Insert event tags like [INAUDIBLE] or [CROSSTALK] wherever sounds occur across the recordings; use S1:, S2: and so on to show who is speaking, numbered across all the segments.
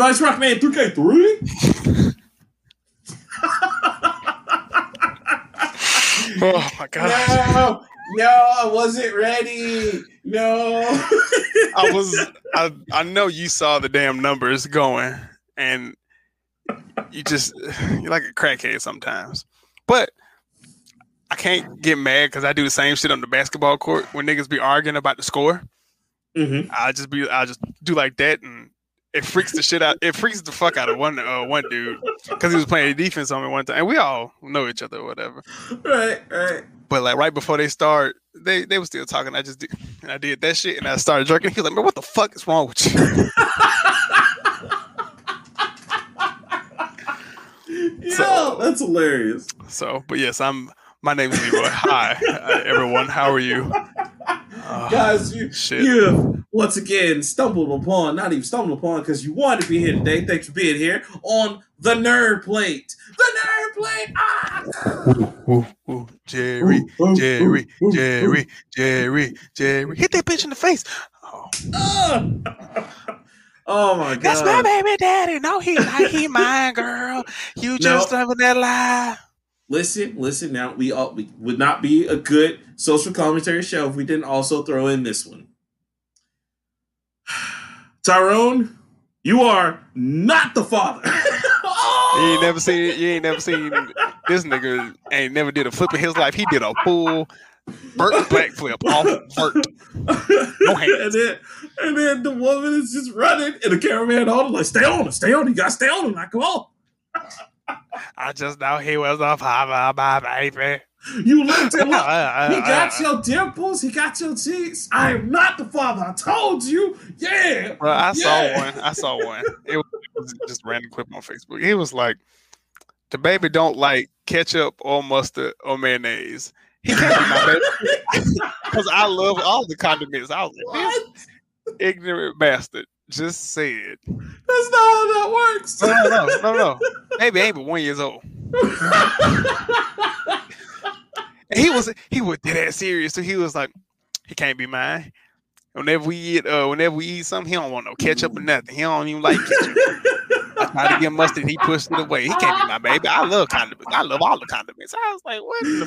S1: on, everybody? It's Rockman 3K3.
S2: oh my god.
S1: No, no, I wasn't ready. No.
S2: I was I I know you saw the damn numbers going and you just you're like a crackhead sometimes. But I can't get mad because I do the same shit on the basketball court when niggas be arguing about the score.
S1: Mm-hmm.
S2: I just be I just do like that and it freaks the shit out. It freaks the fuck out of one uh, one dude because he was playing defense on me one time, and we all know each other or whatever.
S1: Right, right.
S2: But like right before they start, they they were still talking. I just did, and I did that shit, and I started jerking. He's like, "Man, what the fuck is wrong with you?" [LAUGHS]
S1: Yo,
S2: So-
S1: that's hilarious.
S2: so, but yes, I'm. My name is Leroy. Hi, [LAUGHS] uh, everyone. How are you? Uh, [LAUGHS]
S1: Guys, you,
S2: shit.
S1: you have once again stumbled upon, not even stumbled upon, because you wanted to be here today. Thanks for being here on the Nerd Plate. The Nerd Plate. Ah!
S2: Ooh, ooh, Jerry, Jerry, Jerry, Jerry, Jerry. Hit that bitch in the face. Oh,
S1: Ah! [LAUGHS] oh my god.
S2: that's my baby daddy. No, he. He mine, girl. You just living that lie.
S1: Listen, listen. Now we all we would not be a good social commentary show if we didn't also throw in this one. [SIGHS] Tyrone, you are not the father. [LAUGHS]
S2: You ain't never seen. You ain't never seen this nigga. Ain't never did a flip in his life. He did a full Burt backflip off Burt. [LAUGHS] No hands.
S1: and then and then the woman is just running, and the cameraman on like, "Stay on him, stay on him. You got to stay on him. Like, come on." [LAUGHS]
S2: I just know he was a father, my baby.
S1: You looked at him. [LAUGHS]
S2: Uh,
S1: He got your dimples. He got your cheeks. I am not the father. I told you. Yeah.
S2: Bro, I saw one. I saw one. It was, it was just a random clip on Facebook. He was like, "The baby don't like ketchup or mustard or mayonnaise. He can't be my baby [LAUGHS] [LAUGHS] because I love all the condiments." I was like? Ignorant bastard just said."
S1: That's not how that works.
S2: No, no, no, no, no. [LAUGHS] Baby ain't but one years old. And [LAUGHS] he was he was dead ass serious. So he was like, he can't be mine. Whenever we eat, uh, whenever we eat something, he don't want no ketchup or nothing. He don't even like ketchup. I tried to get mustard, he pushed it away. He can't be my baby. I love condiments. I love all the condiments. I was like, what the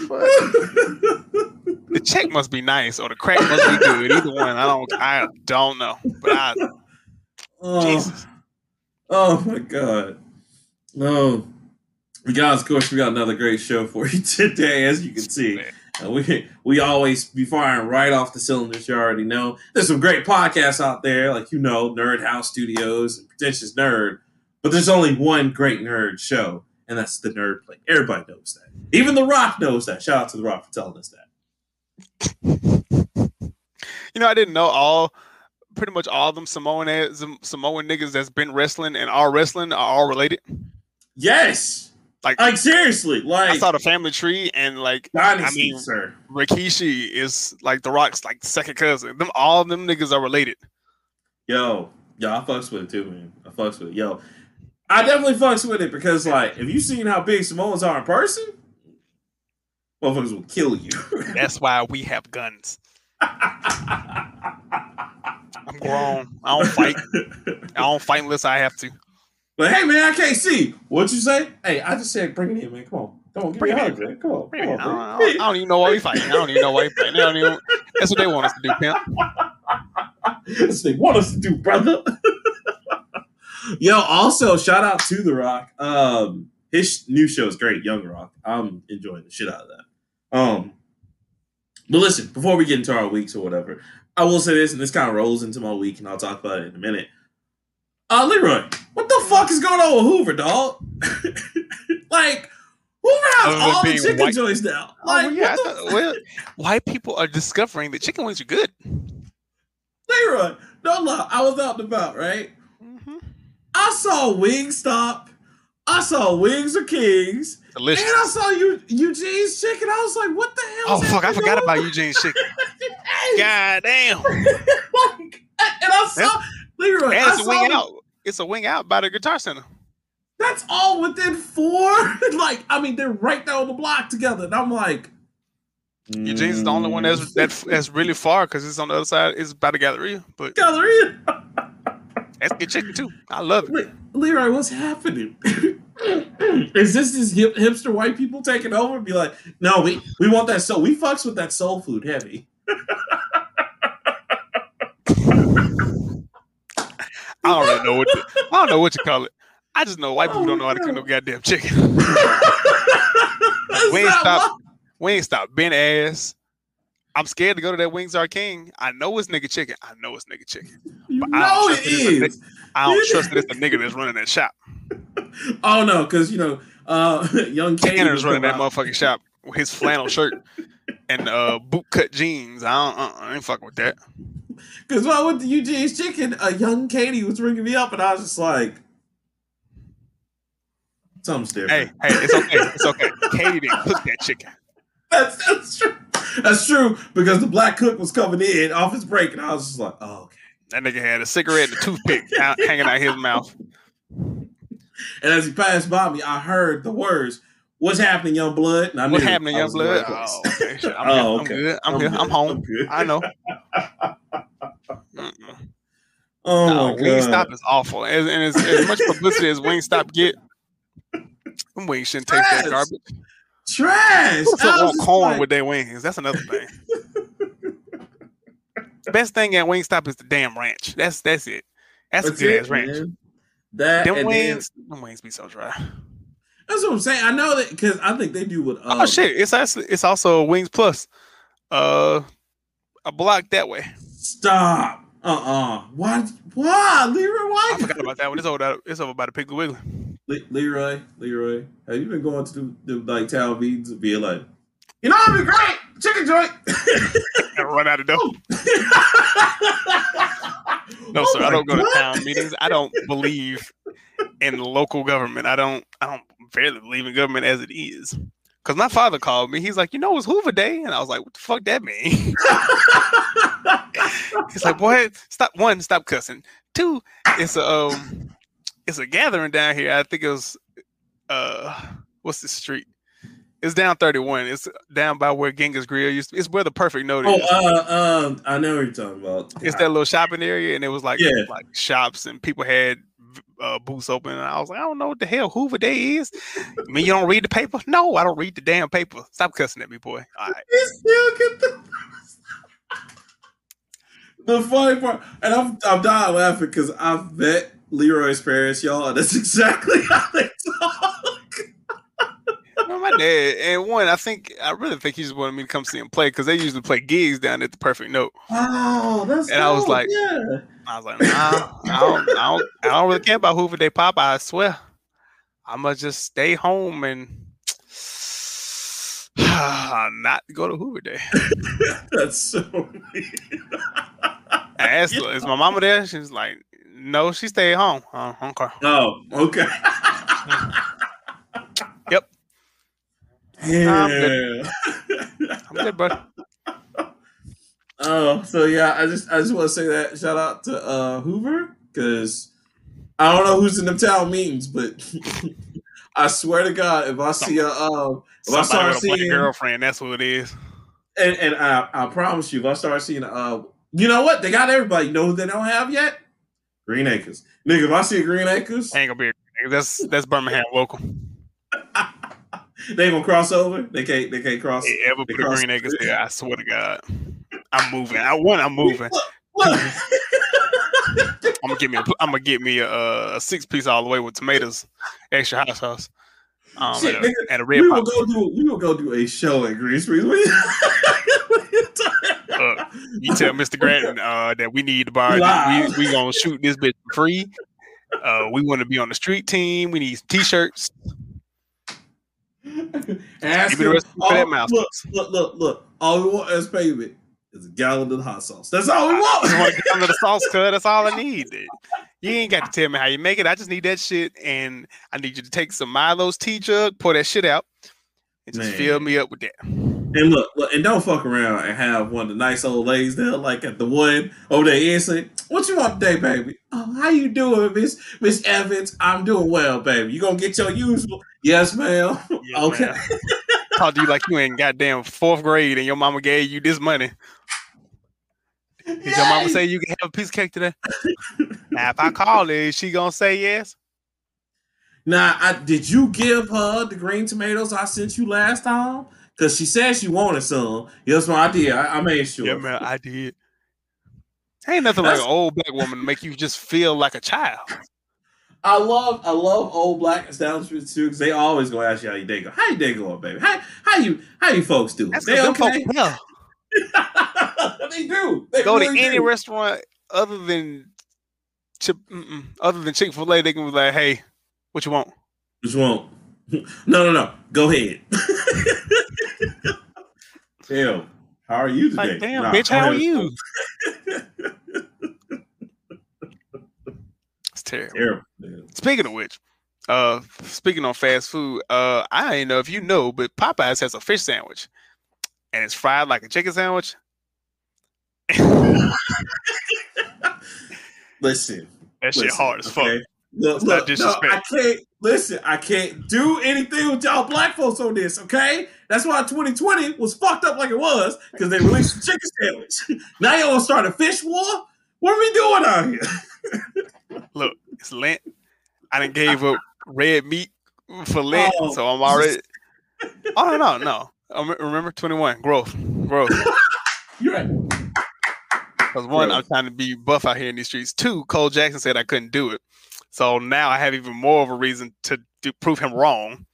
S2: fuck? The check must be nice, or the crack must be good. Either one, I don't, I don't know. But I,
S1: oh,
S2: Jesus,
S1: oh my god. No. But guys, of course, we got another great show for you [LAUGHS] today, as you can see. Uh, we we always be firing right off the cylinders. You already know. There's some great podcasts out there, like you know, Nerd House Studios and Pretentious Nerd. But there's only one great nerd show, and that's the Nerd Plate. Everybody knows that. Even The Rock knows that. Shout out to The Rock for telling us that.
S2: you know, I didn't know all, pretty much all of them Samoan ass- Samoan niggas that's been wrestling and are wrestling are all related.
S1: Yes,
S2: Like,
S1: like seriously, like
S2: I saw the family tree, and like
S1: Dynasty,
S2: I mean-
S1: sir.
S2: Rikishi is like the Rock's like second cousin. Them all of them niggas are related.
S1: Yo, yo, I fucks with it too, man. I fucks with it. Yo, I definitely fucks with it because, like, have you seen how big Samoans are in person? Motherfuckers will kill you.
S2: That's why we have guns. [LAUGHS] I'm grown. I don't fight. I don't fight unless I have to.
S1: but hey, man, I can't see. What you say? Hey, I just said bring it in, man. Come on, come on, give
S2: Bring
S1: me a
S2: it
S1: hug, man. Come on,
S2: I
S1: come
S2: don't,
S1: on,
S2: I don't- I don't even know why we fighting. I don't even know why we fighting. They don't even, that's what they want us to do, pimp. [LAUGHS]
S1: That's what they want us to do, brother. [LAUGHS] Yo, also shout out to The Rock. Um, his new show is great, Young Rock. I'm enjoying the shit out of that. Um, but listen, before we get into our weeks or whatever, I will say this, and this kind of rolls into my week, and I'll talk about it in a minute. Uh, Leroy, what the fuck is going on with Hoover, dog? [LAUGHS] like, Hoover has
S2: Other
S1: all the chicken
S2: white-
S1: joints now.
S2: Oh,
S1: Like,
S2: well, yeah,
S1: what the
S2: thought- well, white people are discovering that chicken wings are good.
S1: Leroy, don't lie. I was out and about, right?
S2: Mm-hmm.
S1: I saw Wingstop. I saw Wings or Kings.
S2: Delicious.
S1: And I saw you Eugene's chicken. I was like, what the hell?
S2: Oh fuck! I forgot about Eugene's chicken. [LAUGHS] God damn! [LAUGHS]
S1: like, and I saw Leroy.
S2: And it's a wing out. It's a wing out by the Guitar Center.
S1: That's all within four. [LAUGHS] like, I mean, they're right there on the block together. And I'm like,
S2: Eugene's is the only one that's that's, that's really far because it's on the other side. It's by the Galleria. But
S1: Galleria.
S2: That's good chicken too. I love it.
S1: Le- Leroy, what's happening? [LAUGHS] Is this this hip, hipster white people taking over? Be like, no, we we want that soul. We fucks with that soul food heavy. [LAUGHS]
S2: I don't really know what to, I don't know what you call it. I just know white people
S1: Oh,
S2: don't know how to cook
S1: no.
S2: Oh, no goddamn chicken. [LAUGHS] We ain't stop. We ain't stop being ass. I'm scared to go to that Wings Are King. I know it's nigga chicken. I know it's nigga chicken. But I don't trust it is a
S1: is.
S2: I don't trust that it's the [LAUGHS] nigga that's running that shop.
S1: Oh no, because you know, uh, [LAUGHS] young
S2: Tanner's running that
S1: out.
S2: motherfucking shop with his flannel shirt and uh boot cut jeans. I don't. Uh, I ain't fucking with that.
S1: Because when I went to Eugene's Chicken, a young Katie was ringing me up, and I was just like, something's different.
S2: Hey, hey, it's okay. It's okay. Katie didn't cook that chicken. [LAUGHS]
S1: That's, that's true. That's true because the black cook was coming in off his break, and I was just like, oh, okay.
S2: That nigga had a cigarette and a toothpick [LAUGHS] out, hanging out his mouth.
S1: And as he passed by me, I heard the words, "What's happening, young blood?" And I
S2: What
S1: knew
S2: happened,
S1: I
S2: young
S1: was in the
S2: blood? Oh, okay. I'm, [LAUGHS]
S1: Oh,
S2: here. I'm good. I'm, here.
S1: good.
S2: I'm home.
S1: good.
S2: I know. Mm-mm.
S1: Oh
S2: No,
S1: my.
S2: Wingstop is awful. As, and as, as much publicity as Wingstop get, wings shouldn't taste that garbage.
S1: Trash.
S2: Who the fuck
S1: I was
S2: want corn
S1: like-
S2: with their wings? That's another thing. the [LAUGHS] best thing at Wingstop is the damn ranch. That's that's it. That's,
S1: That's
S2: a good
S1: it,
S2: ass ranch.
S1: man. That
S2: Them
S1: and then-
S2: wings, them wings be so dry.
S1: that's what I'm saying. I know that because I think they do with. Um,
S2: oh shit! It's actually it's also Wings Plus, uh, a block that way.
S1: Stop. Uh uh Why? Why, Leroy? Why?
S2: I forgot about that one. It's over. It's over by the Piggly Wiggly.
S1: Le- Leroy, Leroy, have you been going to the, the like town meetings and being like, you know, I'd be great chicken joint.
S2: And run out of dough. [LAUGHS] No,
S1: Oh
S2: sir. I don't go to town meetings. I don't believe in local government. I don't. I don't barely believe in government as it is. Cause my father called me. He's like, you know, it's Hoover Day, and I was like, what the fuck that mean? [LAUGHS] He's like, boy, stop. One, stop cussing. Two, it's a um, it's a gathering down here. I think it was uh, what's the street? It's down 31. It's down by where Genghis Grill used to. It's where the perfect note
S1: oh,
S2: is.
S1: uh, um, I know what you're talking about.
S2: it's that little shopping area, and it was like
S1: Yeah.
S2: like shops, and people had uh, booths open. And I was like, I don't know what the hell Hoover Day is. I mean, you don't read the paper? No, I don't read the damn paper. Stop cussing at me, boy. All right.
S1: You still get the. [LAUGHS] The funny part, and I'm I'm dying laughing because I've met Leroy's parents, y'all, [LAUGHS] that's exactly how they talk.
S2: Well, my dad, and one, I think I really think he just wanted me to come see him play because they usually play gigs down at the Perfect Note.
S1: Oh, that's
S2: And I was like-
S1: yeah.
S2: I was like, nah, I don't, I don't, I don't really care about Hoover Day Pop. I swear, I'm gonna just stay home and [SIGHS] not go to Hoover Day. [LAUGHS]
S1: That's so weird.
S2: I asked [LAUGHS] her, "Is my mama there?" She's like, "No, she stayed home." Oh, okay.
S1: Oh, okay. [LAUGHS]
S2: Yep.
S1: Yeah.
S2: I'm good, bud. [LAUGHS]
S1: Oh, so yeah, I just I just want to say that shout out to uh Hoover because I don't know who's in the town meetings, but [LAUGHS] I swear to God, if I see a um, if I start
S2: with a girlfriend. That's who it is.
S1: and, and I I promise you, if I start seeing uh, you know what? They got everybody. You know who they don't have yet? Green Acres, nigga. If I see a Green Acres,
S2: Ain't gonna be. A, that's that's Birmingham local. [LAUGHS]
S1: they ain't gonna cross over. They can't. They can't cross.
S2: Hey, ever put a Green Acres there? I swear to God, I'm moving. I want. I'm moving. [LAUGHS] I'm gonna get me. A, I'm gonna get me a, a six piece all the way with tomatoes, extra hot sauce, um,
S1: Shit,
S2: and, a,
S1: nigga,
S2: and a red
S1: we
S2: pop.
S1: will go do. We will go do a show at Green Springs. [LAUGHS] What you- what you talking about?
S2: Uh, You tell Mr. Grant uh, that we need to
S1: buy.
S2: We we gonna shoot this bitch for free. Uh, we want to be on the street team. We need t-shirts.
S1: Ask [LAUGHS]
S2: Give me the
S1: him,
S2: recipe for that
S1: oh. Look, look, look, look. All we want as payment is a gallon of hot sauce. That's all we
S2: I just want
S1: want.
S2: to get under the sauce [LAUGHS] cut. That's all I need. You ain't got to tell me how you make it. I just need that shit, and I need you to take some Milo's tea jug, pour that shit out, and just
S1: Man.
S2: fill me up with that.
S1: And look, look, and don't fuck around and have one of the nice old ladies there, like at the one over there, and say, "What you want today, baby? Oh, how you doing, Miss Miss Evans? I'm doing well, baby. You gonna get your usual? Yes, ma'am.
S2: Yeah, [LAUGHS]
S1: okay.
S2: man. [LAUGHS] Talk to you like you ain't goddamn fourth grade, and your mama gave you this money. Did your mama say you can have a piece of cake today? now, if I call her, is she gonna say yes?
S1: Now, I, did you give her the green tomatoes I sent you last time? Because she said she wanted some. Yes, my idea. I, I made sure.
S2: Yeah, man, I did. Ain't nothing That's, like an old black woman to make you just feel like a child.
S1: I love I love old black establishments too because they always go ask you how your day go. How your day going, baby? How how you how you folks do?
S2: That's
S1: they okay?
S2: Folks, [LAUGHS]
S1: they do. They
S2: go
S1: really
S2: to any
S1: do.
S2: restaurant other than Chip, other than Chick Fil A. They can be like, "Hey, what you want?"
S1: What you want? [LAUGHS] No, no, no. Go ahead. [LAUGHS] Damn. How are you today?
S2: Like, damn, nah, bitch, how are you? [LAUGHS] it's terrible.
S1: terrible
S2: Speaking of which, uh, speaking on fast food, uh, I don't know if you know, but Popeyes has a fish sandwich, and it's fried like a chicken sandwich.
S1: listen,
S2: that shit
S1: listen,
S2: hard as fuck.
S1: Look, look, no, I can't listen. I can't do anything with y'all black folks on this. Okay, that's why 2020 was fucked up like it was because they released the chicken sandwich. [LAUGHS] now y'all want to start a fish war? What are we doing out here? [LAUGHS]
S2: look, it's Lent. I didn't gave up red meat for Lent, oh, so I'm already. oh no, no, no! Remember 21 growth, growth. [LAUGHS]
S1: You're right.
S2: Because one, I'm trying to be buff out here in these streets. Two, Cole Jackson said I couldn't do it. So now I have even more of a reason to, to prove him wrong.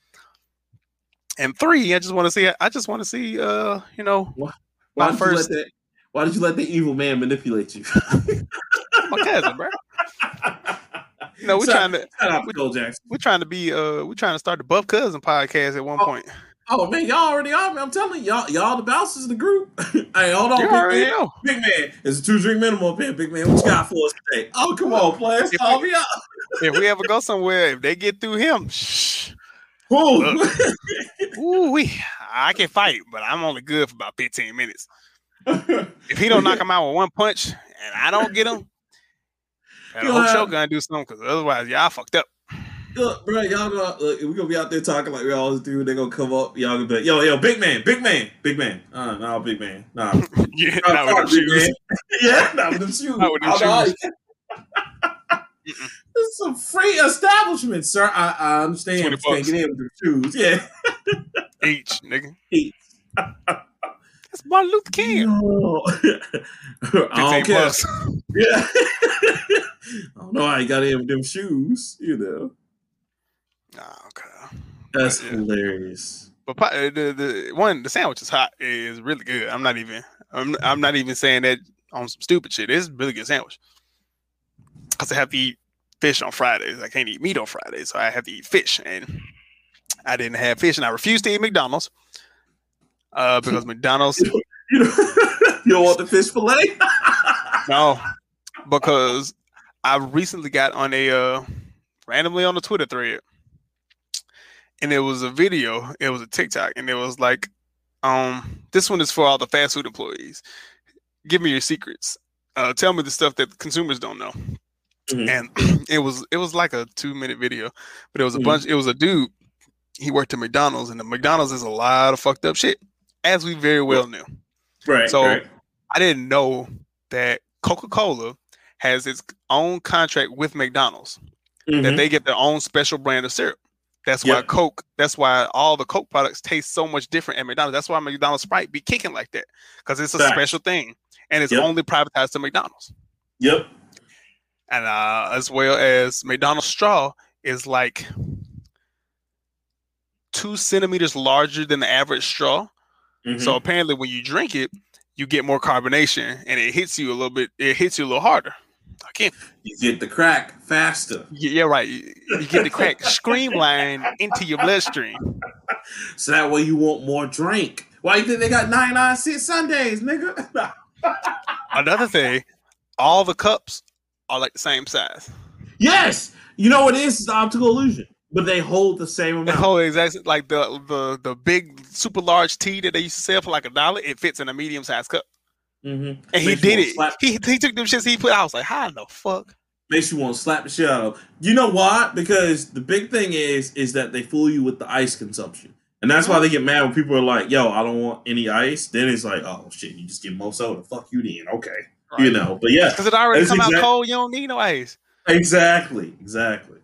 S2: And three, I just want to see. I just want to see. Uh, you know,
S1: why, why did first. You let that, why did you let the evil man manipulate you? [LAUGHS]
S2: my cousin, bro. You know, we're trying to. We're, we're trying to be. Uh, we're trying to start the Buff Cousin podcast at one
S1: oh,
S2: point.
S1: Oh man, y'all already are. I'm telling y'all, y'all the bouncers of the group. [LAUGHS] hey, hold on,
S2: you
S1: big man. Know. Big man, it's a two drink minimum. Big man, what you got for us today? Oh, come on, players, call me up.
S2: if we ever go somewhere, if they get through him, [LAUGHS] shh.
S1: Ooh, [LAUGHS]
S2: ooh, we, I can fight, but I'm only good for about 15 minutes. if he don't knock him out with one punch and I don't get him, I hope Shogun do something because otherwise, y'all fucked up.
S1: Look, bro, y'all gonna look, we gonna be out there talking like we always do. They gonna come up, y'all gonna be like, yo, yo, big man, big man, big man. Uh, no, big man, nah. [LAUGHS]
S2: yeah, not, not with them shoes. [LAUGHS]
S1: yeah, not with them [LAUGHS] shoes. Not with them shoes. this is a free establishment, sir. I, I understand. You can't get in with the shoes. Yeah.
S2: H, nigga.
S1: H.
S2: That's Martin Luther King.
S1: No. I don't care. Yeah. I don't know how he got in with them shoes, you know.
S2: Oh, okay.
S1: That's but, yeah. hilarious.
S2: But the, the one the sandwich is hot is really good. I'm not even I'm I'm not even saying that on some stupid shit. It's a really good sandwich. Cause I have to eat fish on Fridays. I can't eat meat on Fridays, so I have to eat fish. And I didn't have fish, and I refused to eat McDonald's uh, [LAUGHS] because McDonald's.
S1: You don't, you don't [LAUGHS] want the fish fillet? [LAUGHS]
S2: no, because I recently got on a uh, randomly on the Twitter thread and it was a video. It was a TikTok, and it was like, um, this one is for all the fast food employees. Give me your secrets. Uh, tell me the stuff that consumers don't know. Mm-hmm. And [CLEARS THROAT] it was it was like a two minute video, but it was a mm-hmm. bunch. It was a dude. He worked at McDonald's, and the McDonald's is a lot of fucked up shit, as we very well knew.
S1: Right.
S2: So
S1: right.
S2: I didn't know that Coca Cola has its own contract with McDonald's. Mm-hmm. That they get their own special brand of syrup. That's why Coke. That's why all the Coke products taste so much different at McDonald's. That's why McDonald's Sprite be kicking like that because it's a Fact. special thing, and it's yep. only privatized to McDonald's.
S1: Yep.
S2: And uh, as well as McDonald's straw is like two centimeters larger than the average straw. Mm-hmm. So apparently, when you drink it, you get more carbonation, and it hits you a little bit. It hits you a little harder. Can't.
S1: You get the crack faster.
S2: Yeah, right. You, get the crack [LAUGHS] streamlined into your bloodstream.
S1: So that way you want more drink. Why you think they got 99 cent Sundays, nigga? [LAUGHS]
S2: Another thing, all the cups are like the same size.
S1: Yes. You know what it is? It's the optical illusion. But they hold the same amount. They
S2: hold exactly like the the the big super large tea that they used to sell for like a dollar. It fits in a medium sized cup.
S1: Mm-hmm.
S2: And he did it. Slap. He, he took them shits he put. out. I was like, how the fuck?
S1: Makes you want to slap the shit out of. You know why? Because the big thing is is that they fool you with the ice consumption, and that's why they get mad when people are like, "Yo, I don't want any ice." Then it's like, "Oh shit, you just get more soda. Fuck you, then." Okay. You know, but yeah,
S2: because it already
S1: That's
S2: come out cold. You don't need no ice.
S1: exactly, exactly.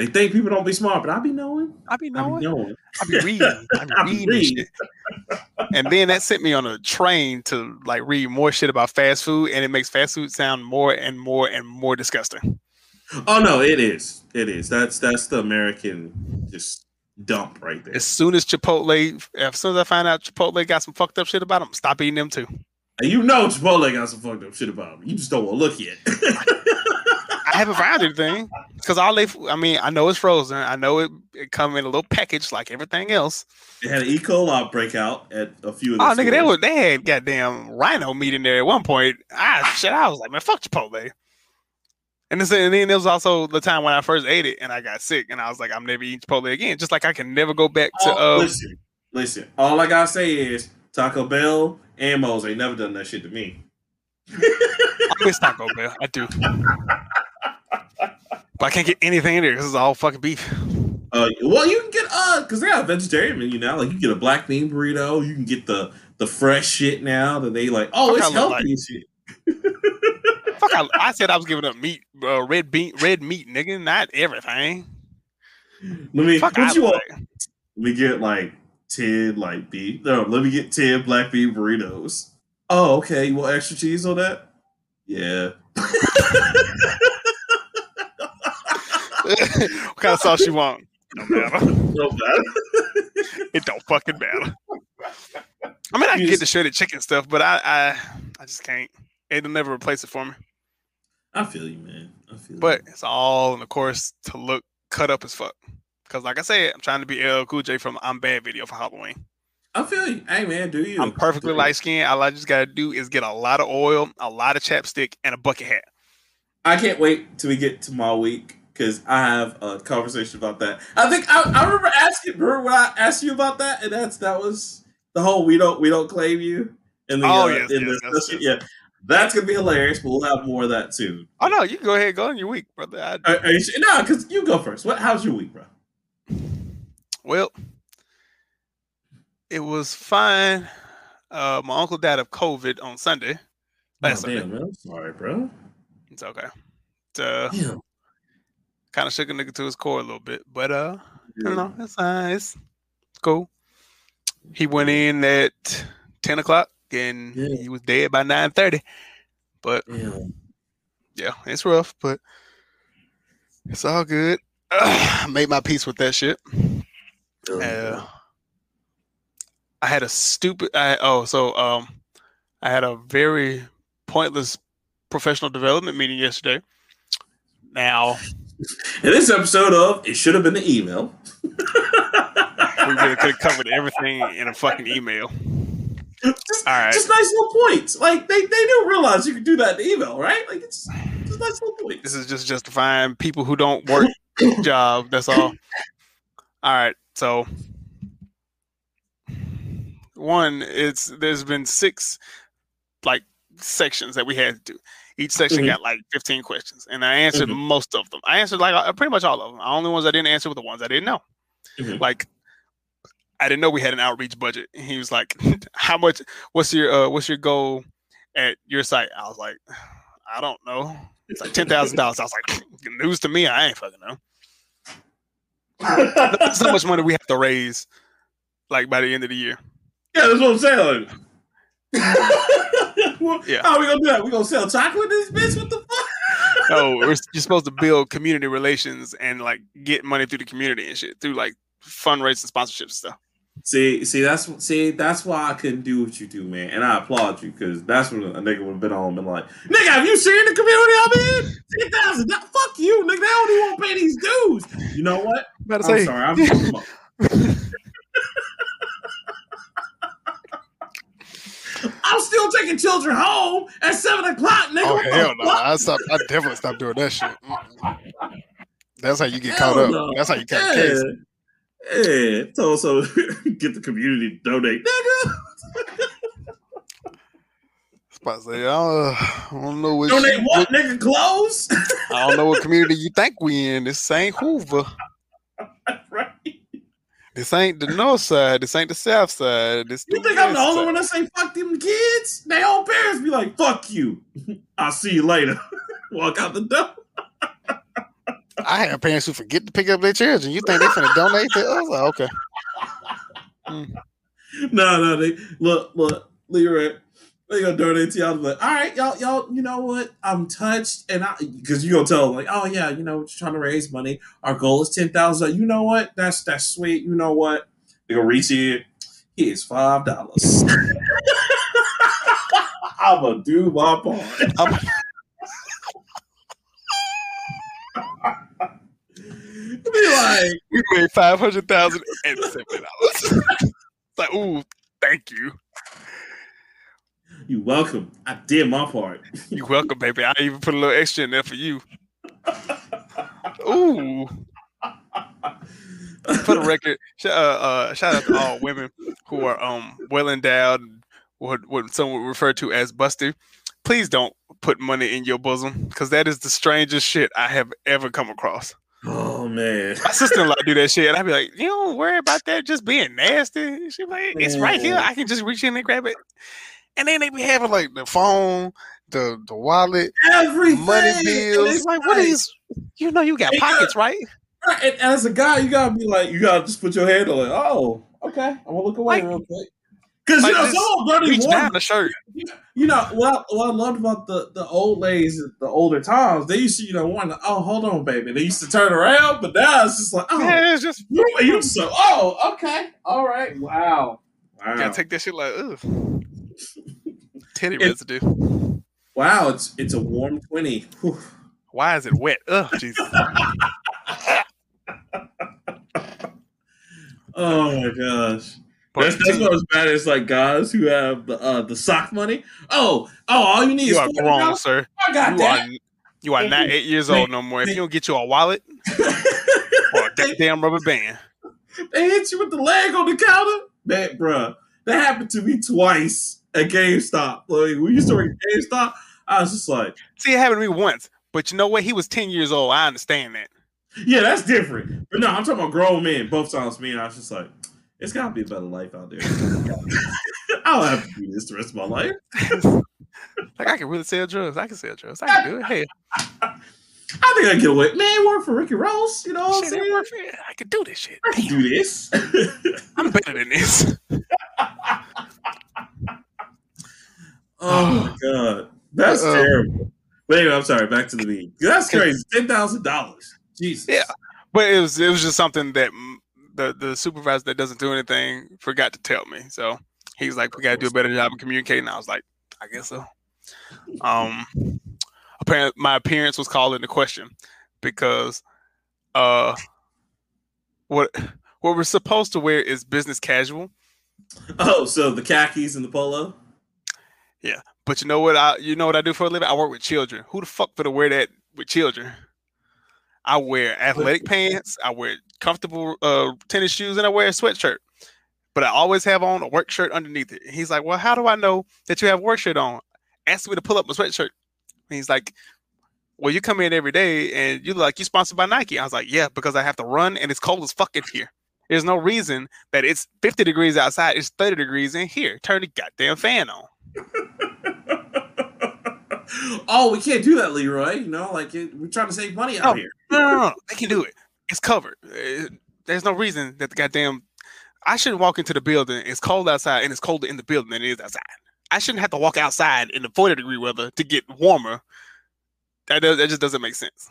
S1: They think people don't be smart, but I be knowing.
S2: I be
S1: I
S2: knowing.
S1: be knowing.
S2: I be reading. [LAUGHS] I be
S1: I be
S2: reading. And then that sent me on a train to like read more shit about fast food, and it makes fast food sound more and more and more disgusting.
S1: Oh no, it is. It is. That's that's the American just dump right there.
S2: As soon as Chipotle, as soon as I find out Chipotle got some fucked up shit about them, stop eating them too.
S1: And you know Chipotle got some fucked up shit about them. You just don't want to look yet. [LAUGHS]
S2: I haven't found anything because all they, I mean, I know it's frozen. I know it, it come in a little package like everything else.
S1: they had an E. coli breakout at a few of
S2: Oh,
S1: the
S2: nigga, they
S1: stores.
S2: was they had goddamn rhino meat in there at one point. Ah, shit, I was like, man, fuck Chipotle. And, this, and then there was also the time when I first ate it and I got sick, and I was like, I'm never eating Chipotle again. Just like I can never go back to.
S1: Oh,
S2: Uh,
S1: listen, listen. All I gotta say is Taco Bell and Moe's ain't never done that shit to me.
S2: I miss Taco Bell. I do. [LAUGHS] But I can't get anything in there because it's all fucking beef.
S1: Uh, well, you can get uh, cause they got a vegetarian menu now. Like you get a black bean burrito. You can get the the fresh shit now that they like. Oh,
S2: Fuck,
S1: it's healthy
S2: like-
S1: shit.
S2: Fuck, I, I said I was giving up meat, uh, red bean, red meat, nigga, not everything.
S1: Let me.
S2: Fuck,
S1: what
S2: I
S1: you
S2: look
S1: want?
S2: like.
S1: Let me get like ten like beef. No, let me get ten black bean burritos. Oh, okay. You want extra cheese on that? Yeah. [LAUGHS] [LAUGHS]
S2: what kind of sauce you want? No matter.
S1: No matter. [LAUGHS]
S2: It don't fucking matter. I mean, I can
S1: You
S2: get the shredded chicken stuff, but I, I, I just can't. It'll never replace it for me.
S1: I feel you, man. I feel
S2: But it's all in the course to look cut up as fuck. Because, like I said, I'm trying to be LL Cool J from I'm Bad video for Halloween.
S1: I feel you. Hey, man, do you?
S2: I'm perfectly light skinned. All I just got to do is get a lot of oil, a lot of chapstick, and a bucket hat.
S1: I can't wait till we get to my week because I have a conversation about that. I think I, I remember asking remember when I asked you about that, and that's that was the whole we don't we don't claim you in the
S2: Oh,
S1: uh,
S2: yes,
S1: in
S2: yes,
S1: the
S2: yes,
S1: yeah. That's gonna be hilarious, but we'll have more of that soon.
S2: Oh, no, you can go ahead, go on your week, brother. I,
S1: Are, are you, no, because you go first. What? How's your week, bro?
S2: Well, it was fine. Uh, my uncle died of COVID on Sunday. Last
S1: oh,
S2: Sunday.
S1: damn, man. I'm sorry, bro.
S2: It's okay. Uh,
S1: Damn.
S2: Kind of shook a nigga to his core a little bit, but uh, I don't know. It's nice, It's, it's cool. He went in at ten o'clock and
S1: Yeah.
S2: he was dead by nine thirty. But
S1: Damn.
S2: yeah, it's rough, but it's all good. I [SIGHS] made my peace with that shit. Uh, I had a stupid. I, oh, so um, I had a very pointless professional development meeting yesterday. Now
S1: In this episode of It Should Have Been the Email. [LAUGHS]
S2: we really could have covered everything in a fucking email.
S1: just,
S2: All right.
S1: just nice little points. Like they, they didn't realize you could do that in the email, right? Like it's just nice little points.
S2: This is just justifying people who don't work [LAUGHS] job. That's all. All right. So one, it's there's been six like sections that we had to do. Each section
S1: Mhm.
S2: got like 15 questions, and I answered
S1: Mhm.
S2: most of them. I answered like uh, pretty much all of them. The only ones I didn't answer were the ones I didn't know.
S1: Mhm.
S2: Like I didn't know we had an outreach budget. And he was like, [LAUGHS] "How much? What's your uh, what's your goal at your site?" I was like, "I don't know." It's like ten thousand dollars. I was like, "News to me. I ain't fucking know." That's how much money we have to raise, like by the end of the year.
S1: Yeah, that's what I'm saying. [LAUGHS] well,
S2: Yeah.
S1: How are we gonna do that? We gonna sell chocolate in this bitch? What the fuck?
S2: No, we're, you're supposed to build community relations and like get money through the community and shit through like fundraising, sponsorships, and stuff.
S1: See, see, that's see, that's why I couldn't do what you do, man. And I applaud you because that's when a nigga would have been on and been like, "Nigga, have you seen the community I'm in? Ten thousand? Fuck you, nigga. They don't want to pay these dues. You know what?
S2: Better
S1: I'm
S2: say,
S1: sorry. I'm. [LAUGHS] I'm still taking children home at seven o'clock, nigga.
S2: oh hell no! I stop. I definitely stopped doing that shit. That's how you get
S1: Hell
S2: caught up.
S1: no.
S2: That's how you catch
S1: Yeah.
S2: case.
S1: Yeah, so so [LAUGHS] get the community to donate, nigga.
S2: About to say, uh, I don't know what,
S1: Donate what, nigga? Clothes,
S2: I don't know what [LAUGHS] community you think we in. This ain't Hoover. This ain't the north side. This ain't the south side. This
S1: you think I'm the only one that say fuck them kids? Their own parents be like, fuck you. [LAUGHS] I'll see you later. [LAUGHS] Walk out the door.
S2: I have parents who forget to pick up their children. You think they're gonna donate to us? Like, okay.
S1: Mm. No, no, they look, look, Leroy. They gonna donate to y'all. But all right, y'all, y'all, you know what? I'm touched, and I because you gonna tell them like, oh yeah, you know, we're trying to raise money. Our goal is ten thousand. You know what? That's that's sweet. You know what? They gonna reach in. Here's five dollars. [LAUGHS] I'm gonna do my part. [LAUGHS] Be like,
S2: we made five hundred thousand and seven dollars. [LAUGHS] like, ooh, thank you.
S1: You welcome. I did my part. [LAUGHS]
S2: You welcome, baby. I even put a little extra in there for you. Ooh. For the record, uh, uh, shout out to all women who are um well endowed, what what someone would refer to as busted. Please don't put money in your bosom because that is the strangest shit I have ever come across.
S1: Oh man,
S2: my sister-in-law do that shit, and I'd be like, "You don't worry about that, just being nasty." She's like, "It's right here. I can just reach in and grab it." And then they be having like the phone, the the wallet,
S1: everything,
S2: money bills. It's like, what is? You know, you got uh, pockets, right?
S1: Right. And as a guy, you gotta be like, you gotta just put your hand on it. Oh, okay, I'm gonna look away like, real quick. Because like you know, someone bloody
S2: reach down the shirt.
S1: You know, what, what I loved about the, the old ladies, the older times, they used to, you know, want to, oh, hold on, baby. They used to turn around, but now it's just like, oh,
S2: yeah, it's just,
S1: you, you so, oh, okay, all right, wow,
S2: wow. Gotta take that shit like, ugh, titty residue.
S1: Wow, it's it's a warm twenty. Whew.
S2: Why is it wet? Ugh, Jesus. [LAUGHS]
S1: oh my gosh. That's, that's what was bad. It's like guys who have the uh, the sock money. Oh, oh, all you need
S2: you
S1: is
S2: are grown, sir.
S1: I got
S2: you
S1: that.
S2: Are, you are not eight years old [LAUGHS] no more. If you don't get you a wallet [LAUGHS] or a damn rubber band,
S1: they hit you with the leg on the counter. Man, bruh, that happened to me twice at GameStop. Like we used to work at GameStop. I was just like,
S2: see, it happened to me once. But you know what? He was ten years old. I understand that.
S1: Yeah, that's different. But no, I'm talking about grown men. Both times, me and I was just like, it's got to be a better life out there. [LAUGHS] I don't have to do this the rest of my life. [LAUGHS]
S2: like I can really sell drugs. I can sell drugs. I can do it. Hey. [LAUGHS]
S1: I think I can get away. Man, work for Ricky Rose. You know what
S2: shit,
S1: I'm
S2: saying? I can do this shit.
S1: I can do this.
S2: I'm better than this.
S1: Oh my [GASPS] god, that's terrible. But anyway, I'm sorry. Back to the meme. That's crazy. Ten thousand dollars. Jesus.
S2: Yeah, but it was it was just something that the the supervisor that doesn't do anything forgot to tell me. So he's like, "We got to do a better job of communicating." I was like, "I guess so." Um, apparently, my appearance was called into question because uh, what what we're supposed to wear is business casual.
S1: Oh, so the khakis and the polo.
S2: Yeah, but you know what? I you know what I do for a living? I work with children. Who the fuck would wear that with children? I wear athletic [LAUGHS] pants. I wear comfortable uh, tennis shoes, and I wear a sweatshirt. But I always have on a work shirt underneath it. he's like, "Well, how do I know that you have work shirt on?" Asked me to pull up my sweatshirt. And he's like, "Well, you come in every day, and you look like you sponsored by Nike." I was like, "Yeah, because I have to run, and it's cold as fuck in here. There's no reason that it's 50 degrees outside. It's 30 degrees in here. Turn the goddamn fan on." [LAUGHS]
S1: oh, we can't do that, Leroy. You know, like it, we're trying to save money out
S2: no,
S1: here.
S2: No, no, no, they can do it. It's covered. Uh, there's no reason that the goddamn. I shouldn't walk into the building. It's cold outside, and it's colder in the building than it is outside. I shouldn't have to walk outside in the 40 degree weather to get warmer. That does, that just doesn't make sense.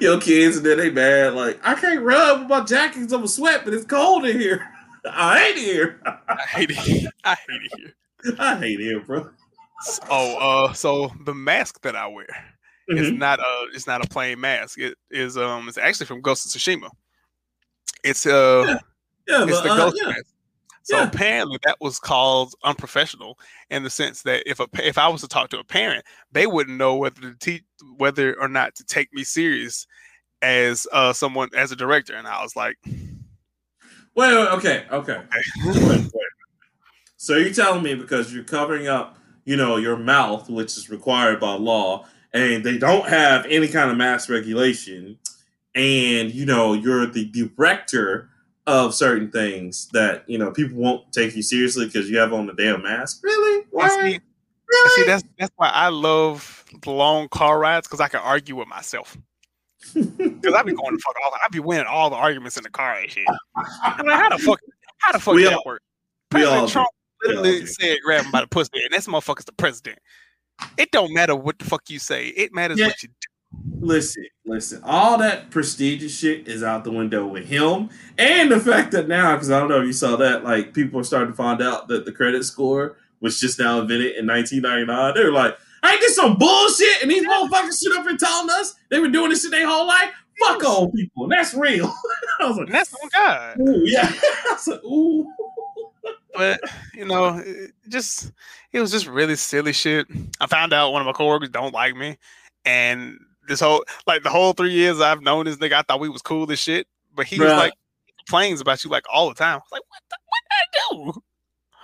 S1: Yo, kids, and then they mad. Like, I can't rub with my jacket because I'm a sweat, but it's cold in here. [LAUGHS] I hate it here.
S2: I hate it. I hate it here. [LAUGHS]
S1: I hate him, bro.
S2: Oh, uh, so the mask that I wear mm-hmm. is not a it's not a plain mask. It is um it's actually from Ghost of Tsushima. It's uh yeah, yeah it's but, the uh, ghost yeah. mask. So yeah. apparently that was called unprofessional in the sense that if a if I was to talk to a parent, they wouldn't know whether to teach whether or not to take me serious as uh someone as a director. And I was like, [LAUGHS]
S1: wait, wait okay, okay. wait. So you're telling me because you're covering up you know, your mouth, which is required by law, and they don't have any kind of mask regulation, and you know, you're the director of certain things that you know people won't take you seriously because you have on the damn mask. Really? Why?
S2: See,
S1: really?
S2: see, that's that's why I love long car rides because I can argue with myself. [LAUGHS] Because I be going to fuck all. I be winning all the arguments in the car and shit. I'm like, how the fuck? How the fuck
S1: We
S2: did
S1: all-
S2: work?
S1: we all
S2: President. Trump
S1: We all
S2: literally said, "Grab him by the pussy," and this motherfucker's the president. It don't matter what the fuck you say. It matters
S1: Yeah.
S2: what you do.
S1: Listen, listen. All that prestigious shit is out the window with him, and the fact that now, because I don't know if you saw that, like people are starting to find out that the credit score was just now invented in 1999. They were like, "Ain't this some bullshit?" And these motherfuckers sit up and telling us they were doing this shit their whole life. Fuck old people. That's real. [LAUGHS] I was like,
S2: that's on God.
S1: ooh, yeah. [LAUGHS] I was like, ooh.
S2: But you know, it just it was just really silly shit. I found out one of my coworkers don't like me, and this whole like the whole three years I've known this nigga, I thought we was cool as shit. But he was like complains about you like all the time. I was like, what the what did I do?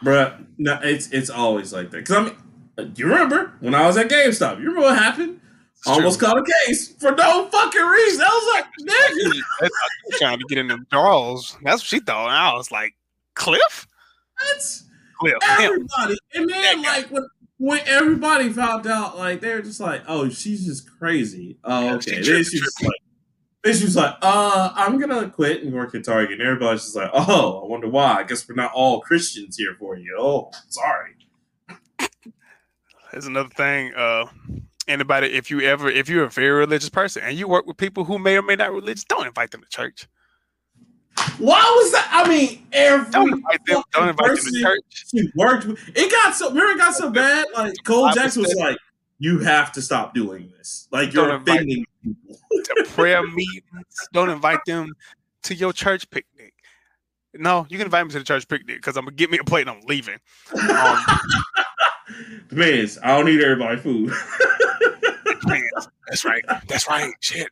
S1: Bruh, no, it's it's always like that. Because I mean, uh, you remember when I was at GameStop? You remember what happened?
S2: It's
S1: Almost
S2: true.
S1: caught a case for no fucking reason. I was like, nigga.
S2: Trying to get in them draws. That's what she thought. And I was like, Cliff?
S1: That's
S2: Cliff.
S1: Everybody. And then
S2: That
S1: like when when everybody found out, like they were just like, "Oh, she's just crazy." Oh,
S2: Yeah,
S1: okay.
S2: she
S1: Then she's like, then she was like, "Uh, I'm gonna quit and work at Target." And everybody's just like, "Oh, I wonder why." I guess we're not all Christians here for you. Oh, sorry.
S2: There's another thing. Uh, anybody, if you ever, if you're a very religious person and you work with people who may or may not be religious, don't invite them to church.
S1: Why was that? I mean, every
S2: Don't invite them. Don't invite them to church.
S1: she worked with. It got so. Remember, it got so bad. Like Cole Jackson was like, "You have to stop doing this. Like you're offending people."
S2: to prayer meetings. Don't invite them to your church picnic. No, you can invite me to the church picnic because I'm gonna get me a plate and I'm leaving. Um, [LAUGHS]
S1: Depends. I don't need everybody food. [LAUGHS]
S2: that's right. That's right. Shit.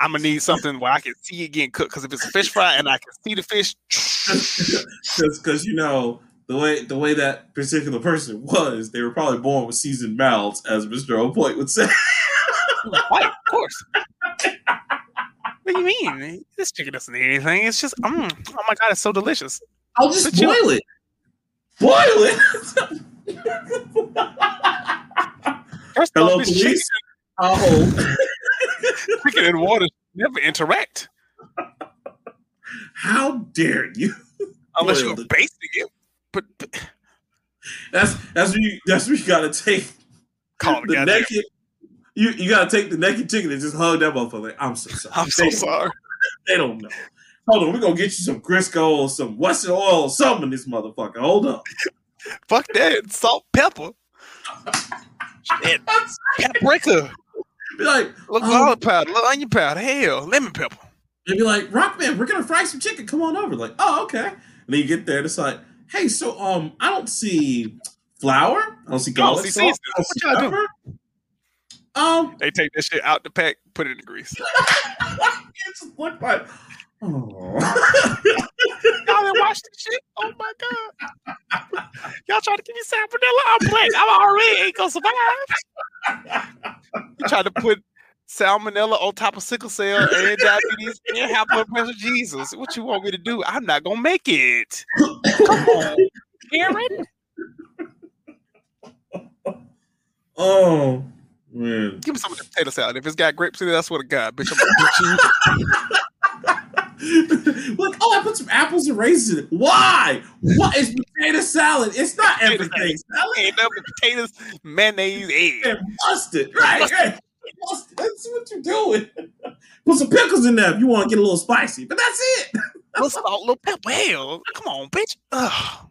S2: I'm gonna need something where I can see it getting cooked. Because if it's a fish fry and I can see the fish, [LAUGHS]
S1: because you know the way the way that particular person was, they were probably born with seasoned mouths, as Mister O'Point would say. [LAUGHS]
S2: right, of course. What do you mean? This chicken doesn't need anything. It's just, mm, oh my god, it's so delicious.
S1: I'll just
S2: But you-
S1: boil it. Boil it.
S2: First
S1: Hello,
S2: it's chicken,
S1: police. Oh, [LAUGHS]
S2: chicken and water never interact
S1: how dare you?
S2: unless you're
S1: it.
S2: basting it. But, but
S1: That's that's what you that's what you gotta take
S2: call the
S1: naked. You you gotta take the naked chicken and just hug that motherfucker. Like, I'm so [LAUGHS] sorry.
S2: I'm so
S1: they,
S2: sorry. [LAUGHS]
S1: They don't know. Hold on, we're gonna get you some Crisco or some Wesson oil or something in this motherfucker. Hold up.
S2: Fuck that. Salt, pepper, [LAUGHS] shit, paprika,
S1: Be like,
S2: little
S1: Um,
S2: garlic powder, little onion powder, hell, lemon pepper.
S1: they'd be like, Rockman, we're gonna fry some chicken. Come on over. Like, oh, okay. And then you get there and it's like, hey, so um, I don't see flour. I don't see garlic
S2: see
S1: salt. I don't see
S2: What y'all
S1: pepper. Um,
S2: They take that shit out the pack, put it in the grease. [LAUGHS]
S1: just like, oh.
S2: Y'all didn't watch this shit? Oh my god. Y'all trying to give me salmonella? I'm black. I'm already ain't gonna survive. You tried to put salmonella on top of sickle cell and diabetes and high blood pressure. Jesus, what you want me to do? I'm not gonna make it. Come on, Karen.
S1: oh man.
S2: Give me some of the potato salad. If it's got grapes in it, I swear to God, bitch, I'm gonna beat you. [LAUGHS]
S1: Look, oh, I put some apples and raisins in it. Why? What is potato salad? It's not everything salad.
S2: Ain't nothing potatoes, mayonnaise, egg.
S1: And mustard. Right, right. Mustard. That's what you're doing. [LAUGHS] Put some pickles in there if you want to get a little spicy. But that's it. [LAUGHS]
S2: Oh, little salt, little pepper. Hell, come on, bitch. Ugh.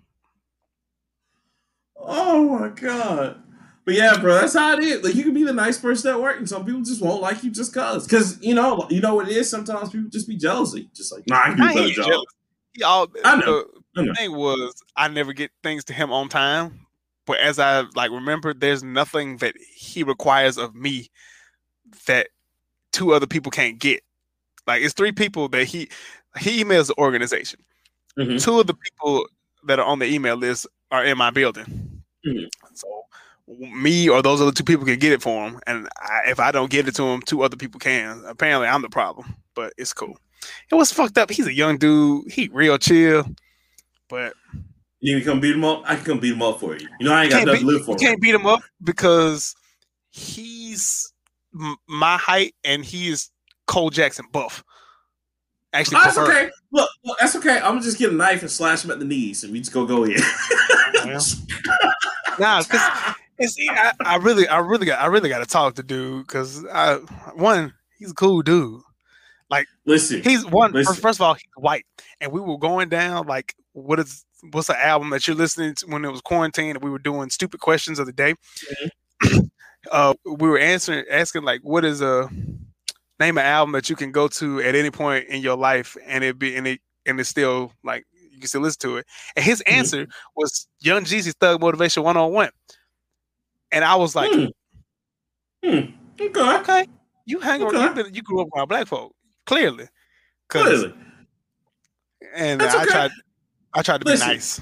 S1: Oh my god. But yeah, bro, that's how it is. Like you can be the nice person at work, and some people just won't like you just cause. Cause you know, you know what it is. Sometimes people just be jealousy. Just like, nah, I can do a
S2: I ain't
S1: job.
S2: jealous. Y'all,
S1: I know.
S2: the
S1: I know.
S2: thing was, I never get things to him on time. But as I like remember, there's nothing that he requires of me that two other people can't get. Like it's three people that he he emails the organization.
S1: Mhm.
S2: Two of the people that are on the email list are in my building.
S1: Mhm.
S2: So me or those other two people can get it for him, and I, if I don't get it to him, two other people can. Apparently, I'm the problem, but it's cool. it was fucked up. He's a young dude. He real chill, but
S1: You to come beat him up. I can come beat him up for you. You know I ain't got nothing
S2: beat,
S1: to live for.
S2: you can't beat him up because he's m- my height and he is Cole Jackson buff. Actually,
S1: Oh, that's okay. Look, look, that's okay. I'm gonna just get a knife and slash him at the knees, and we just go go in.
S2: Nah, because it's I, I really, I really got, I really got to talk to dude because I one, he's a cool dude.
S1: Like, listen,
S2: He's one.
S1: Listen.
S2: First, first of all, he's white, and we were going down like, what is what's the album that you're listening to when it was quarantine? And we were doing stupid questions of the day. [CLEARS THROAT] uh, we were answering, asking like, what is a name an album that you can go to at any point in your life, and it be and it and it's still like you can still listen to it. And his
S1: Mhm.
S2: answer was Young Jeezy's Thug Motivation 101. And I was like,
S1: Hmm. Hmm. okay,
S2: okay, you hang
S1: Okay.
S2: you, been, you grew up around black folk, clearly.
S1: clearly.
S2: And
S1: That's
S2: I
S1: okay.
S2: tried, I tried to
S1: Listen.
S2: be nice.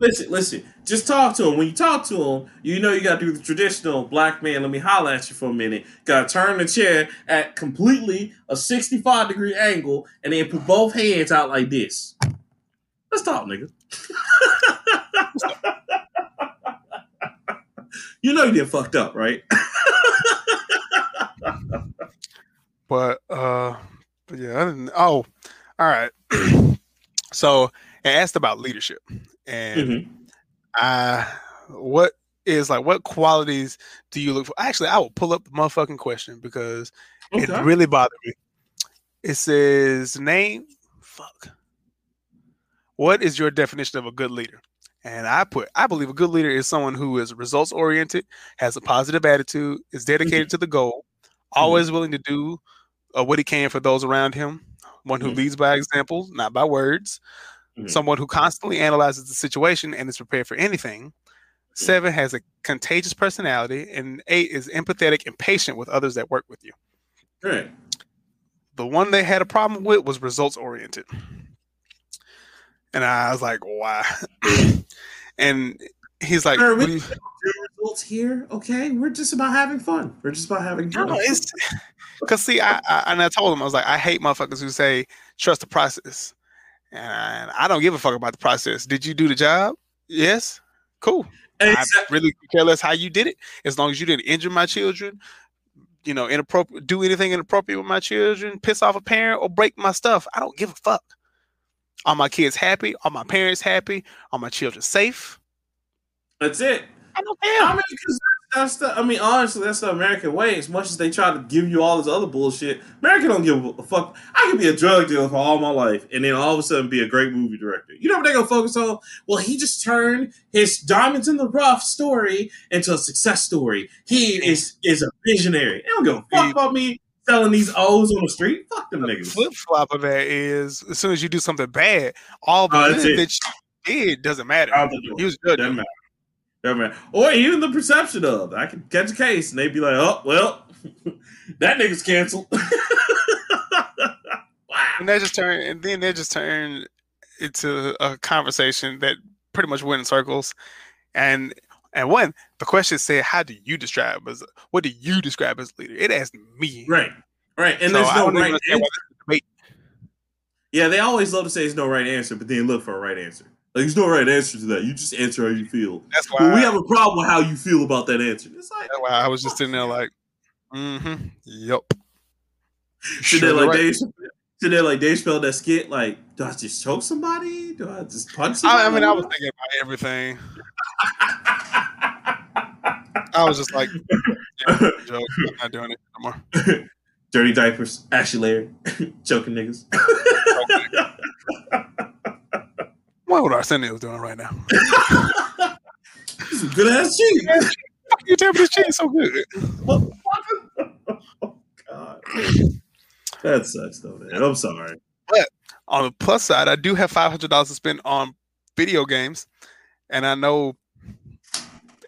S1: Listen, listen. Just talk to him. When you talk to him, you know you got to do the traditional black man. Let me holler at you for a minute. Got to turn the chair at completely a sixty-five degree angle, and then put both hands out like this. Let's talk, nigga. [LAUGHS] you know you did fucked up, right? [LAUGHS]
S2: But uh, but yeah, I didn't. Oh, all right. [CLEARS THROAT] so I asked about leadership, and
S1: Mhm.
S2: I what is like what qualities do you look for? Actually, I will pull up the motherfucking question because it really bothered me. It says name fuck. What is your definition of a good leader? And I put I believe a good leader is someone who is results oriented, has a positive attitude, is dedicated to the goal, always willing to do uh, what he can for those around him, one who
S1: Mhm.
S2: leads by example, not by words,
S1: Mhm.
S2: someone who constantly analyzes the situation and is prepared for anything. Seven has a contagious personality, and eight is empathetic and patient with others that work with you.
S1: Right.
S2: The one they had a problem with was results oriented. And I was like, why? [CLEARS THROAT] and he's like,
S1: Sir, "We
S2: mm. you...
S1: results here, okay? We're just about having fun. We're just about having fun.
S2: no, it's [LAUGHS] because see, I, I and I told him I was like, I hate motherfuckers who say trust the process, and I don't give a fuck about the process. Did you do the job? Yes, cool. I really care less how you did it, as long as you didn't injure my children, you know, inappropriate, do anything inappropriate with my children, piss off a parent, or break my stuff. I don't give a fuck. Are my kids happy? Are my parents happy? Are my children safe?
S1: That's it.
S2: I don't care.
S1: I mean, because that's the. I mean, honestly, that's the American way. As much as they try to give you all this other bullshit, America don't give a fuck. I could be a drug dealer for all my life, and then all of a sudden be a great movie director. You know what they're gonna focus on? Well, he just turned his diamonds in the rough story into a success story. He is is a visionary. They don't give a fuck about me selling these O's on the street. Fuck them
S2: The
S1: niggas.
S2: flip flop of that is as soon as you do something bad, all the
S1: oh, that's
S2: good
S1: it.
S2: that you did doesn't matter.
S1: Out the door.
S2: He was good.
S1: Doesn't matter. Doesn't matter. Or even the perception of I can catch a case and they'd be like, oh well, [LAUGHS] that nigga's canceled. [LAUGHS] wow.
S2: And that just turned, and then that just turned into a conversation that pretty much went in circles. And and one, the question said, "How do you describe as what do you describe as a leader?" It asked me.
S1: Right. Right. And
S2: So
S1: there's no right answer.
S2: why this is a debate.
S1: Yeah, they always love to say there's no right answer, but then look for a right answer. Like there's no right answer to that. You just answer how you feel.
S2: That's why.
S1: We have a problem with how you feel about that answer. It's like
S2: that's why I was just sitting there like, mm-hmm. Yup.
S1: Should they like Dave? Should they like Dave Chappelle's skit? Like, do I just choke somebody? Do I just punch somebody?
S2: I, mean, I was thinking about everything. I was just like, yeah, [LAUGHS] joke. I'm not doing it no more. [LAUGHS]
S1: Dirty diapers, Ashy Larry, [LAUGHS] choking niggas.
S2: What would Arsenio doing right now?
S1: Good ass cheese.
S2: You tell me this cheese so good.
S1: oh God, that sucks though, man. I'm sorry.
S2: But On the plus side, I do have five hundred dollars to spend on video games, and I know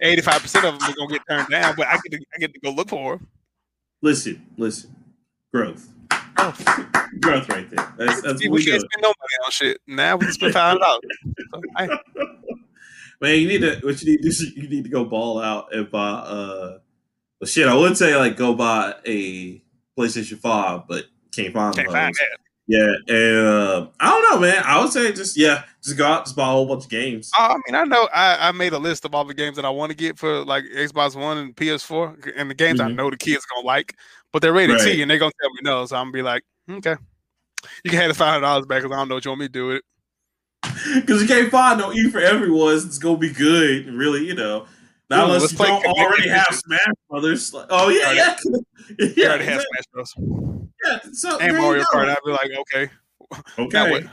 S2: eighty-five percent of them are gonna get turned down. But I get to, I get to go look for them.
S1: Listen, listen, growth, growth, right there. That's, that's
S2: we
S1: we
S2: can't spend no money on shit. Now we can spend five hundred dollars. [LAUGHS]
S1: Man, you need to. What you need to do? is You need to go ball out and buy. Uh, well, shit. I would say like go buy a PlayStation Five, but can't find
S2: can't
S1: one.
S2: find that.
S1: Yeah, and uh, I don't know, man. I would say just yeah, just go out, just buy a whole bunch of games.
S2: I mean, I know I, I made a list of all the games that I want to get for like Xbox One and PS4, and the games I
S1: Mhm.
S2: know the kids gonna like, but they're rated
S1: Right.
S2: T, and they're gonna tell me no. So I'm gonna be like, okay, you can have the five hundred dollars back because I don't know what you want me to do with it. [LAUGHS]
S1: Because you can't find no E for everyone. It's gonna be good, really. You know, not
S2: Ooh,
S1: unless
S2: let's
S1: you
S2: play
S1: don't already have Smash Brothers. Oh yeah, yeah, [LAUGHS]
S2: You
S1: yeah.
S2: already have. Smash Bros.
S1: yeah. So
S2: and Mario Kart. I'd be like, okay, [LAUGHS]
S1: Okay.
S2: now?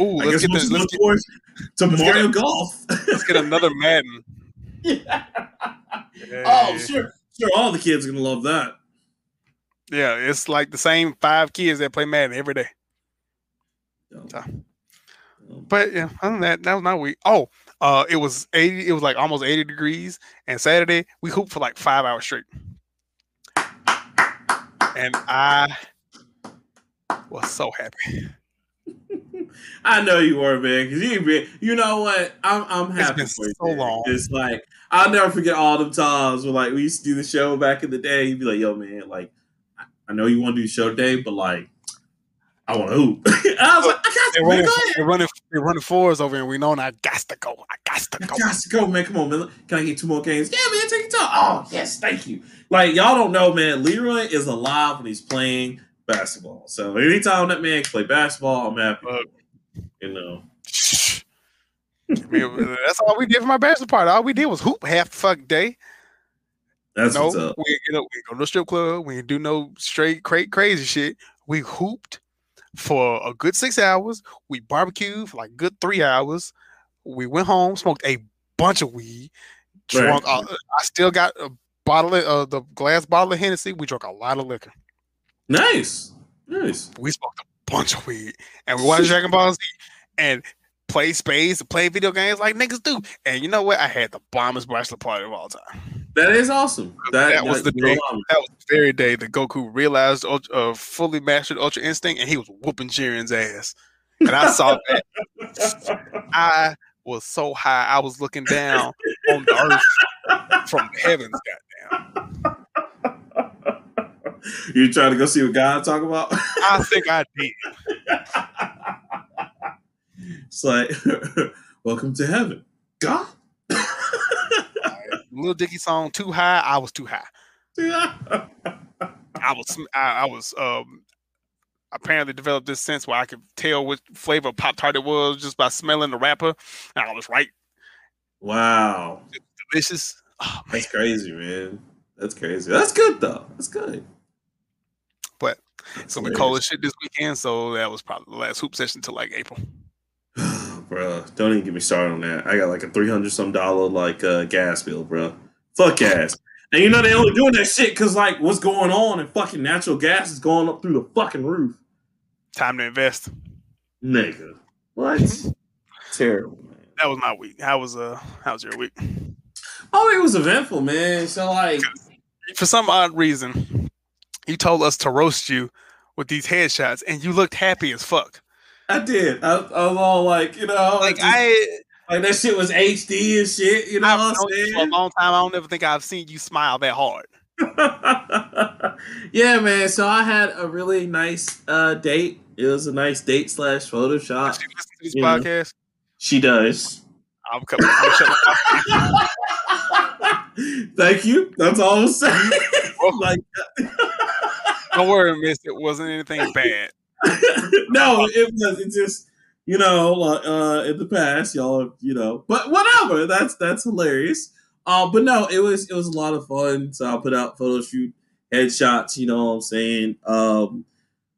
S2: Ooh,
S1: I
S2: let's get this. Let's get, [LAUGHS]
S1: to
S2: let's get
S1: Mario
S2: a-
S1: Golf.
S2: let's get another Madden.
S1: Oh, yeah.
S2: Yeah.
S1: Oh, sure, sure. All the kids are gonna love that.
S2: Yeah, it's like the same five kids that play Madden every day. So. But yeah, other than that, that was my week. Oh, uh, it was eighty. It was like almost eighty degrees, and Saturday we hooped for like five hours straight, and I was so happy. [LAUGHS]
S1: I know you were, man, because you been, you know what? I'm I'm
S2: It's
S1: happy
S2: been
S1: for you.
S2: so long.
S1: It's like I'll never forget all them times when like we used to do the show back in the day. You'd be like, "Yo, man, like I- I know you want to do the show today, but like I want to hoop." [LAUGHS] I was like, "I
S2: They're
S1: got to
S2: running,
S1: go ahead.
S2: they're running, they're running fours over, and we know I got to go. I got to go.
S1: I
S2: go.
S1: got to go, man. Come on, man. Can I get two more games? Yeah, man. Take your time. Oh, yes, thank you. Like y'all don't know, man. Leroy is alive when he's playing basketball. So anytime that man can play basketball, I'm happy.
S2: Look.
S1: You know. [LAUGHS]
S2: I mean, that's all we did for my bachelor party. All we did was hoop half the fuck day.
S1: That's
S2: no,
S1: what's up.
S2: we ain't get we go to the strip club. We ain't do no straight cra- crazy shit. We hooped for a good six hours. We barbecued for like a good three hours. We went home, smoked a bunch of weed, drunk.
S1: Right.
S2: uh, I still got a bottle of uh, the glass bottle of Hennessy. We drank a lot of liquor.
S1: Nice. Nice.
S2: We smoked a bunch of weed, and we watched Dragon Ball Z and play space, play video games like niggas do. And you know what? I had the bombest bachelor party of all time.
S1: That is awesome. That,
S2: That was the
S1: know,
S2: day.
S1: um,
S2: That was the very day that Goku realized uh, fully mastered Ultra Instinct, and he was whooping Jiren's ass. And I saw [LAUGHS] that. I was so high, I was looking down on the earth from heavens. Goddamn!
S1: you trying to go see what God talk about?
S2: I think I did. [LAUGHS]
S1: it's like, [LAUGHS] welcome to heaven. God?
S2: Little Dicky song, "Too High." I was too high. [LAUGHS] I was. I, I was. Um, apparently developed this sense where I could tell what flavor of Pop Tart it was just by smelling the wrapper. And I was right.
S1: wow.
S2: Delicious. Oh.
S1: That's crazy, man. That's crazy. That's good, though. That's good.
S2: But
S1: That's
S2: So we
S1: hilarious.
S2: cold shit this weekend. So that was probably the last hoop session till like April.
S1: Bro, don't even get me started on that. I got like a three hundred some dollar like uh, gas bill, bro. Fuck gas. And you know they only doing that shit because like what's going on and fucking natural gas is going up through the fucking roof,
S2: Time to invest.
S1: nigga. What? [LAUGHS] Terrible, man.
S2: That was my week. How was uh how was your week?
S1: Oh, it was eventful, man. So like,
S2: For some odd reason, you told us to roast you with these headshots, and you looked happy as fuck.
S1: I did. I, I was all like, you know,
S2: Like
S1: just-
S2: I,
S1: like that shit was HD and shit. You know
S2: I've
S1: what
S2: known you for a
S1: I'm
S2: long time. I don't ever think I've seen you smile that hard. [LAUGHS]
S1: yeah, man. So I had a really nice uh, date. It was a nice date slash Photoshop.
S2: You listen to this
S1: know.
S2: podcast?
S1: She does.
S2: I'm coming. I'm [LAUGHS]
S1: Thank you. That's all I'm saying. [LAUGHS] like,
S2: Don't worry, Miss. It wasn't anything bad. [LAUGHS]
S1: no, it was. It just, you know, uh, in the past, y'all, you know, but whatever. That's that's hilarious. Uh, but no, it was it was a lot of fun. So I put out photo shoot headshots. You know what I'm saying? Um,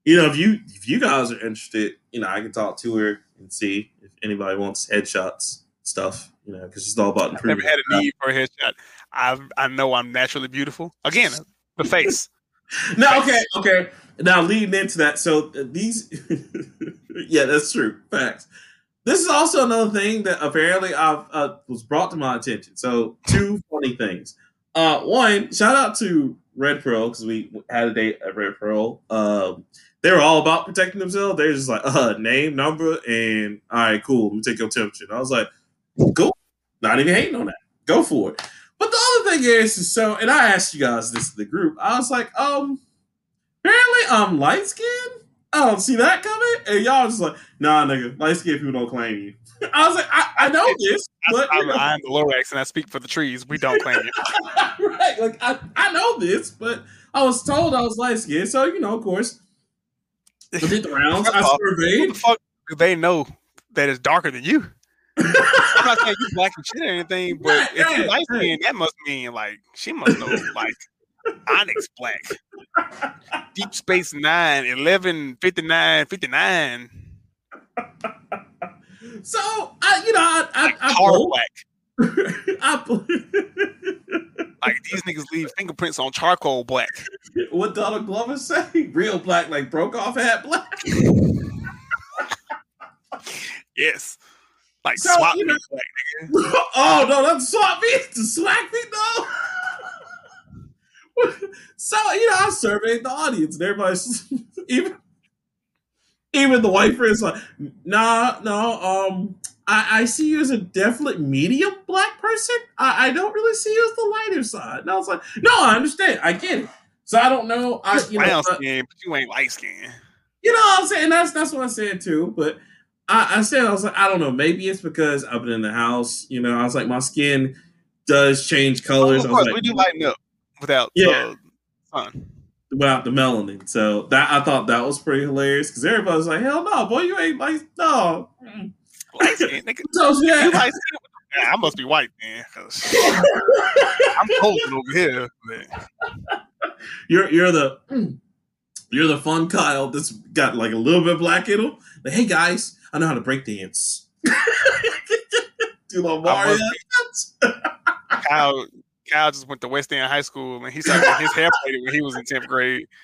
S1: you know, if you if you guys are interested, you know, I can talk to her and see if anybody wants headshots stuff. You know, because she's all about
S2: I've never had a need for a headshot. I I know I'm naturally beautiful. Again, the face. [LAUGHS]
S1: No, okay, okay. Now leading into that, so uh, these, [LAUGHS] yeah, that's true. Facts. This is also another thing that apparently I've uh, was brought to my attention. So two funny things. Uh, one, shout out to Red Pearl because we had a date at Red Pearl. Um, they were all about protecting themselves. They're just like, [LAUGHS] uh, name, number, and all right, cool. Let me take your temperature. And I was like, cool. Not even hating on that. Go for it. But the other thing is, is so, and I asked you guys this in the group. I was like, um, apparently I'm light skinned. I don't see that coming. And y'all just like, nah, nigga, light skinned people don't claim you. [LAUGHS] I was like, I, I know this, but
S2: I'm, I'm the Lorax and I speak for the trees. We don't claim it. [LAUGHS]
S1: right, like I, I know this, but I was told I was light skinned, so you know, of course, I did the rounds. I surveyed.
S2: the fuck do they know that it's darker than you? I'm not saying you black and shit or anything, but [LAUGHS]
S1: Right,
S2: if you light
S1: right.
S2: skin, that must mean like she must know like Onyx Black, Deep Space Nine, 11, 59, 59, [LAUGHS]
S1: So I, you know, I, I,
S2: like
S1: I,
S2: black. [LAUGHS]
S1: I pulled- [LAUGHS]
S2: Like these niggas leave fingerprints on charcoal black.
S1: what Donald Glover say? Real black, like broke off hat black.
S2: Yes. Like
S1: So,
S2: swap
S1: you know-
S2: meet black.
S1: oh no, that's swap meet. The swag meet, no. So you know, I surveyed the audience, and everybody's [LAUGHS] even even the white friends like, nah, no, um, I, I see you as a definite medium black person. I, I don't really see you as the lighter side. And I was like, no, I understand, I get it. So I don't know, I you know,
S2: Brown skin, but you ain't light skin.
S1: you know what I'm saying? That's that's what I said too. But I, I said I was like, I don't know. Maybe it's because I've been in the house. You know, I was like, my skin does change colors.
S2: of
S1: I was
S2: course,
S1: like,
S2: we do lighten up without
S1: Yeah.
S2: sun.
S1: without the melanin. So that I thought that was pretty hilarious because everybody was like, hell no, boy, you ain't like no.
S2: Light skin, nigga. [LAUGHS]
S1: Who told you
S2: You light skin? Yeah, I must be white man. [LAUGHS] I'm cold over here. But
S1: you're you're the you're the fun Kyle that's got like a little bit of black in him. Like, hey guys, I know how to break dance. [LAUGHS] Do Mario.
S2: Kyle, Kyle just went to West End High School and he started getting his hair plaited when he was in tenth grade. [LAUGHS]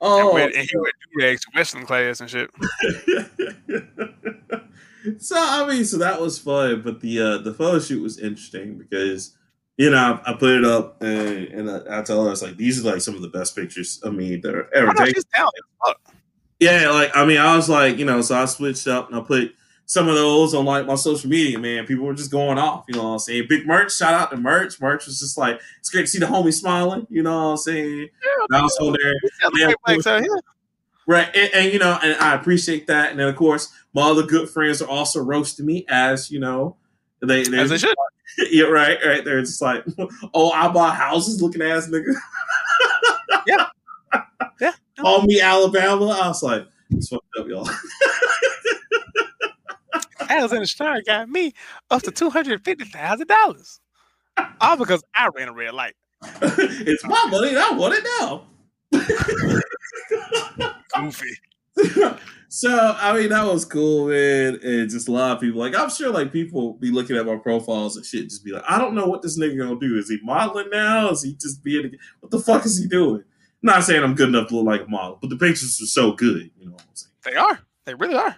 S1: Oh,
S2: and, went, and he went do rags to Western class and shit. [LAUGHS]
S1: so I mean, so that was fun, but the uh the photo shoot was interesting because you know I, I put it up and, and I, I told her I was like, these are like some of the best pictures of me that are ever taken.
S2: talented. Fuck.
S1: Yeah, like I mean, I was like, you know, so I switched up and I put some of those on like my social media. Man, people were just going off. You know what I'm saying? Big merch. Shout out to merch. Merch was just like it's great to see the homie smiling. You know what I'm saying? I was there. Yeah,
S2: blacks out here.
S1: Right, and, and you know, and I appreciate that. And then of course, my other good friends are also roasting me, as you know, they they
S2: As they should. [LAUGHS]
S1: yeah, right, right. They're just like, [LAUGHS] oh, I bought houses, looking ass nigga.
S2: Yeah. [LAUGHS] Yeah.
S1: On me, Alabama. I was like, it's fucked up, y'all. [LAUGHS]
S2: The Stern got me up to two hundred fifty thousand dollars. All because I ran a red light. [LAUGHS]
S1: it's my money, and I want it now. [LAUGHS]
S2: Goofy.
S1: so I mean that was cool, man, and just a lot of people like I'm sure like people be looking at my profiles and shit, just be like, I don't know what this nigga gonna do. Is he modeling now? Is he just being? What the fuck is he doing? not saying I'm good enough to look like a model, but the pictures are so good. You know what I'm saying?
S2: They are. They really are.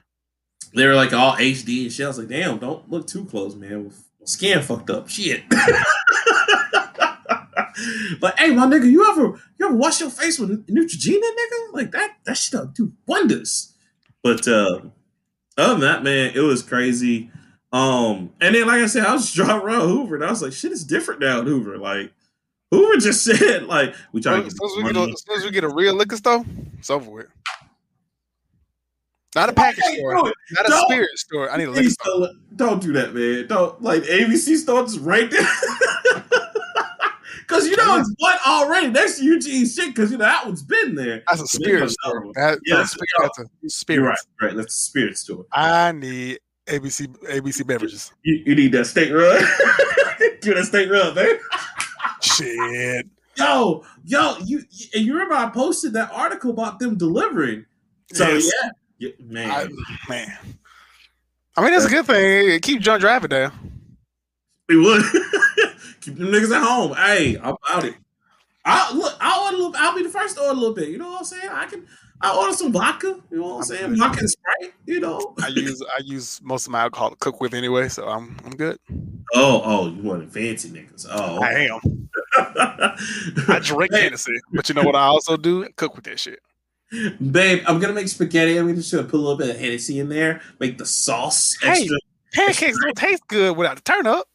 S1: They were like all HD and shit. I was like, damn, don't look too close, man. My skin fucked up. Shit. [LAUGHS] but hey, my nigga, you ever you ever wash your face with Neutrogena, nigga? Like that that shit do wonders. But uh other than that, man, it was crazy. Um, and then like I said, I was just [LAUGHS] driving around Hoover and I was like, shit is different now in Hoover. Like Hoover just [LAUGHS] said, like, we try to
S2: As
S1: get
S2: soon as, we get a, as soon as we get a real liquor store, it's over with. Not a package store. Not a spirit store. I need a liquor store.
S1: don't, don't that, man. Don't like ABC store just right there. [LAUGHS] Cause you know it's one already next to Eugene shit. Cause you know that one's been there.
S2: That's a spirit store. That,
S1: Yeah,
S2: that's, a spirit, that's a spirit.
S1: right, right. That's a spirit store.
S2: I need ABC ABC beverages.
S1: You, you need that state run. [LAUGHS] Give that state run, man.
S2: Shit.
S1: Yo, yo, you and you remember I posted that article about them delivering. So
S2: Yes.
S1: yeah, yeah, man.
S2: I, man. I mean, that's a good thing. Keep drunk driving down.
S1: We would [LAUGHS] keep them niggas at home. Hey, I'm about it. I look. I order. a little- I'll be the first to order a little bit. You know what I'm saying? I can. I order some vodka. You know what I'm saying? Vodka and Sprite. You know.
S2: I use I use most of my alcohol to cook with anyway, so I'm I'm good. [LAUGHS]
S1: Oh, oh, you want fancy niggas? Oh,
S2: I am. [LAUGHS] I drink. Hennessy, but you know what I also do? Cook with that shit.
S1: Babe. I'm gonna make spaghetti. I'm just gonna put a little bit of Hennessy in there. Make the sauce
S2: Hey.
S1: extra.
S2: Pancakes don't taste good without the turn up.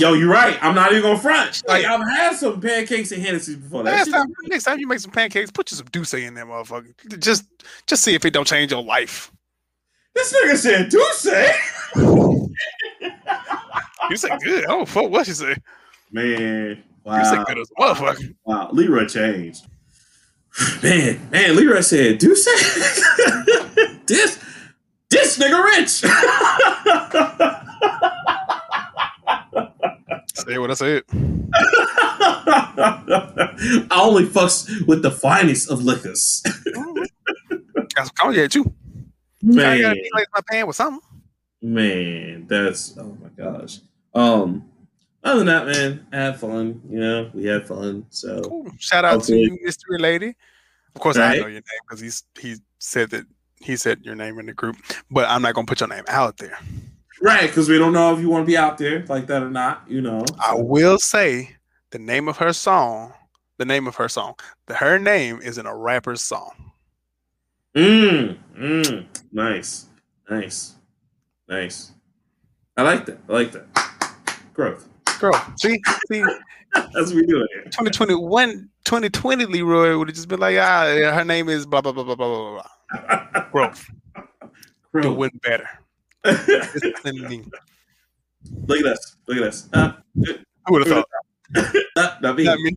S1: Yo, you're right. I'm not even gonna front. Like I've had some pancakes and Hennessy before. That
S2: Next time, next time you make some pancakes, put you some Douce in there, motherfucker. Just, just see if it don't change your life.
S1: this nigga said Douce.
S2: You say good. Oh, fuck, what you say?
S1: Man, wow.
S2: You say
S1: wow,
S2: good as a motherfucker.
S1: wow. Leroy changed. Man, man, Leroy said Douce. [LAUGHS] this, this nigga rich.
S2: Say what I said. [LAUGHS]
S1: I only fucks with the finest of liquors. [LAUGHS]
S2: Got some cognac too. I gotta
S1: Man,
S2: my pan with something.
S1: man, that's oh my gosh. Um, other than that, man, I had fun. You know, we had fun. So
S2: Cool. Shout out to you, mystery lady. Of course, I know your name because he's he said that he said your name in the group, but I'm not gonna put your name out there.
S1: right, because we don't know if you want to be out there like that or not. You know,
S2: I will say the name of her song. The name of her song. The her name is in a rapper's song.
S1: Mm, mm, nice, nice, nice. I like that. I like that. Growth.
S2: Girl, see, see, [LAUGHS]
S1: That's what we do here.
S2: 2021, 2020 Leroy would have just been like, ah, her name is blah blah blah blah blah blah blah. [LAUGHS] Growth,
S1: Growth.
S2: doing better. [LAUGHS]
S1: Look at us. Look at us. Uh,
S2: Who would have thought?
S1: not, not me.
S2: Not me.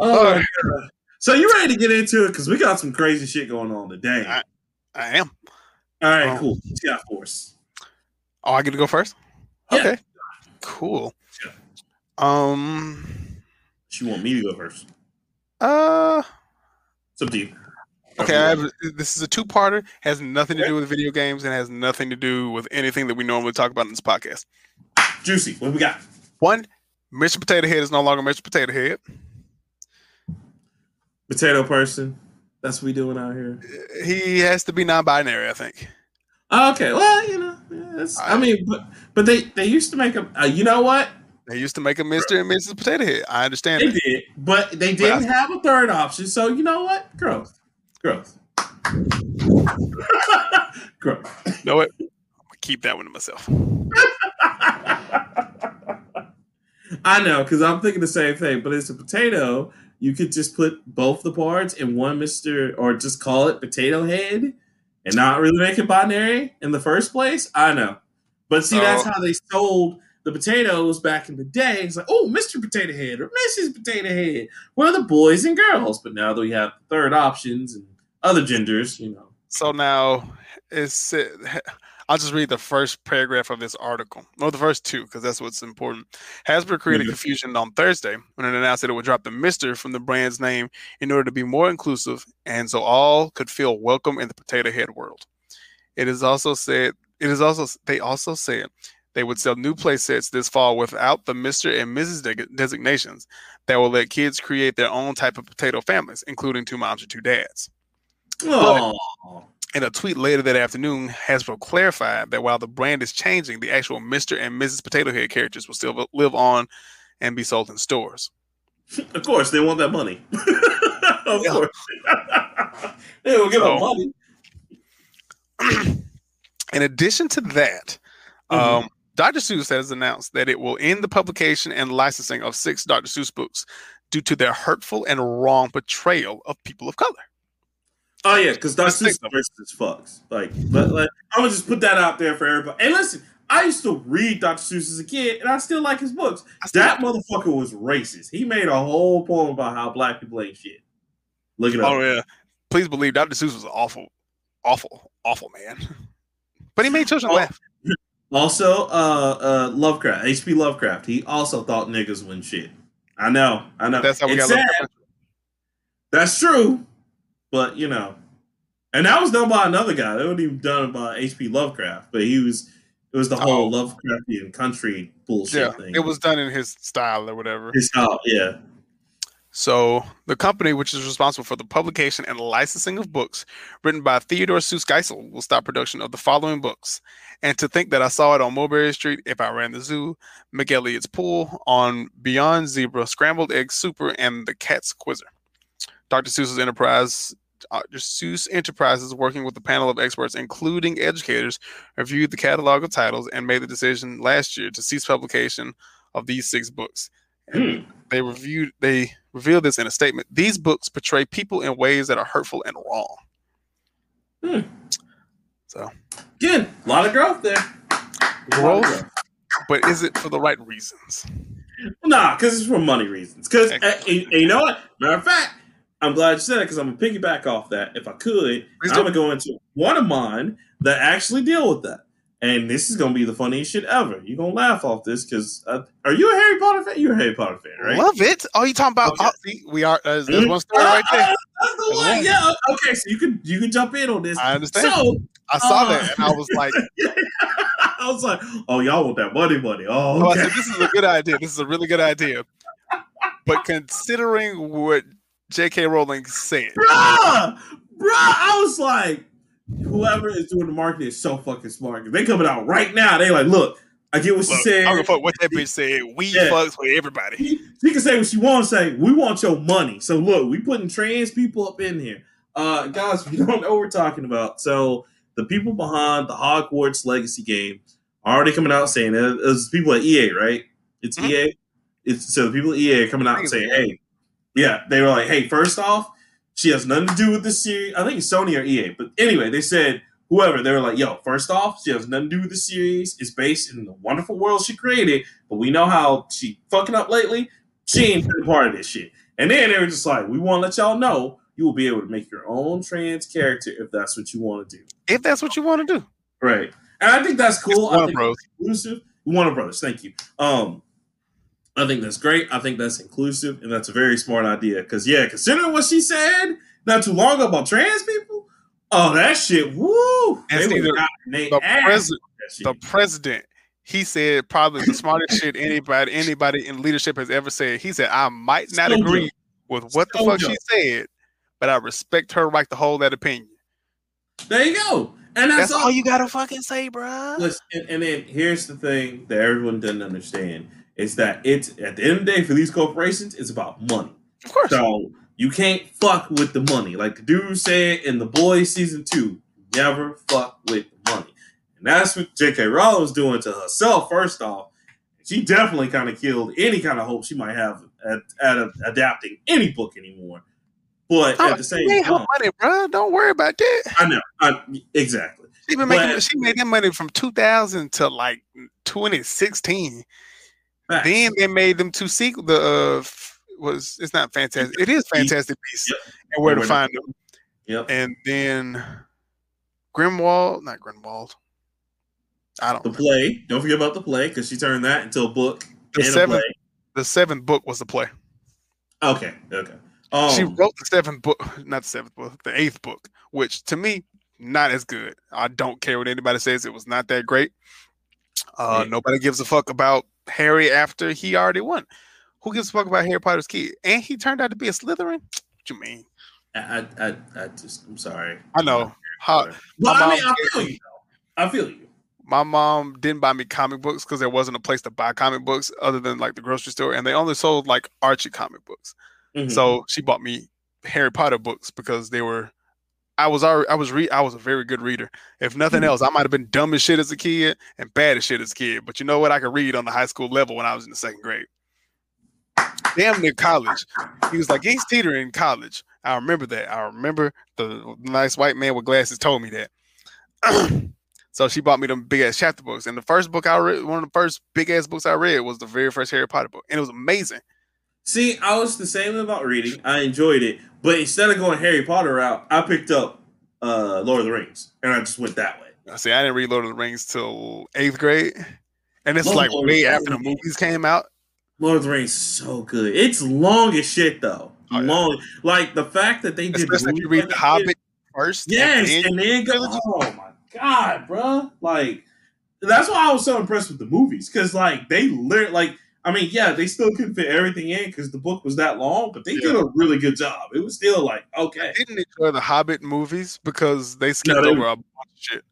S1: oh, my So you ready to get into it? Because we got some crazy shit going on today.
S2: I- I am.
S1: All right,
S2: Oh.
S1: cool. What you got for us?
S2: Oh, I get to go first.
S1: Yeah.
S2: Okay, cool.
S1: Yeah.
S2: Um.
S1: She want me to go first?
S2: Uh.
S1: It's up to you.
S2: Okay. I have, this is a two-parter. Has nothing to do with video games and has nothing to do with anything that we normally talk about in this podcast.
S1: Juicy. What we got?
S2: One, Mr. Potato Head is no longer Mr. Potato Head.
S1: Potato person. That's what we doing out here.
S2: He has to be non-binary, I think.
S1: Okay. Well, you know, yeah, I,
S2: I-
S1: mean, but but they they used to make a. Uh, you know what?
S2: They used to make a Mr. and Mrs. Potato Head. I understand
S1: They
S2: that.
S1: did, but they didn't have a third option. So you know what? Growth. Growth. [LAUGHS] Growth.
S2: Know what? I'm gonna keep that one to myself. [LAUGHS]
S1: I know, because I'm thinking the same thing, but it's a potato. You could just put both the parts in one Mr. or just call it potato head and not really make it binary in the first place. I know. But see, that's
S2: Oh.
S1: how they sold the potatoes back in the day. It's like, oh, Mr. Potato Head or Mrs. Potato Head. We're the boys and girls. But now that we have third options and other genders, you know.
S2: So now it's I'll just read the first paragraph of this article. Or the first two, because that's what's important. Hasbro created
S1: Mhm.
S2: confusion on Thursday when it announced that it would drop the Mister from the brand's name in order to be more inclusive and so all could feel welcome in the potato head world. It is also said it is also they also said they would sell new play sets this fall without the Mr. and Mrs. de- designations that will let kids create their own type of potato families, including two moms or two dads.
S1: Oh,
S2: In a tweet later that afternoon, Hasbro clarified that while the brand is changing, the actual Mr. and Mrs. Potato Head characters will still live on and be sold in stores. [LAUGHS]
S1: of course, they want that money. [LAUGHS] of
S2: Yeah.
S1: course. [LAUGHS] they will give them
S2: So-
S1: money. [CLEARS THROAT]
S2: In addition to that,
S1: Mhm.
S2: um, Dr. Seuss has announced that it will end the publication and licensing of six Dr. Seuss books due to their hurtful and wrong portrayal of people of color.
S1: Oh yeah, because Dr.
S2: Let's
S1: Seuss is racist as fucks. Like, but like, I'm gonna just put that out there for everybody. And listen, I used to read Dr. Seuss as a kid, and I still like his books. That
S2: like-
S1: motherfucker was racist. He made a whole poem about how black people ain't shit. Look it up.
S2: oh yeah, please believe Dr. Seuss was awful, awful, awful man. [LAUGHS] But he made children
S1: Oh,
S2: laugh.
S1: Also, uh, uh, Lovecraft, H.P. Lovecraft. He also thought niggas win shit. I know, I know.
S2: That's how we
S1: It's
S2: got. Lovecraft.
S1: sad. That's true, but you know, and that was done by another guy. That wasn't even done by H.P. Lovecraft, but he was. It was the whole
S2: Oh.
S1: Lovecraftian country bullshit
S2: Yeah,
S1: thing.
S2: it was done in his style or whatever.
S1: his style, yeah.
S2: So the company, which is responsible for the publication and licensing of books written by Theodore Seuss Geisel, will stop production of the following books. And to think that I saw it on Mulberry Street, If I Ran the Zoo, McElligot's Pool, on Beyond Zebra, Scrambled Egg Super, and The Cat's Quizzer. Dr. Seuss's enterprise uh, Seuss Enterprises, working with a panel of experts, including educators, reviewed the catalog of titles and made the decision last year to cease publication of these six books. And
S1: Hmm.
S2: they reviewed they revealed this in a statement. These books portray people in ways that are hurtful and wrong.
S1: Hmm.
S2: So,
S1: Again, a lot of growth there. Of
S2: Growth? but is it for the right reasons?
S1: Nah, because it's for money reasons. Because
S2: Exactly.
S1: you know what? Matter of fact, I'm glad you said it because I'm gonna piggyback off that. If I could,
S2: Please
S1: I'm gonna go into one of mine that actually deal with that. And this is gonna be the funniest shit ever. You're gonna laugh off this because uh, are you a Harry Potter fan? You're a Harry Potter fan, right?
S2: Love it. Oh, you talking about?
S1: Okay.
S2: Oh, we are. Uh, there's
S1: Mhm.
S2: one story right there.
S1: Uh, That's the one. Yeah. Okay. So you can you can jump in on this.
S2: I understand.
S1: So
S2: I saw
S1: uh,
S2: that and I was like, [LAUGHS]
S1: I was like, oh, y'all want that money, money? Oh,
S2: oh, I said, this is a good idea. This is a really good idea. But considering what J.K. Rowling said,
S1: bruh, bruh. I was like, whoever is doing the marketing is so fucking smart. They coming out right now. They like, look, I get what she said.
S2: I don't fuck what that bitch said. We
S1: Yeah.
S2: fucks with everybody.
S1: She, she can say what she wants to say. We want your money. So look, we putting trans people up in here. Uh, guys, if you [LAUGHS] don't know what we're talking about, so the people behind the Hogwarts Legacy game are already coming out saying it. It's people at EA, right? It's
S2: Mhm.
S1: EA. It's so the people at EA are coming out and saying, "Hey, yeah." They were like, "Hey, first off, she has nothing to do with this series. I think it's Sony or EA, but anyway, they said." Whoever they were like, yo, first off, she has nothing to do with the series. It's based in the wonderful world she created, but we know how she fucking up lately. She ain't been a part of this shit. And then they were just like, we want to let y'all know you will be able to make your own trans character if that's what you want to do.
S2: If that's what you want to do,
S1: Right. And I think that's cool.
S2: Warner
S1: think
S2: Bros.
S1: that's inclusive. Warner Brothers, thank you. Um, I think that's great. I think that's inclusive, and that's a very smart idea. Because yeah, considering what she said not too long ago about trans people, oh that shit, woo!
S2: And the-
S1: they
S2: the
S1: ass
S2: president, the president, he said probably the smartest shit anybody anybody in leadership has ever said. He said, "I might not agree with what the fuck she said, but I respect her right to hold that opinion."
S1: there you go, and that's,
S2: That's all you gotta fucking say, bro.
S1: Listen, and, and then here's the thing that everyone doesn't understand is that it's at the end of the day for these corporations, it's about money.
S2: Of course.
S1: So you can't fuck with the money. Like the dude said in the boys season two, never fuck with the money. And that's what J.K. Rowling's doing to herself, first off. She definitely kind of killed any kind of hope she might have at, at adapting any book anymore. But
S2: Oh,
S1: at the same time,
S2: money, bro. Don't worry about that.
S1: I know, I, exactly.
S2: She been making.
S1: But-
S2: She made that money from 2000 to like 2016. Then they made them two sequel. The uh, was it's not fantastic. It is Fantastic Beasts
S1: Yep.
S2: and Where to Find Them.
S1: Yep.
S2: And then Grimwald, not Grimwald. I don't.
S1: The play. Don't forget about the play because she turned that into a book
S2: The
S1: and a
S2: seventh,
S1: play.
S2: the seventh book was the play.
S1: Okay. Okay. Um,
S2: she wrote the seventh book, [LAUGHS] not the seventh book, the eighth book, which to me not as good. I don't care what anybody says; it was not that great. Uh,
S1: Yeah.
S2: Nobody gives a fuck about Harry after he already won. Who gives a fuck about Harry Potter's kid? And he turned out to be a Slytherin. What you mean?
S1: I, I, I, I just, I'm sorry.
S2: I know. How,
S1: But I mean, I feel you. Though. I feel you.
S2: my mom didn't buy me comic books because there wasn't a place to buy comic books other than like the grocery store, and they only sold like Archie comic books.
S1: Mhm.
S2: So she bought me Harry Potter books because they were. I was already, I was re, I was a very good reader. If nothing mm-hmm. else, I might have been dumb as shit as a kid and bad as shit as a kid. But you know what? I could read on the high school level when I was in the second grade. Damn near college. He was like, he's teetering in college. I remember that. I remember the nice white man with glasses told me that. [CLEARS THROAT] so she bought me them big ass chapter books. And the first book I read, one of the first big ass books I read was the very first Harry Potter book. And it was amazing.
S1: See, I was the same about reading. I enjoyed it, but instead of going Harry Potter route, I picked up uh, Lord of the Rings, and I just went that way.
S2: See, I didn't read Lord of the Rings till eighth grade, and it's
S1: Lord
S2: like
S1: the
S2: way
S1: Rings.
S2: after the movies came out.
S1: Lord of the Rings is so good. It's long as shit though.
S2: Oh, yeah.
S1: long, like the fact that they did.
S2: Especially you read
S1: like
S2: The Hobbit first. and
S1: Yes,
S2: then-
S1: and then go. Oh my god, bro! Like that's why I was so impressed with the movies because like they literally like. I mean, yeah, they still couldn't fit everything in because the book was that long, but they did a really good job. It was still like okay.
S2: I didn't enjoy the Hobbit movies because they skipped
S1: they-
S2: over a bunch of shit.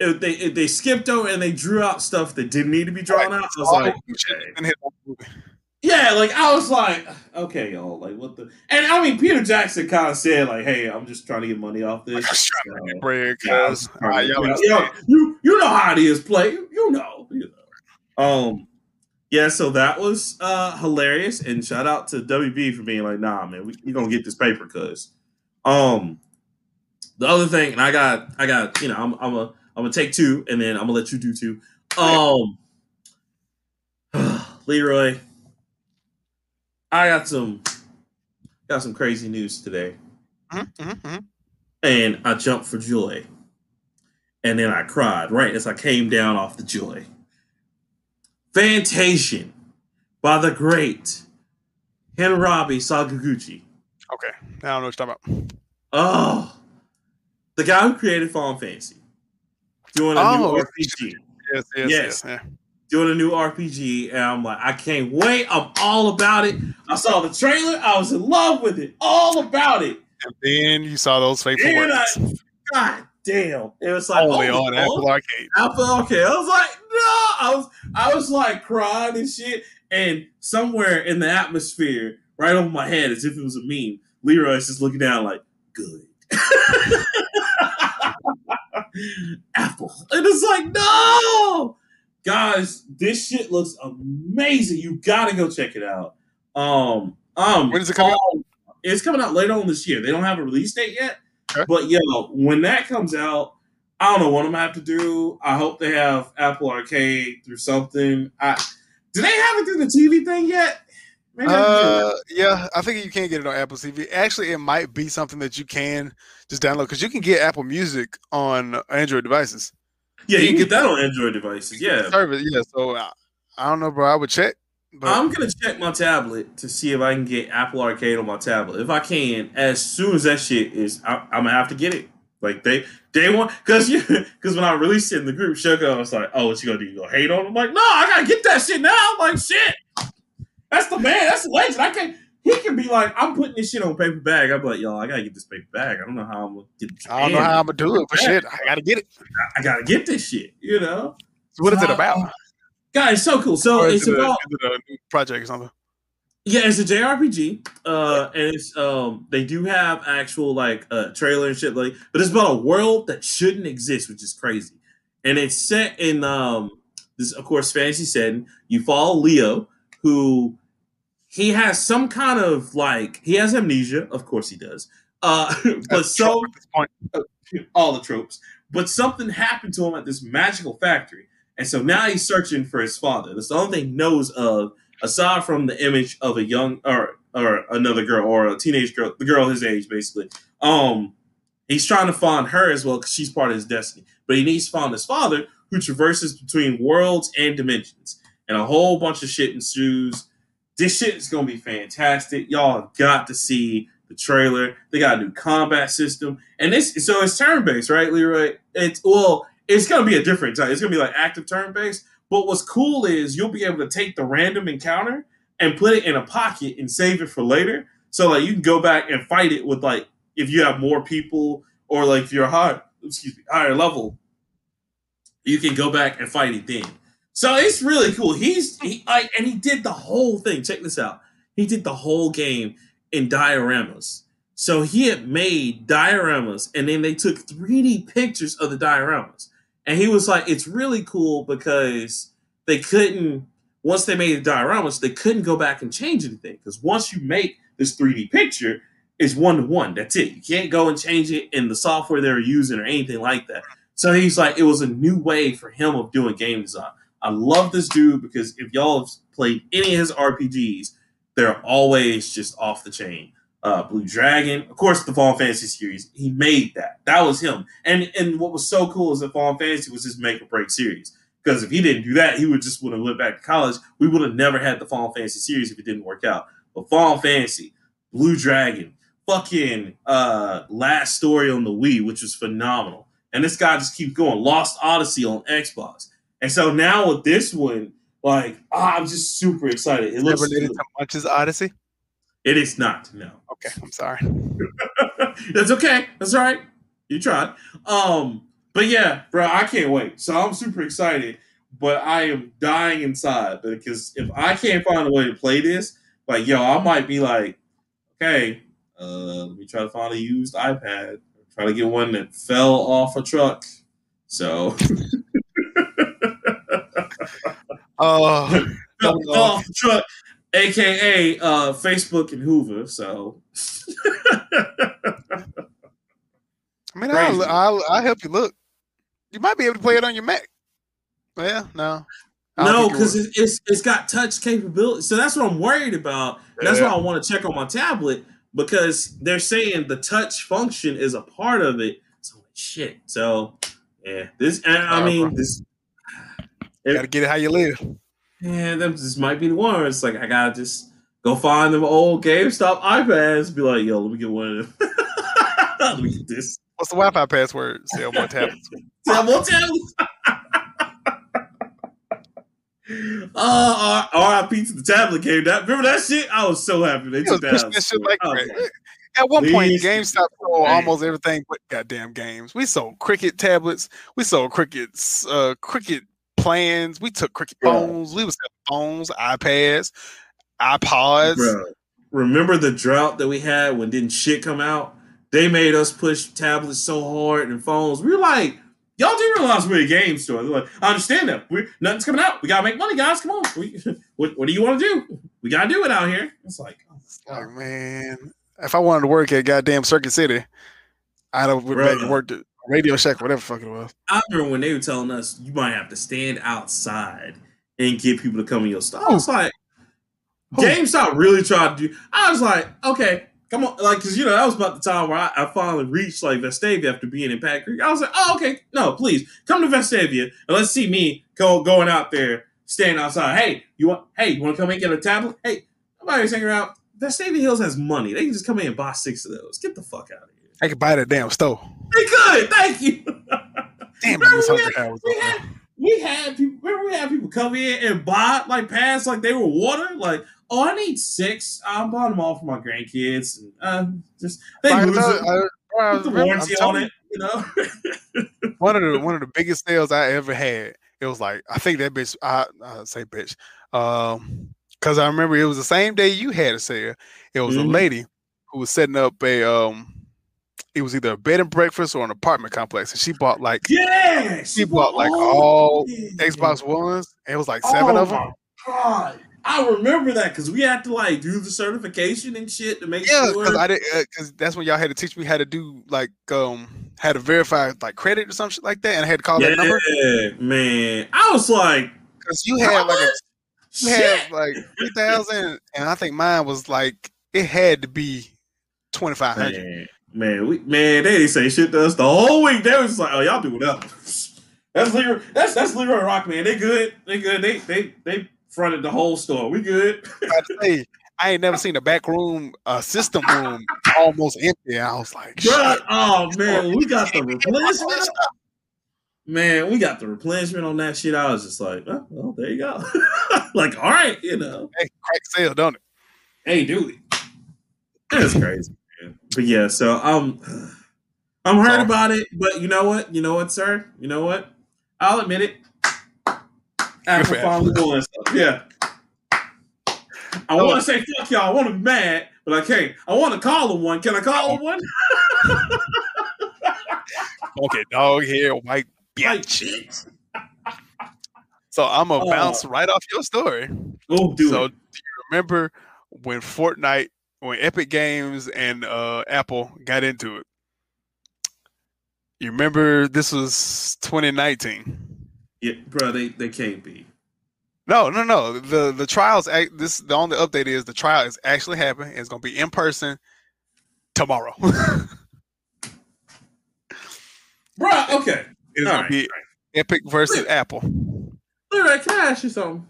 S1: If they if they skipped over and they drew out stuff that didn't need to be drawn
S2: Right.
S1: out. I was like, okay.
S2: in his movie.
S1: Yeah, like I was like, okay, y'all, like what the? And I mean, Peter Jackson kind of said like, "Hey, I'm just trying to get money off this."
S2: I'm just trying to
S1: So,
S2: get bread,
S1: yeah,
S2: cuz.
S1: I'm
S2: Alright, y'all
S1: to- you, know, you you know how it is, play. You know, you know. Um, yeah. So that was uh hilarious, and shout out to WB for being like, "Nah, man, we, we gonna get this paper." Cause, um, the other thing, and I got, I got, you know, I'm, I'm a, I'm gonna take two, and then I'm gonna let you do two. Um, [SIGHS] Leroy, I got some, got some crazy news today
S2: Mhm, mhm, mhm.
S1: and I jumped for joy. And then I cried right as I came down off the joy. Fantasian by the great Hironobu Sakaguchi.
S2: Okay. I don't know what you're talking about.
S1: Oh, the guy who created Final Fantasy. Doing a
S2: Oh,
S1: new RPG.
S2: Yes, yes,
S1: Yes.
S2: yes. yeah.
S1: Doing a new RPG. And I'm like, I can't wait. I'm all about it. I saw the trailer. I was in love with it. All about it.
S2: And then you saw those fateful
S1: And I- God damn. It was like
S2: Only
S1: oh,
S2: on Apple Arcade.
S1: Apple okay. I was like. I was I was like crying and shit. And somewhere in the atmosphere, right over my head, as if it was a meme, Leroy's just looking down like, good. [LAUGHS] Apple. And it's like, no! Guys, this shit looks amazing. You gotta go check it out. Um, um
S2: When is it coming out?
S1: It's coming out later on this year. They don't have a release date yet.
S2: Okay.
S1: But yo, when that comes out, I don't know what I'm gonna have to do. I hope they have Apple Arcade through something. I do they have it through the TV thing yet? Maybe I can get it.
S2: Uh, yeah, I think you can get it on Apple TV. Actually, it might be something that you can just download because you can get Apple Music on Android devices.
S1: yeah, you can get that on Android devices. Yeah,
S2: Service, yeah. So uh, I don't know, bro. I would check. But
S1: I'm gonna check my tablet to see if I can get Apple Arcade on my tablet. If I can, as soon as that shit is, I, I'm gonna have to get it. Like they, they one, because you because when I released it in the group, Shoko I was like, "Oh, what you gonna do? You gonna hate on?" him? I'm like, "No, I gotta get that shit now." I'm like, "Shit, that's the man. That's the legend. I can't." He can be like, "I'm putting this shit on paper bag." I'm like, "Y'all, I gotta get this paper bag. I don't know how I'm gonna get. it
S2: I don't know how I'm gonna do it, but
S1: Yeah.
S2: shit, I gotta get it.
S1: I gotta get this shit. You know,
S2: So what is it about?
S1: guys, so cool. So
S2: Or is
S1: it's
S2: it, a,
S1: about
S2: is it a new project or something?
S1: Yeah, it's a JRPG, uh, and it's um they do have actual like uh trailer and shit like, but it's about a world that shouldn't exist, which is crazy, and it's set in um this of course fantasy setting. You follow Leo, who he has some kind of like he has amnesia, of course he does, uh, [LAUGHS] but so
S2: at this point.
S1: all the tropes. But something happened to him at this magical factory, and so now he's searching for his father. That's the only thing he knows of, aside from the image of a young or or another girl or a teenage girl, the girl his age, basically. Um, he's trying to find her as well because she's part of his destiny. But he needs to find his father, who traverses between worlds and dimensions, and a whole bunch of shit ensues. This shit is gonna be fantastic. Y'all got to see the trailer. They got a new combat system, and this so it's turn based, right, Leroy? It's well, it's gonna be a different type. It's gonna be like active turn based. But what's cool is you'll be able to take the random encounter and put it in a pocket and save it for later. So like you can go back and fight it with like if you have more people or like if you're high, excuse me, higher level, you can go back and fight it then. So it's really cool. He's he I, and he did the whole thing. Check this out. He did the whole game in dioramas. So he had made dioramas and then they took 3D pictures of the dioramas. And he was like, it's really cool because they couldn't, once they made the dioramas, they couldn't go back and change anything. Because once you make this 3D picture, it's one to one. That's it. You can't go and change it in the software they're using or anything like that. So he's like, it was a new way for him of doing game design. I love this dude because if y'all have played any of his RPGs, they're always just off the chain. Uh, Blue Dragon, of course, the Final Fantasy series. He made that. That was him. And and what was so cool is that Final Fantasy was his make or break series. Because if he didn't do that, he would just would have went back to college. We would have never had the Final Fantasy series if it didn't work out. But Final Fantasy, Blue Dragon, fucking uh, Last Story on the Wii, which was phenomenal. And this guy just keeps going. Lost Odyssey on Xbox. And so now with this one, like ah, I'm just super excited. It looks.
S2: Related to Munch's Odyssey.
S1: It is not. No.
S2: Okay, I'm sorry. [LAUGHS]
S1: That's okay. That's all right. You tried. Um, but yeah, bro, I can't wait. So I'm super excited. but I am dying inside because if I can't find a way to play this, like yo, I might be like, okay, uh, let me try to find a used iPad. Try to get one that fell off a truck. So [LAUGHS]
S2: Oh,
S1: fell off the truck, aka uh, Facebook and Hoover. So
S2: I mean, I'll, I'll I'll help you look. You might be able to play it on your Mac. Well, no. I don't
S1: no, because it, it's it's got touch capability. So that's what I'm worried about. That's why I want to check on my tablet because they're saying the touch function is a part of it. So shit. So yeah, this and I
S2: Alright,
S1: mean
S2: bro.
S1: this.
S2: You [SIGHS] gotta get it how you live.
S1: Yeah, that this might be the one. It's like I gotta just go find them old GameStop iPads. Be like, yo, let me get one of them. [LAUGHS] let me get this.
S2: What's the Wi-Fi password? Sell more [LAUGHS] tablets.
S1: Sell more tablets. [LAUGHS] Uh, RIP to the tablet game. That remember that shit? I was so happy they
S2: He
S1: took that out.
S2: that shit like crazy. At one point, GameStop sold almost everything but goddamn games. We sold Cricket tablets. We sold Cricket's uh, Cricket plans. We took Cricket
S1: Bro.
S2: phones. We was phones, iPads, iPods.
S1: Bro, remember the drought that we had when didn't shit come out? They made us push tablets so hard and phones. We were like, y'all do realize we're a game store. They're like, I understand that. We're, nothing's coming out. We gotta make money, guys. Come on. We, [LAUGHS] what, what do you want to do? We gotta do it out here. It's like, oh, oh
S2: Like, man, if I wanted to work at goddamn Circuit City, I'd have went back worked at Radio Shack, whatever the fuck it was.
S1: I remember when they were telling us you might have to stand outside and get people to come in your store. I was like,
S2: Who?
S1: GameStop really tried to do. I was like, okay, come on, like, cause you know that was about the time where I, I finally reached like Vestavia after being in Patton Creek. I was like, oh, okay, no, please come to Vestavia and let's see me go going out there, standing outside. Hey, you want? Hey, you want to come in and get a tablet? Hey, nobody's hanging around. Vestavia Hills has money. They can just come in and buy six of those. Get the fuck out of here.
S2: I could buy that damn stove.
S1: They could. Thank you.
S2: Damn, I hungry. I was
S1: we had we had people remember we had people come in and buy like pads like they were water like oh I need six I'm buying them all for my grandkids and uh, just they
S2: I
S1: lose
S2: know-
S1: it
S2: I- I
S1: put the warranty on it you know [LAUGHS]
S2: one of the one of the biggest sales I ever had. It was like I think that bitch. I, I say bitch, um, because I remember it was the same day you had a sale. It was
S1: Mhm.
S2: a lady who was setting up a um, it was either a bed and breakfast or an apartment complex, and she bought like
S1: yeah
S2: she bought like all
S1: yeah.
S2: Xbox Ones. And it was like seven
S1: oh
S2: of them.
S1: God I remember that because we had to like do the certification and shit to make
S2: Yeah,
S1: sure
S2: because I did because that's when y'all had to teach me how to do like um how to verify like credit or some shit like that, and I had to call that number
S1: yeah man I was like
S2: because you had like a you
S1: shit
S2: had like three thousand, and I think mine was like it had to be twenty five hundred.
S1: Man, we man, they didn't say shit to us the whole week. They was just like, "Oh, y'all do whatever." That's Leroy. That's that's Leroy Rock, man. They good. They good. They they they fronted the whole store. We good.
S2: I say I ain't never seen a back room, uh, system room almost empty. I was like,
S1: Bruh, oh man, we got the replenishment. Man, we got the replenishment on that shit. I was just like, oh, well, there you go. [LAUGHS] like, all right, you know,
S2: Hey, crack sale, don't it?
S1: hey, do it. That's crazy. But yeah, so um, I'm hurt
S2: So-
S1: about it. But you know what? You know what, sir? You know what? I'll admit it.
S2: For
S1: finally won. So, yeah. I
S2: Oh.
S1: want to say fuck y'all. I want to be mad, but I can't. I want to call him one. Can I call him one? [LAUGHS]
S2: Okay, dog here, white bitch. So I'm gonna
S1: Oh.
S2: bounce right off your story.
S1: oh, dude.
S2: so do you remember when Fortnite, when Epic Games and uh, Apple got into it? You remember this was 2019.
S1: yeah, bro, they, they can't be.
S2: No, no, no. The the trials. act- This the only update is the trial is actually happening. It's gonna be in person tomorrow. [LAUGHS]
S1: Bro, okay.
S2: it's
S1: All
S2: gonna
S1: right.
S2: be Epic versus Apple.
S1: Leroy, can I ask you something?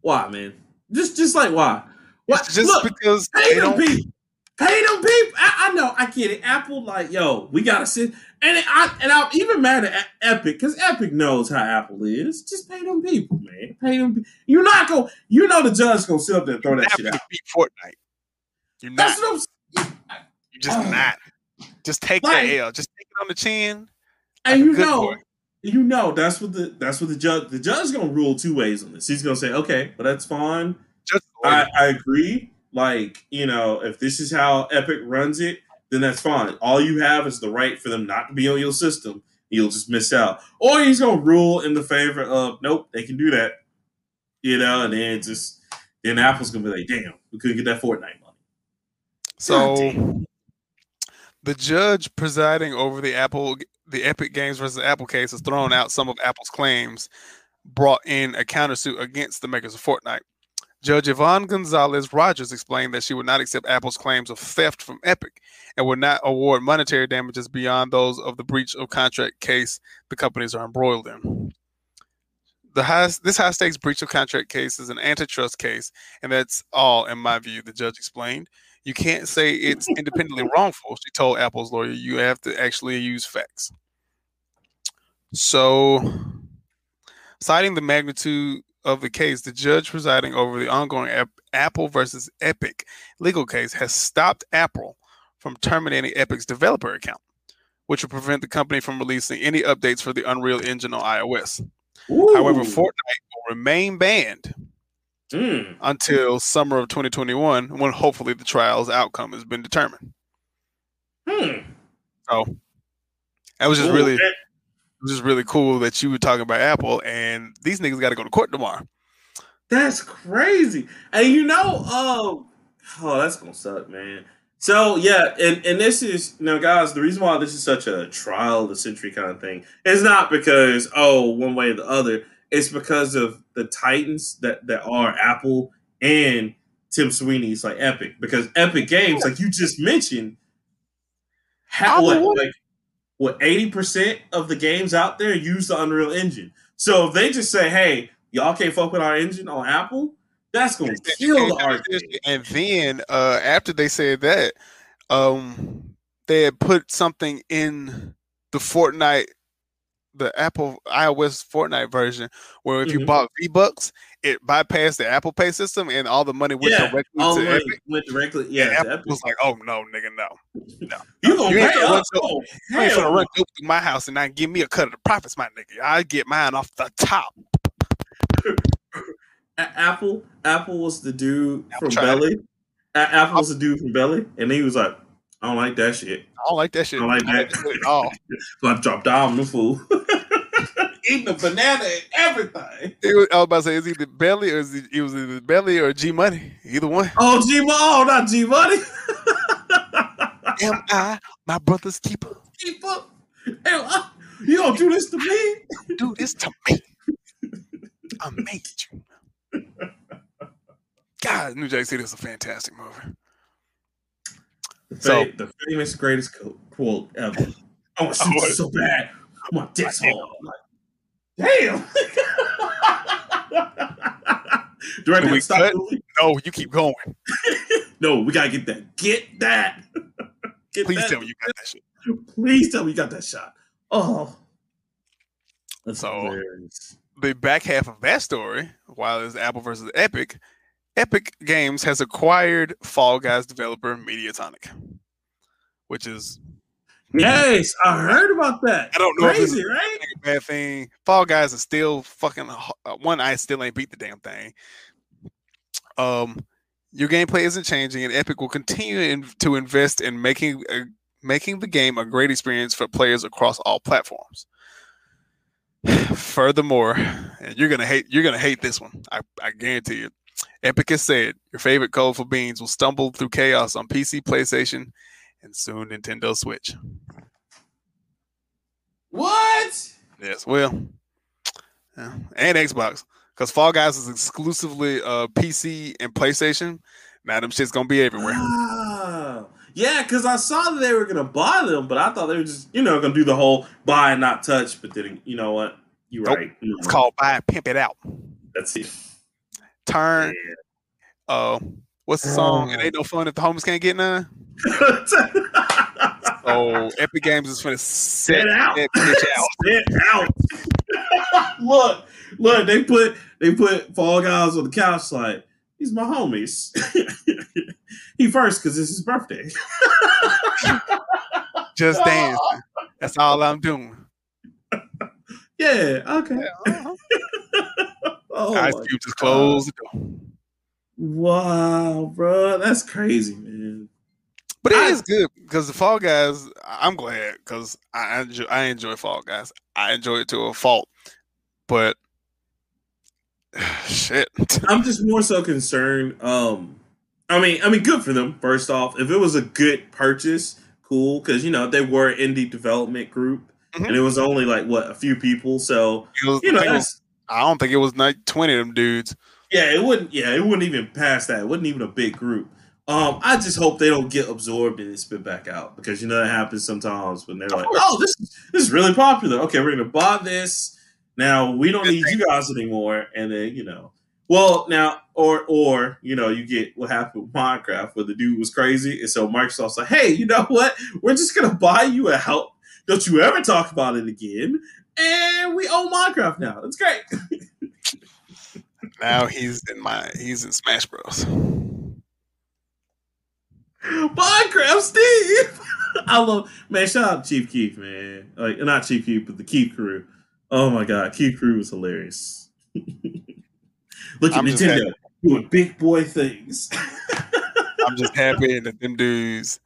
S1: Why, man? Just just like why? What?
S2: Just
S1: Look,
S2: because
S1: pay
S2: they
S1: them
S2: don't.
S1: people. Pay them people. I, I know. I get it. Apple, like, yo, we gotta sit. And it, I and I'm even mad at Epic because Epic knows how Apple is. Just pay them people, man. Pay them. You're not gonna. You know the judge gonna sit up there and throw that
S2: Apple
S1: shit out.
S2: beat Fortnite. You're not.
S1: That's what I'm.
S2: You're just
S1: Oh.
S2: not. Just take
S1: Like-
S2: the L. Just take it on the chin.
S1: And
S2: like a
S1: you know,
S2: boy.
S1: you know that's what the that's what the judge the judge is gonna rule two ways on this. He's gonna say, okay, well that's fine.
S2: Just
S1: I, I agree. Like, you know, if this is how Epic runs it, then that's fine. All you have is the right for them not to be on your system. You'll just miss out. Or he's gonna rule in the favor of nope, they can do that. You know, and then just then Apple's gonna be like, damn, we couldn't get that Fortnite money.
S2: So
S1: damn.
S2: the judge presiding over the Apple the Epic Games versus Apple case has thrown out some of Apple's claims, brought in a countersuit against the makers of Fortnite. Judge Yvonne Gonzalez Rogers explained that she would not accept Apple's claims of theft from Epic and would not award monetary damages beyond those of the breach of contract case the companies are embroiled in. The high, this high stakes breach of contract case is an antitrust case, and that's all, in my view, the judge explained. You can't say it's [LAUGHS] independently wrongful, she told Apple's lawyer. You have to actually use facts. So, citing the magnitude of the case, the judge presiding over the ongoing App- Apple versus Epic legal case has stopped Apple from terminating Epic's developer account, which will prevent the company from releasing any updates for the Unreal Engine on iOS. However,
S1: Ooh.
S2: Fortnite will remain banned
S1: Mm.
S2: until summer of 2021, when hopefully the trial's outcome has been determined.
S1: Hmm.
S2: So that was just
S1: Ooh,
S2: really,
S1: that-
S2: just really cool that you were talking about Apple, and these niggas got to go to court tomorrow.
S1: That's crazy. And you know, oh, oh, that's gonna suck, man. So yeah, and and this is you know, guys, the reason why this is such a trial of the century kind of thing is not because oh, one way or the other. It's because of the titans that that are Apple and Tim Sweeney's like Epic. Because Epic Games, like you just mentioned, what, like what eighty percent of the games out there use the Unreal Engine. So if they just say, "Hey, y'all can't fuck with our engine on Apple," that's gonna kill the arcade.
S2: And then uh, after they said that, um, they had put something in the Fortnite, the Apple iOS Fortnite version, where if you
S1: Mhm.
S2: bought V Bucks, it bypassed the Apple Pay system, and all the money went
S1: Yeah,
S2: directly
S1: all
S2: to
S1: the money
S2: Epic.
S1: went directly. Yeah, to
S2: Apple
S1: Epic.
S2: was like, "Oh no, nigga, no!
S1: you gonna
S2: you ain't gonna run to-
S1: Oh,
S2: You ain't
S1: hell
S2: finna run through my house and not give me a cut of the profits, my nigga. I get mine off the top."
S1: Apple, Apple was the dude
S2: Apple
S1: from Belly. A- Apple was the dude from Belly, and he was like, "I don't like that shit.
S2: I don't like that shit.
S1: I like
S2: I don't like it at all. [LAUGHS]
S1: So I dropped down the fool, [LAUGHS] eating a banana and everything."
S2: Was, I was about to say, is either Belly or is it, it was either Belly or G Money. Either one.
S1: Oh, G, Money. oh, not G Money. [LAUGHS]
S2: Am I my brother's keeper?
S1: Keep up. Hell, uh, you don't do this to me.
S2: Do this to me. I made you. God, New Jack City is a fantastic movie.
S1: The,
S2: So-
S1: the famous greatest quote ever. I want to shoot
S2: Oh,
S1: so bad. My dick's hard. I'm like, damn. [LAUGHS] Do I
S2: Can we
S1: to stop
S2: cut?
S1: the movie?
S2: No, you keep going. [LAUGHS]
S1: No, we gotta get that. Get that. [LAUGHS] Get
S2: Please
S1: that.
S2: tell me you got that shit.
S1: Please tell me you got that shot. Oh, that's
S2: So-
S1: hilarious.
S2: The back half of that story, while it's Apple versus Epic, Epic Games has acquired Fall Guys developer Mediatonic, which is
S1: Yes, I heard about that.
S2: I don't know
S1: Crazy, right?
S2: bad thing. Fall Guys is still fucking uh, one. I still ain't beat the damn thing. Um, your gameplay isn't changing, and Epic will continue in, to invest in making uh, making the game a great experience for players across all platforms. [SIGHS] Furthermore, and you're gonna hate you're gonna hate this one. I, I guarantee you. Epic has said your favorite colorful beans will stumble through chaos on PC, PlayStation, and soon Nintendo Switch.
S1: What?
S2: Yes, well, yeah, and Xbox, because Fall Guys is exclusively uh, PC and PlayStation. Now them shit's gonna be everywhere.
S1: Ah, yeah, because I saw that they were gonna buy them, but I thought they were just, you know, gonna do the whole buy and not touch. But then, you know what? You're
S2: Nope.
S1: right.
S2: It's called buy and pimp it out.
S1: That's it.
S2: Turn. Uh, what's the song? It ain't no fun if the homies can't get none. [LAUGHS] So Epic Games is going to
S1: Set out.
S2: that bitch out. [LAUGHS]
S1: Sit out. [LAUGHS] look, look, they put they put Fall Guys on the couch like he's my homies. he first because it's his birthday.
S2: Just dancing. That's all I'm doing.
S1: Yeah. Okay.
S2: Yeah, uh-huh.
S1: oh
S2: Ice Cube just closed.
S1: Wow, bro, that's crazy, man.
S2: But it
S1: I-
S2: is good because the Fall Guys. I'm glad because I enjoy, I enjoy Fall Guys. I enjoy it to a fault, but [SIGHS] shit. [LAUGHS]
S1: I'm just more so concerned. Um, I mean, I mean, good for them. First off, if it was a good purchase, cool, because you know they were indie development group,
S2: Mhm.
S1: and it was only like what a few people. So
S2: was-
S1: you know,
S2: I, was- I don't think it was like 20 of them dudes.
S1: yeah, it wouldn't. Yeah, it wouldn't even pass that. It wasn't even a big group. Um, I just hope they don't get absorbed and spit back out because you know that happens sometimes when they're like, "Oh, this this is really popular. Okay, we're gonna buy this. Now we don't need you guys anymore." And then you know, well, now or or you know, you get what happened with Minecraft where the dude was crazy, and so Microsoft's like, "Hey, you know what? We're just gonna buy you out. Don't you ever talk about it again." And we own Minecraft now. That's great. [LAUGHS]
S2: Now he's in my he's in Smash Bros.
S1: Minecraft Steve. [LAUGHS] I love man. Shout out Chief Keith, man. Like not Chief Keith, but the Keef crew. Oh my god, Keef crew was hilarious. [LAUGHS] Look at
S2: I'm
S1: Nintendo doing big boy things. [LAUGHS]
S2: I'm just happy that them dudes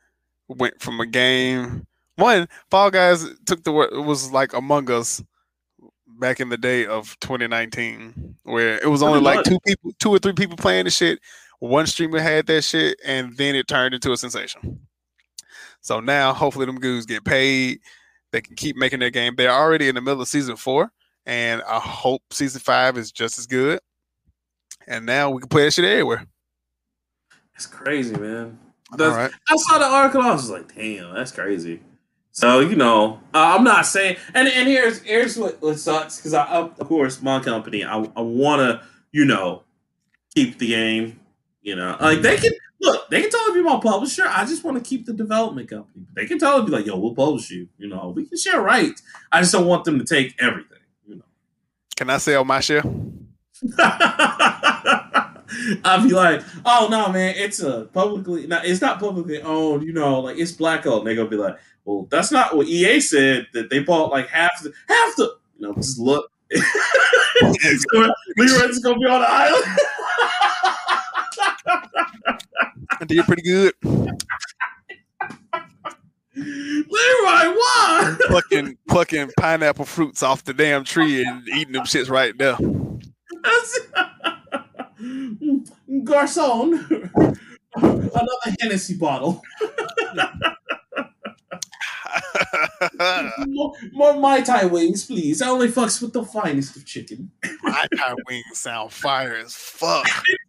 S2: went from a game. One Fall Guys took the word. It was like Among Us back in the day of 2019, where it was only like two people, two or three people playing the shit. One streamer had that shit, and then it turned into a sensation. So now, hopefully, them goons get paid. They can keep making their game. They're already in the middle of season four, and I hope season five is just as good. And now we can play that shit everywhere.
S1: That's crazy, man.
S2: All
S1: That's,
S2: right.
S1: I saw the article. I was like, damn, that's crazy. So you know, uh, I'm not saying, and and here's here's what, what sucks because I, I of course my company I I want to you know keep the game. You know, like they mm. can look, they can totally be my publisher. I just want to keep the development company. They can totally be like, yo, we'll publish you. You know, we can share rights. I just don't want them to take everything. You know.
S2: Can I sell my share? [LAUGHS]
S1: I'd be like, oh no, man, it's a publicly, not, it's not publicly owned. You know, like it's black owned. They're gonna be like, well, that's not what EA said. That they bought like half the half the. You know, just look. [LAUGHS] [LAUGHS] so Leroy's gonna be on the island.
S2: I did pretty good.
S1: Leroy, why?
S2: plucking plucking pineapple fruits off the damn tree and eating them shits right there.
S1: Garcon, another Hennessy bottle. [LAUGHS] More, more Mai Tai wings, please. I only fucks with the finest of chicken.
S2: My Thai wings sound fire as fuck. [LAUGHS]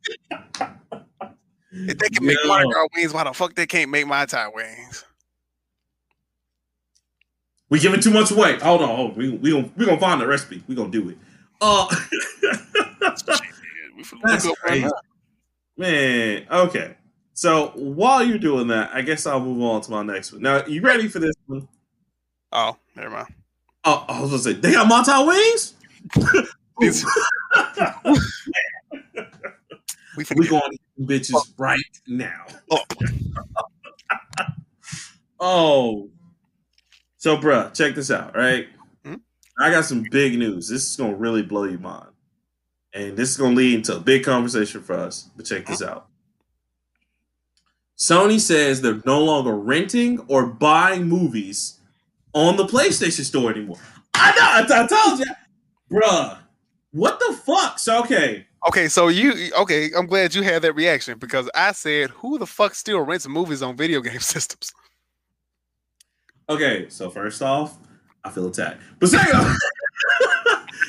S2: If they can make
S1: Yo.
S2: Mardi Gras wings, why the fuck they can't make my Thai wings?
S1: We giving too much away. Hold on, hold on. We we gonna we gonna find the recipe. We gonna do it. Uh,
S2: Shit, [LAUGHS] we finna
S1: That's
S2: look up right
S1: crazy. man. Okay. So while you're doing that, I guess I'll move on to my next one. Now, you ready for this one?
S2: Oh, never mind.
S1: Oh, I was gonna say they got Montai wings. [LAUGHS] [LAUGHS]
S2: We finna
S1: we going to bitches right now.
S2: up. [LAUGHS]
S1: Oh, so bruh, check this out, right?
S2: Hmm?
S1: I got some big news. This is gonna really blow your mind, and this is gonna lead into a big conversation for us. But check this out. Sony says they're no longer renting or buying movies on the PlayStation Store anymore. I know. I, I told you, bruh. What the fuck? So okay,
S2: Okay, so you okay? I'm glad you had that reaction because I said, "Who the fuck still rents movies on video game [LAUGHS] systems?"
S1: Okay, so first off, I feel attacked. But second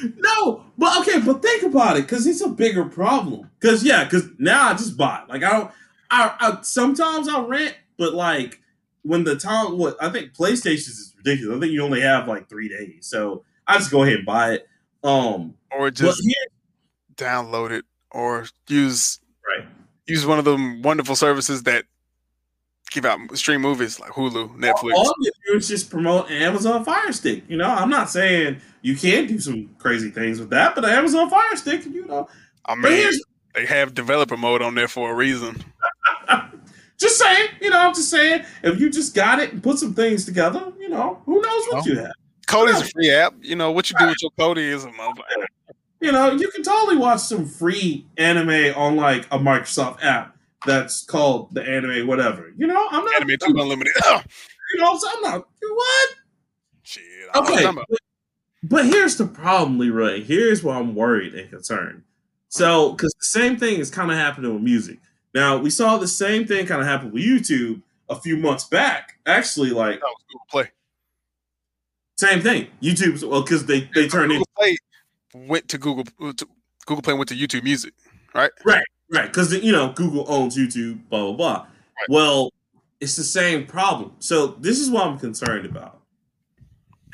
S1: [LAUGHS] no, but okay, but think about it, because it's a bigger problem. Because yeah, because now I just buy. Like I don't, I, I sometimes I rent, but like when the time, what I think PlayStation is ridiculous. I think you only have like three days, so I just go ahead and buy it. Um,
S2: Or
S1: but
S2: just
S1: here,
S2: download it, or use
S1: right?
S2: use one of them wonderful services that give out stream movies like Hulu, Netflix.
S1: All you do is just promote Amazon Fire Stick. You know, I'm not saying you can't do some crazy things with that, but the Amazon Fire Stick, you know.
S2: I mean, they have developer mode on there for a reason. [LAUGHS]
S1: Just saying, you know, I'm just saying, if you just got it and put some things together, you know, who knows what
S2: Oh.
S1: you have.
S2: Kodi's a free app. You know what you do with your Cody is a mobile.
S1: You know, you can totally watch some free anime on like a Microsoft app that's called the anime whatever. You know, I'm not
S2: Anime
S1: I'm,
S2: Unlimited. [LAUGHS]
S1: you know, so I'm not what?
S2: Shit.
S1: Okay.
S2: I'm talking about.
S1: But, but here's the problem, Leroy. Here's why I'm worried and concerned. So, because the same thing is kind of happening with music. Now, we saw the same thing kind of happen with YouTube a few months back. Actually, like
S2: That was Google Play.
S1: same thing. YouTube's well, because they they turned in
S2: Google Play went to Google. Uh, to, Google Play went to YouTube Music.
S1: right Right, right. because you know Google owns YouTube. Blah blah blah. Well, it's the same problem. So this is what I'm concerned about.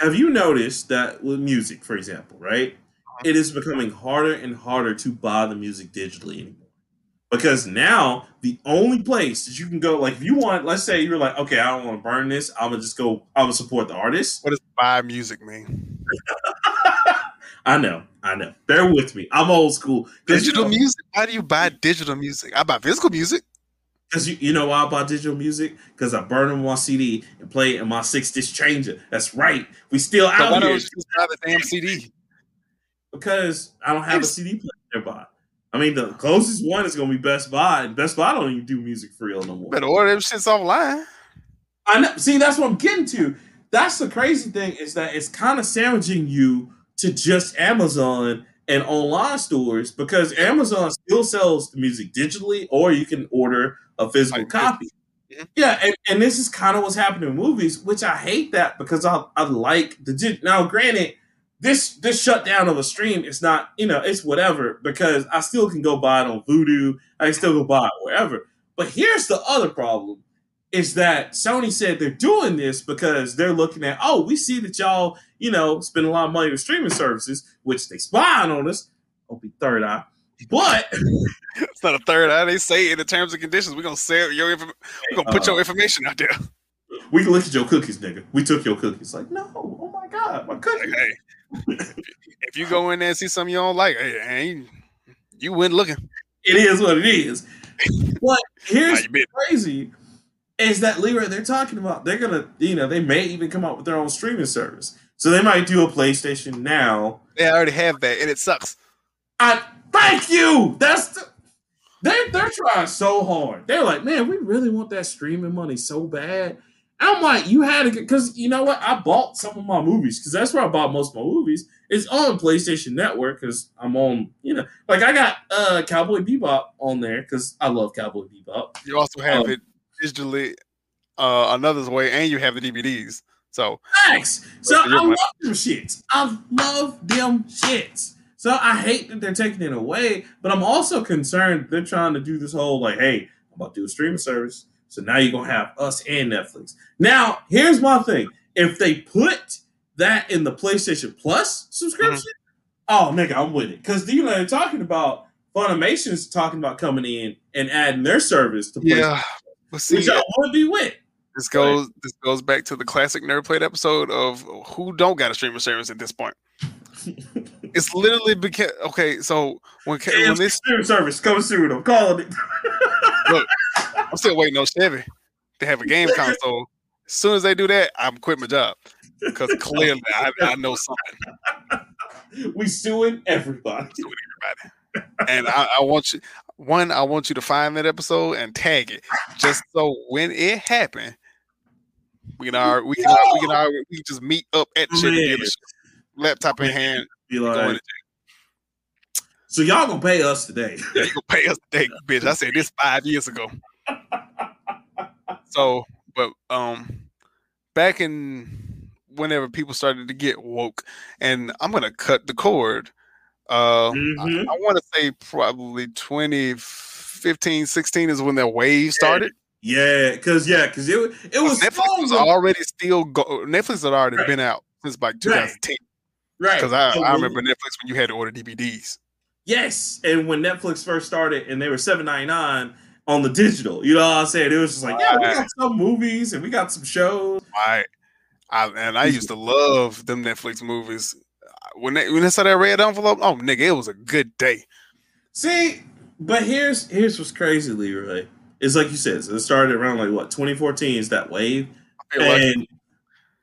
S1: Have you noticed that with music, for example, right? Uh-huh. It is becoming harder and harder to buy the music digitally anymore. Because now the only place that you can go, like if you want, let's say you're like, okay, I don't want to burn this, I'm gonna just go, I'm gonna support the artist.
S2: What does buy music mean? [LAUGHS]
S1: I know, I know. Bear with me. I'm old school. You,
S2: Digital
S1: know,
S2: music. Why do you buy digital music? I buy physical music.
S1: 'cause you, you know why I buy digital music? Because I burn them on CD and play it in my six disc changer. That's right. We still
S2: So
S1: out
S2: why don't
S1: here
S2: you just buy the damn CD?
S1: because I don't have a CD player nearby. I mean, the closest one is gonna be Best Buy, and Best Buy don't even do music for real no more.
S2: Better order them shits offline.
S1: I know. See, that's what I'm getting to. That's the crazy thing is that it's kind of sandwiching you to just Amazon and online stores because Amazon still sells the music digitally, or you can order a physical copy. Yeah, and, and this is kind of what's happening in movies, which I hate that because I I like the dig- now. Granted, this this shutdown of a stream is not you know it's whatever because I still can go buy it on Vudu, I can still go buy it wherever. But here's the other problem: is that Sony said they're doing this because they're looking at oh we see that y'all you know spend a lot of money with streaming services, which they spying on us. Don't be third eye, but [LAUGHS]
S2: It's not a third eye. They say in the terms and conditions, we're gonna sell your inform- we're gonna put
S1: Uh,
S2: your information out there.
S1: we can look at your cookies, nigga. We took your cookies. Like no, oh my god, my
S2: Like,
S1: cookies.
S2: hey, if you go in there and see something you don't like, hey, hey, you went looking.
S1: It is what it is. But here's crazy is that Leroy they're talking about they're gonna you know they may even come out with their own streaming service. So they might do a PlayStation now.
S2: They already have that, and it sucks.
S1: I thank you. That's the, they they're trying so hard. They're like, man, we really want that streaming money so bad. I'm like, you had to get because you know what? I bought some of my movies because that's where I bought most of my movies. It's on PlayStation Network because I'm on, you know, like I got uh Cowboy Bebop on there because I love Cowboy Bebop.
S2: You also have
S1: Um,
S2: it digitally uh, another way, and you have the DVDs. So
S1: Thanks. So I love them shits. I love them shits. So I hate that they're taking it away, but I'm also concerned they're trying to do this whole like, hey, I'm about to do a streaming service. So now you're gonna have us and Netflix. Now, here's my thing. If they put that in the PlayStation Plus subscription, oh nigga, I'm with it. Cause you know they're talking about Funimation's talking about coming in and adding their service to PlayStation,
S2: yeah, see,
S1: which I would be with.
S2: This goes this goes back to the classic nerd plate episode of who don't got a streaming service at this point. [LAUGHS] It's literally because okay, so when when this
S1: streaming service coming soon, I'm calling it. [LAUGHS]
S2: Look, I'm still waiting on Chevy to have a game [LAUGHS] console. As soon as they do that, I'm quit my job because clearly I, I know something.
S1: we suing everybody.
S2: with everybody. And I, I want you one, I want you to find that episode and tag it. Just so when it happened, we can already we can al- we can already we can just meet up at the dealership, laptop in hand,
S1: Be like, so y'all gonna pay us today?
S2: yeah, you gonna pay us today, [LAUGHS] bitch. I said this five years ago. So, but um, back in whenever people started to get woke, and I'm gonna cut the cord. Uh,
S1: Mhm.
S2: I, want to say probably 2015, 16 is when that wave started.
S1: Yeah, cause yeah, cause it it was
S2: Netflix was already still go. Netflix had already
S1: Right.
S2: been out since like 2010.
S1: right?
S2: Because I,
S1: So
S2: I remember Netflix when you had to order DVDs.
S1: Yes, and when Netflix first started, and they were seven ninety nine on the digital, you know what I'm saying? It was just like, yeah, we got some movies and we got some shows.
S2: Right. I, and I used to love them Netflix movies. When they when they saw that red envelope, oh nigga, it was a good day.
S1: See, but here's here's what's crazy, Leroy. It's like you said, so it started around like what 2014 is that wave,
S2: I feel like
S1: and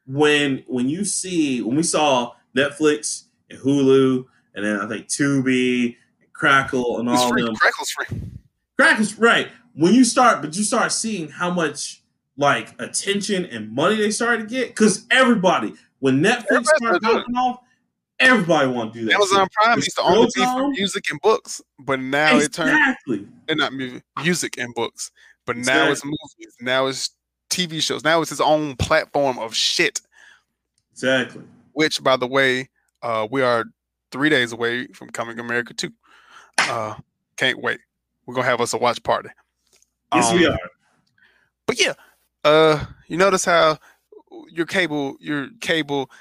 S1: when when you see when we saw Netflix and Hulu, and then I think Tubi, and Crackle, and
S2: It's
S1: all
S2: free.
S1: them.
S2: Crackle's free.
S1: Crackle's right. When you start, but you start seeing how much like attention and money they started to get, because everybody, when Netflix started popping off, everybody want to do that.
S2: Amazon
S1: shit.
S2: Prime used to only be for music and books, but now it turned
S1: exactly.
S2: they're not music, music and books. But now it's movies. Now it's TV shows. Now it's its own platform of shit.
S1: Exactly.
S2: Which, by the way, uh, we are three days away from Coming America too. Uh, can't wait. We're gonna have us a watch party.
S1: Yes, we
S2: Um,
S1: are.
S2: But yeah, uh, you notice how your cable, your cable,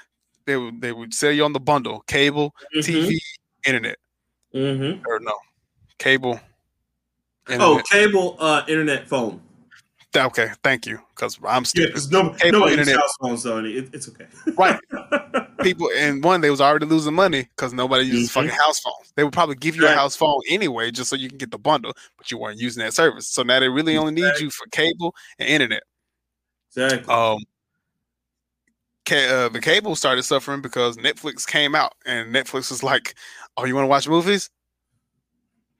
S2: they would they would sell you on the bundle, cable, TV, internet,
S1: Mm-hmm.
S2: or no, cable.
S1: Oh, cable, uh, internet, phone.
S2: okay, thank you, because I'm
S1: Yeah,
S2: stupid.
S1: no,
S2: Cable,
S1: uses
S2: internet.
S1: house phones, so it, it's okay.
S2: Right. [LAUGHS] People and one, they was already losing money because nobody uses
S1: Mhm.
S2: fucking house phones. They would probably give you a house phone anyway, just so you can get the bundle, but you weren't using that service. So now they really only need you for cable and internet.
S1: exactly.
S2: um uh, the cable started suffering because Netflix came out and Netflix was like, "Oh, you want to watch movies?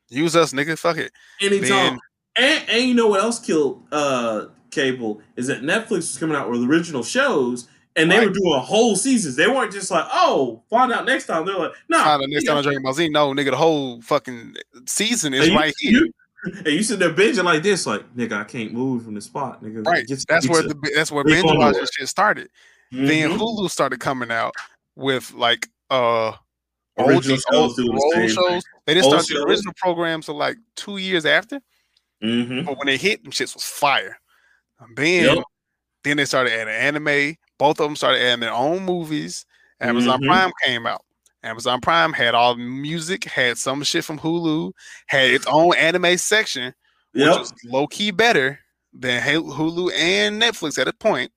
S2: Use us, nigga. Fuck it."
S1: Anytime.
S2: then-
S1: and, and you know what else killed uh, cable is that Netflix was coming out with original shows, and they
S2: Right.
S1: were doing whole seasons. They weren't just like, "Oh, find out next time." They're like, "No."
S2: Nah, the next time I drink my Z, no, nigga, the whole fucking season is
S1: you-
S2: right [LAUGHS] here.
S1: you- and you sit there binging like this, like, "Nigga, I can't move from the spot, nigga."
S2: right. That's where the that's where binge watching shit started. Then
S1: Mhm.
S2: Hulu started coming out with like uh
S1: Original
S2: old,
S1: shows
S2: old, old shows. They didn't start the original programs until like two years after.
S1: Mhm.
S2: But when they hit, them shits was fire. And then,
S1: Yep.
S2: then they started adding anime. Both of them started adding their own movies. Amazon
S1: Mhm.
S2: Prime came out. Amazon Prime had all the music, had some shit from Hulu, had its own anime section, which
S1: Yep.
S2: was low key better than Hulu and Netflix at a point.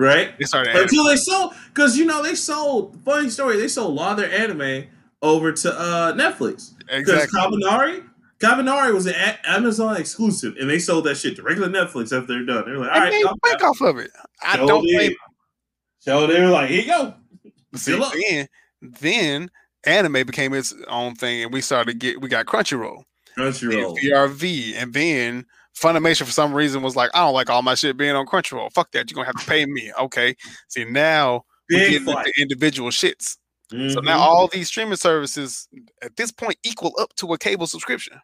S1: Right.
S2: They started
S1: Until they sold, because you know they sold. Funny story, they sold a lot of their anime over to uh, Netflix. Because
S2: exactly.
S1: Kabaneri, Kabaneri was an a- Amazon exclusive, and they sold that shit to regular Netflix after they're done. They're like, all right,
S2: they off of it. I
S1: So
S2: don't blame
S1: So they were like, here you go.
S2: See, then, then anime became its own thing, and we started get we got Crunchyroll.
S1: Crunchyroll.
S2: VRV, and then Funimation for some reason was like, I don't like all my shit being on Crunchyroll. Fuck that, you're gonna have to pay me. Okay. See now we
S1: Big
S2: get
S1: fight.
S2: into individual shits. So
S1: Mhm.
S2: now all these streaming services at this point equal up to a cable subscription.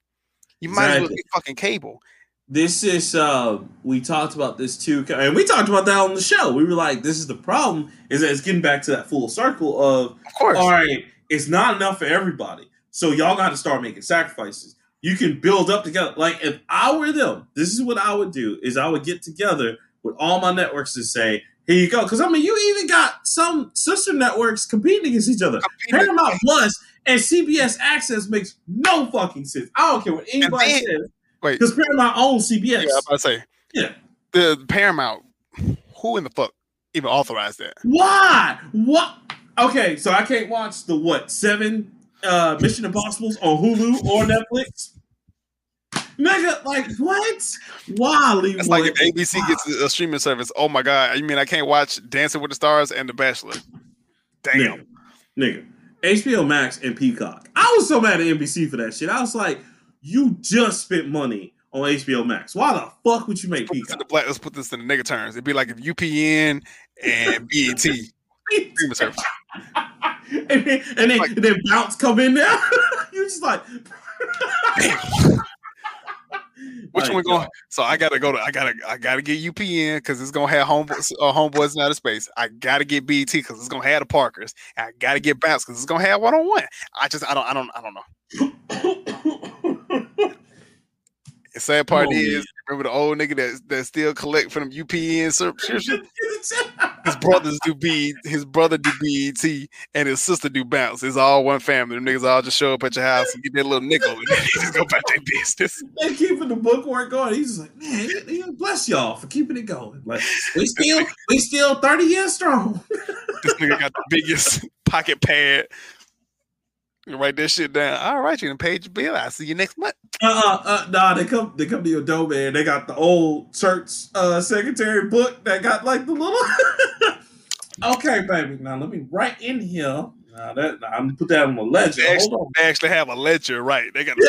S2: You might as well get fucking cable.
S1: this is uh we talked about this too and we talked about that on the show we were like this is the problem is that it's getting back to that full circle of
S2: Of course.
S1: all right it's not enough for everybody so y'all got to start making sacrifices you can build up together like if i were them this is what i would do is i would get together with all my networks and say here you go because i mean you even got some sister networks competing against each other paramount plus and cbs access makes no fucking sense i don't care what anybody
S2: then-
S1: says
S2: Wait.
S1: because paramount owns cbs
S2: Yeah, I'm about to say.
S1: Yeah.
S2: The Paramount, who in the fuck even authorized that?
S1: Why? What? Okay, so I can't watch the what seven uh Mission Impossibles on Hulu or Netflix. Nigga, like what? Why leave?
S2: It's like if ABC gets a streaming service. Oh my god! You mean I can't watch Dancing with the Stars and The Bachelor? Damn.
S1: nigga, nigga, HBO Max and Peacock. I was so mad at NBC for that shit. I was like, you just spent money on HBO Max. Why the fuck would you make
S2: in
S1: Peacock?
S2: black, let's put this in the nigga terms. It'd be like if UPN and BET [LAUGHS] streaming service. [LAUGHS] [LAUGHS]
S1: and then, and then,
S2: Like-
S1: then bounce come in there. [LAUGHS] you just like. [LAUGHS]
S2: Which
S1: Like,
S2: one going? So I gotta go to. I gotta. I gotta get UPN because it's gonna have homeboys. Uh, homeboys in outer space. I gotta get BET because it's gonna have the Parkers. I gotta get Bounce because it's gonna have one on one. I just. I don't. I don't. I don't know. [COUGHS] The sad part
S1: on,
S2: is, remember the old nigga that that still collect from them UPN subscription. His brothers do B, his brother do BET, and his sister do bounce. It's all one family. Them niggas all just show up at your house and get that little nickel and then they just go about their business. [LAUGHS]
S1: they keeping the bookwork going. He's just like, man, bless y'all for keeping it going. Like we still, we still thirty years strong.
S2: This nigga got the biggest [LAUGHS] pocket pad. You write that shit down. All right, you done paid your bill. I'll see you next month.
S1: Uh, uh, nah, they come, they come to your door, man. They got the old church uh secretary book that got like the little. [LAUGHS] Okay, baby. Now let me write in here. Now that I'm gonna put that on the ledger.
S2: They actually,
S1: Hold
S2: they actually have a ledger, right? They got
S1: on.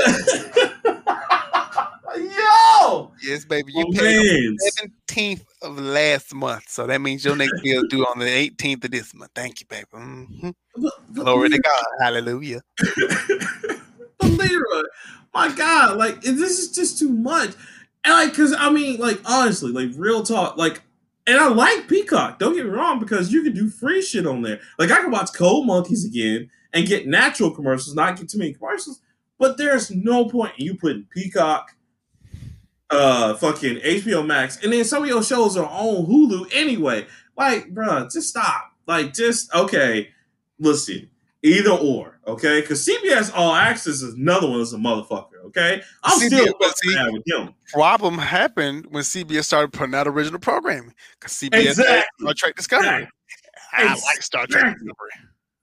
S1: [LAUGHS] Yo,
S2: yes, baby. You
S1: my
S2: paid seventeenth of last month, so that means your next bill due on the eighteenth of this month. Thank you, baby. Mhm.
S1: But- but
S2: Glory to God, Hallelujah. [LAUGHS]
S1: Leroy, my God, like this is just too much. And like, cause I mean, like honestly, like real talk, like, and I like Peacock. Don't get me wrong, because you can do free shit on there. Like I can watch Cold Monkeys again and get natural commercials, not get too many commercials. But there's no point in you putting Peacock, uh, fucking HBO Max, and then some of your shows are on Hulu anyway. Like, bruh, just stop. Like, just okay. Listen, either or, okay? Because CBS All Access is another one that's a motherfucker, okay? I'm
S2: CBS,
S1: still mad with him.
S2: Problem happened when CBS started putting out original programming because CBS
S1: Exactly.
S2: Star Trek Discovery. I like Star Trek Discovery.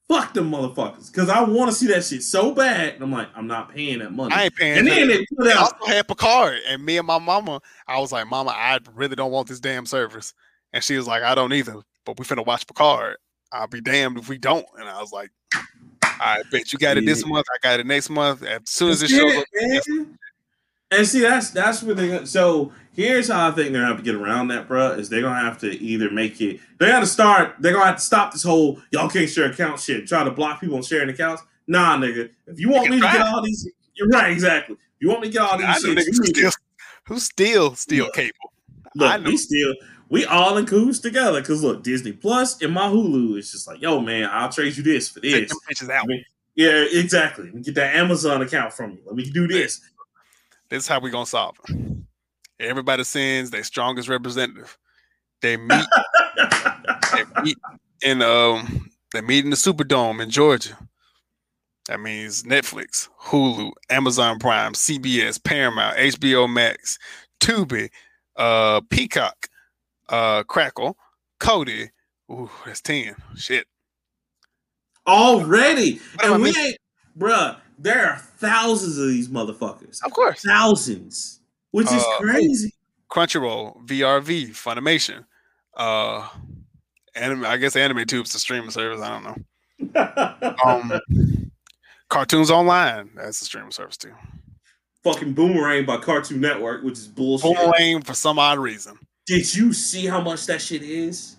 S1: Fuck them motherfuckers. Because I want to see that shit so bad. And I'm like, I'm not paying that money.
S2: I ain't paying.
S1: and then they put out
S2: also had Picard, and me and my mama, I was like, "Mama, I really don't want this damn service," and she was like, "I don't either." But we finna watch Picard. I'll be damned if we don't. And I was like, "I bet you got it this
S1: Yeah.
S2: month. I got it next month. As soon as it shows up.
S1: And see, that's that's where they. So here's how I think they're gonna have to get around that, bruh, Is they're gonna have to either make it. They got to start. They're gonna have to stop this whole y'all can't share account shit. Try to block people on sharing accounts. Nah, nigga. If you want
S2: can
S1: me to get all these, you're right. Exactly. If you want me to get all these
S2: I
S1: shit.
S2: who still, who still steal
S1: Look.
S2: cable. I
S1: Look,
S2: know.
S1: we still we all in cahoots together. Cause look, Disney Plus and my Hulu is just like, yo, man, I'll trade you this for
S2: Take
S1: this.
S2: them bitches out.
S1: Yeah, exactly. Let me get that Amazon account from you. Let me do this.
S2: This is how we gonna solve it. Everybody sends their strongest representative. They [LAUGHS] meet. they meet in um. They meet in the Superdome in Georgia. That means Netflix, Hulu, Amazon Prime, CBS, Paramount, HBO Max, Tubi, uh, Peacock, uh, Crackle, Kodi. Ooh, that's ten. Shit.
S1: Already.
S2: What
S1: And we ain't bruh, there are thousands of these motherfuckers.
S2: Of course.
S1: Thousands. Which is
S2: Uh,
S1: crazy.
S2: Crunchyroll, VRV, Funimation, uh, anime. I guess Anime Tube's the streaming service. I don't know. [LAUGHS] Um, Cartoons Online, that's a streaming service too.
S1: Fucking Boomerang by Cartoon Network, which is bullshit.
S2: Boomerang for some odd reason.
S1: Did you see how much that shit is?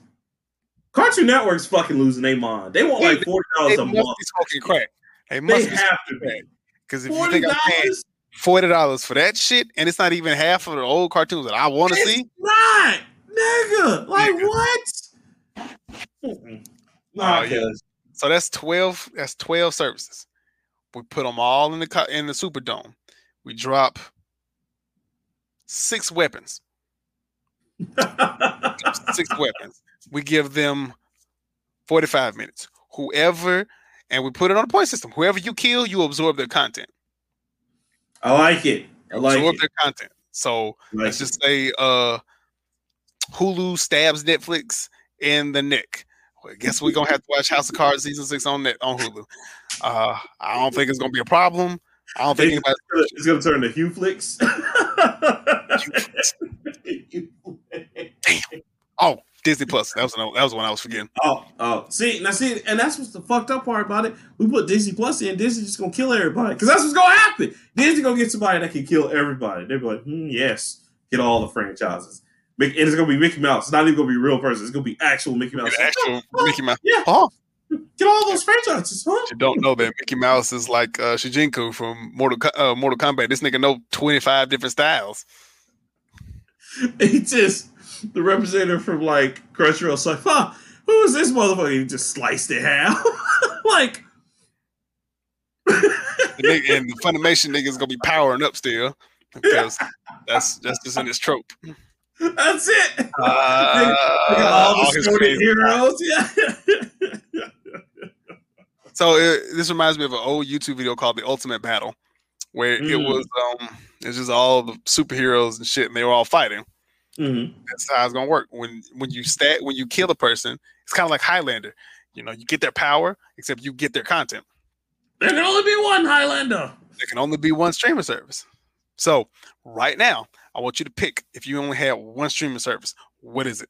S1: Cartoon Network's fucking losing their mind. They want like forty
S2: They
S1: dollars a
S2: must
S1: month.
S2: be smoking crack. They
S1: They
S2: must be
S1: have to be.
S2: because if you think I'm paying? Forty dollars for that shit, and it's not even half of the old cartoons that I want to see,
S1: not, nigga. Like
S2: Nigga.
S1: what? Mm-mm. [LAUGHS] Nah,
S2: Oh, yeah. so that's twelve. That's twelve services. We put them all in the in the Superdome. We drop six weapons. [LAUGHS] six weapons. We give them 45 minutes. Whoever, and we put it on a point system. Whoever you kill, you absorb their content.
S1: I like it. I like
S2: absorb
S1: it.
S2: their content. So
S1: like
S2: let's just say uh Hulu stabs Netflix in the neck. Well, I guess we're gonna have to watch House of Cards season six on net on Hulu. Uh I don't think it's gonna be a problem. I don't think
S1: It's
S2: anybody
S1: It's gonna turn to Hugh [LAUGHS] Flicks.
S2: oh Disney Plus. That was an, that was one I was forgetting.
S1: oh, oh, see now, see, and that's what's the fucked up part about it. We put Disney Plus in, Disney just gonna kill everybody because that's what's gonna happen. Disney gonna get somebody that can kill everybody. They'll be like, hmm, yes, get all the franchises. Mick- And it's gonna be Mickey Mouse. It's not even gonna be a real person. It's gonna be actual Mickey Mouse.
S2: Actual Mickey Mouse.
S1: Yeah.
S2: Oh,
S1: Get all those franchises, huh?
S2: you don't know that Mickey Mouse is like uh, Shijinku from Mortal uh, Mortal Kombat. This nigga know twenty five different styles. [LAUGHS]
S1: He just the representative from like Crunchyroll's like, huh, who is this motherfucker? He just sliced it half. [LAUGHS] like
S2: and the Funimation nigga is gonna be powering up still because that's that's just in his trope.
S1: that's it.
S2: Uh,
S1: They got all the heroes. [LAUGHS] Yeah.
S2: So it, this reminds me of an old YouTube video called "The Ultimate Battle," where it
S1: Mm.
S2: was um, it's just all the superheroes and shit, and they were all fighting.
S1: Mhm.
S2: That's how it's gonna work. When when you stat when you kill a person, it's kind of like Highlander. You know, you get their power, except you get their content.
S1: There can only be one Highlander.
S2: There can only be one streaming service. So right now, I want you to pick if you only had one streaming service, what is it?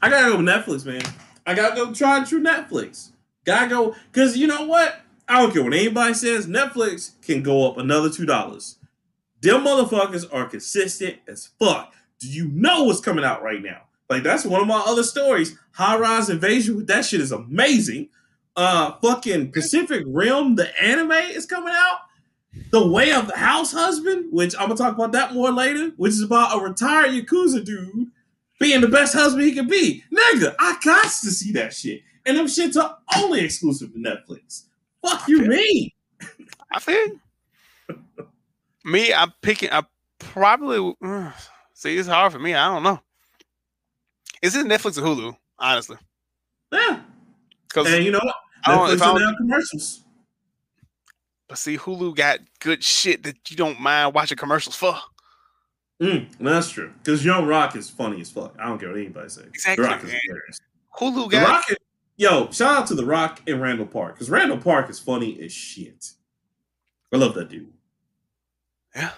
S1: I gotta go with Netflix, man. I gotta go try and true Netflix. Gotta go because you know what? I don't care what anybody says. Netflix can go up another two dollars. Them motherfuckers are consistent as fuck. Do you know what's coming out right now? Like that's one of my other stories. High Rise Invasion. That shit is amazing. Uh, fucking Pacific Rim. The anime is coming out. The Way of the House Husband, which I'm gonna talk about that more later, which is about a retired Yakuza dude being the best husband he can be. Nigga, I got to see that shit. And them shits are only exclusive to Netflix. Fuck you, me.
S2: I think [LAUGHS] me, I'm picking. I probably uh, see. It's hard for me. I don't know. Is it Netflix or Hulu? Honestly,
S1: Yeah.
S2: because
S1: And you know?
S2: I don't-
S1: Netflix
S2: I
S1: now commercials.
S2: but see, Hulu got good shit that you don't mind watching commercials for.
S1: Mm, that's true. Because Young Rock is funny as fuck. I don't care what anybody says.
S2: Exactly,
S1: The Rock is hilarious.
S2: Hulu
S1: The
S2: got
S1: Rock is, yo, shout out to The Rock and Randall Park. Because Randall Park is funny as shit. I love that dude.
S2: Yeah,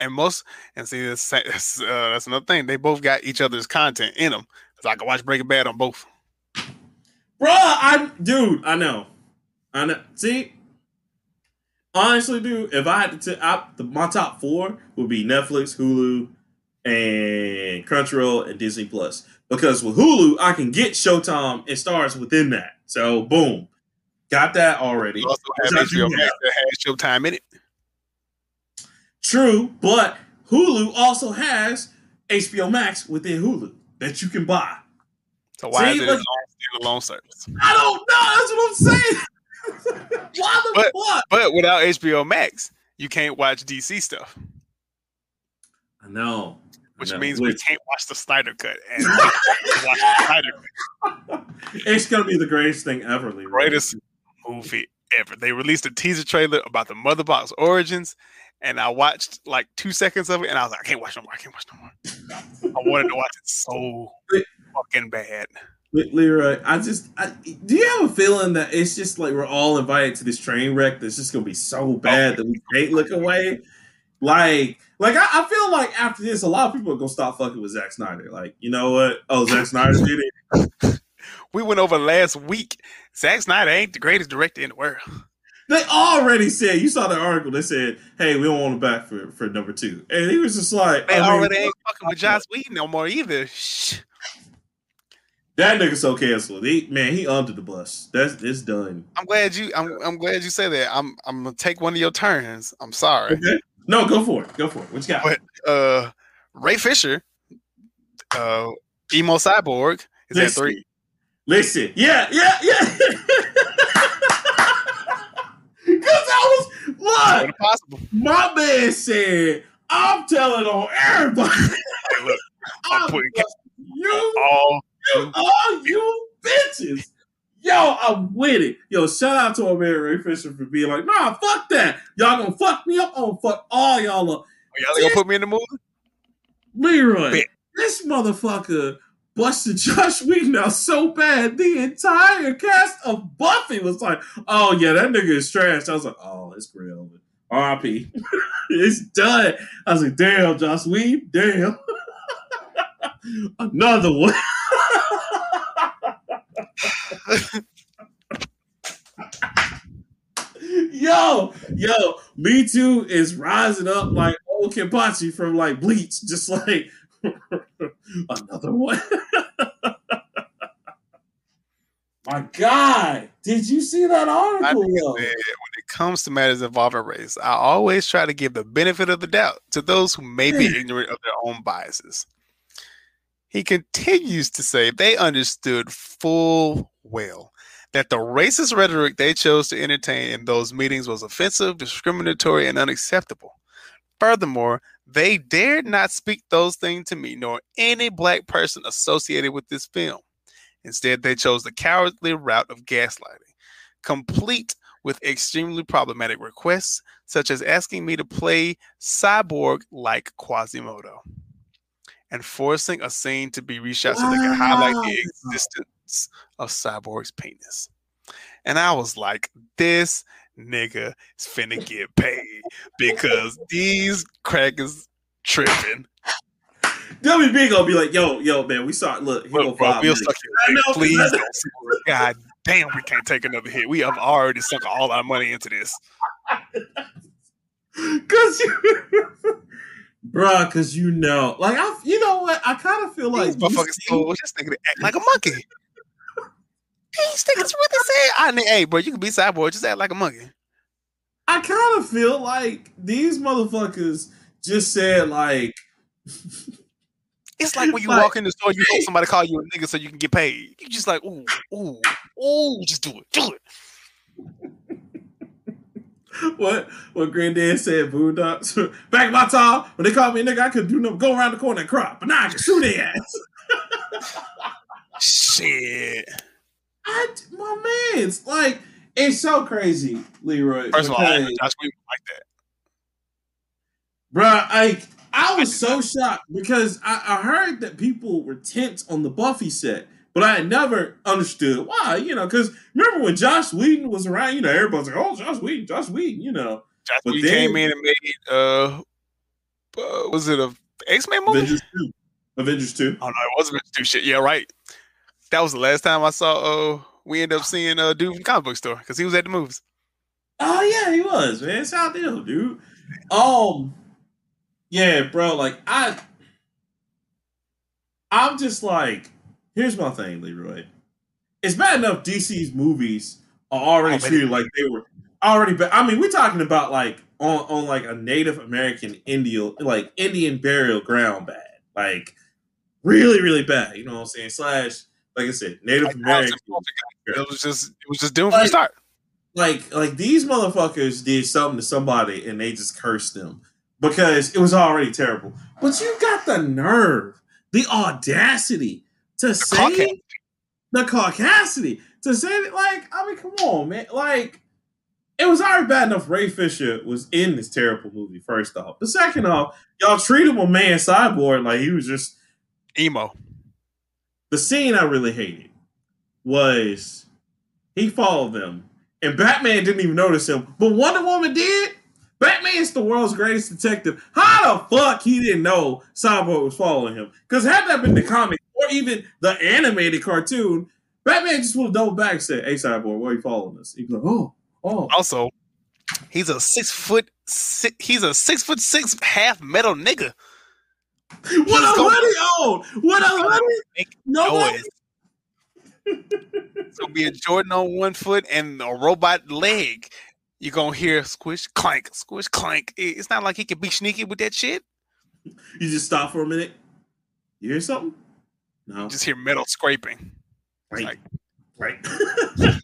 S2: and most and see that's that's, uh, that's another thing. They both got each other's content in them. Cause I can watch Breaking Bad on both.
S1: Bruh, I dude, I know. I know. See, honestly, dude, if I had to, t- I, the, my top four would be Netflix, Hulu, and Crunchyroll and Disney Plus. Because with Hulu, I can get Showtime and stars within that. So boom, got that already.
S2: You also have
S1: Which I do
S2: HBO Max that has Showtime in it.
S1: True, but Hulu also has HBO Max within Hulu that you can buy.
S2: So why
S1: See,
S2: is it
S1: like-
S2: standalone service?
S1: I don't know. That's what I'm saying. [LAUGHS] Why the
S2: But-
S1: fuck?
S2: But without HBO Max, you can't watch DC stuff,
S1: I know. I
S2: which
S1: know.
S2: means we can't watch the Snyder cut. And watch the Snyder cut. [LAUGHS]
S1: it's gonna be the greatest thing ever, Leroy.
S2: Greatest movie ever. They released a teaser trailer about the Mother Box origins, and I watched like two seconds of it, and I was like, I can't watch no more. I can't watch no more. I wanted to watch it so fucking bad.
S1: Le- Leroy, I just, I, do you have a feeling that it's just like we're all invited to this train wreck that's just gonna be so oh, bad that we can't look away? Like, like I, I feel like after this, a lot of people are gonna stop fucking with Zack Snyder. Like, you know what? Oh, Zack Snyder did it. [LAUGHS]
S2: We went over last week. Zack Snyder ain't the greatest director in the world.
S1: They already said. You saw the article. They said, "Hey, we don't want him back for for number two. and he was just like,
S2: They
S1: I mean,
S2: already ain't fucking with Joss Whedon no more either. Shh.
S1: that nigga so canceled. He man, he under the bus. That's it's done.
S2: I'm glad you. I'm. I'm glad you say that. I'm. I'm gonna take one of your turns. I'm sorry.
S1: Okay. No, go for it. Go for it. What you got?
S2: But uh, Ray Fisher, uh, emo cyborg is at
S1: Listen.
S2: three.
S1: Listen, yeah, yeah, yeah. [LAUGHS] Because I was
S2: What
S1: look,
S2: possible?
S1: my man said, "I'm telling on everybody,
S2: Hey, look, I'm [LAUGHS]
S1: I'm
S2: putting
S1: you,
S2: all.
S1: you, all you bitches." Yo, I'm with it. Yo, shout out to our man Ray Fisher for being like, nah, fuck that. Y'all gonna fuck me up. I'm gonna fuck all y'all up.
S2: Oh, y'all gonna put me in the movie?
S1: Leroy,
S2: Bet.
S1: this motherfucker busted Josh Whedon out so bad, the entire cast of Buffy was like, oh yeah, that nigga is trash. I was like, oh, it's real. RIP. [LAUGHS] it's done. I was like, damn, Josh Whedon, damn. [LAUGHS] Another one. [LAUGHS] yo, yo, Me Too is rising up like old Kenpachi from like Bleach, just like [LAUGHS] another one. [LAUGHS] My God, did you see that article?
S2: think
S1: yo?
S2: that when it comes to matters involving race, I always try to give the benefit of the doubt to those who may be ignorant of their own biases. He continues to say they understood full well that the racist rhetoric they chose to entertain in those meetings was offensive, discriminatory, and unacceptable. Furthermore, they dared not speak those things to me nor any black person associated with this film. Instead, they chose the cowardly route of gaslighting, complete with extremely problematic requests, such as asking me to play Cyborg like Quasimodo and forcing a scene to be reshot so they can highlight the existence of Cyborg's penis. And I was like, this nigga is finna get paid because these crackers tripping.
S1: WB gonna be like, yo, yo, man, we saw. Look, go
S2: Look, bro, we'll suck your dick. Please [LAUGHS] don't. God damn, we can't take another hit. We have already sunk all our money into this. [LAUGHS]
S1: Cause you, [LAUGHS] bruh, cause you know, like I, you know what? I kind of feel like
S2: These motherfuckers
S1: DC
S2: so just act like a monkey. These niggas what they say. I mean, hey, bro, you can be cyborg, just act like a monkey.
S1: I kind of feel like these motherfuckers just said like, [LAUGHS]
S2: It's like when you
S1: Like,
S2: walk in the store, you hope somebody call you a nigga so you can get paid. You just like, ooh, ooh, ooh, just do it, do it. [LAUGHS]
S1: what what Granddad said, Boondocks. [LAUGHS] Back in my time, when they called me a nigga, I could do no go around the corner and cry, but now I can shoot their ass.
S2: Shit.
S1: I, my man's like, it's so crazy, Leroy.
S2: First of all, I Josh Whedon like that.
S1: Bro, like I was so shocked because I, I heard that people were tense on the Buffy set, but I had never understood why. You know, because remember when Josh Whedon was around, you know, everybody's like, "Oh, Josh Whedon, Josh Whedon," you know,
S2: Josh
S1: But
S2: Whedon
S1: then-
S2: came in and made uh, uh was it a X Men movie?
S1: Avengers two, Avengers two.
S2: Oh no, it wasn't Avengers two shit. Yeah, right. That was the last time I saw. Uh, we ended up seeing uh, dude from the comic book store because he was at the movies.
S1: Oh yeah, he was man. It's out there, dude. Um, yeah, bro. Like I, I'm just like, here's my thing, Leroy. It's bad enough DC's movies are already
S2: Oh,
S1: treated like they were already. But I mean, we're talking about like on on like a Native American Indian like Indian burial ground bad, like really really bad. You know what I'm saying? Slash, like I said, Native
S2: Like,
S1: American.
S2: It was just it was just doomed from the
S1: Like-
S2: start.
S1: like like these motherfuckers did something to somebody and they just cursed them because it was already terrible. But you got the nerve, the audacity to say
S2: caucasity.
S1: the caucasity to say that, like, I mean, come on, man. Like, it was already bad enough Ray Fisher was in this terrible movie, first off. But second off, y'all treated my man Cyborg like he was just
S2: Emo.
S1: The scene I really hated was he followed them, and Batman didn't even notice him, but Wonder Woman did. Batman's the world's greatest detective. How the fuck he didn't know Cyborg was following him? Because had that been the comic or even the animated cartoon, Batman just would have doubled back and said, "Hey, Cyborg, why are you following us?" He'd be like, "Oh, oh."
S2: Also, he's a six foot six, he's a six foot six half metal nigga.
S1: What a hoodie on! What a hoodie! Nobody
S2: gonna be a Jordan on one foot and a robot leg. You're gonna hear squish clank, squish clank. It's not like he can be sneaky with that shit.
S1: You just stop for a minute. You hear something? No.
S2: You just hear metal scraping.
S1: Right.
S2: Like-
S1: right. [LAUGHS]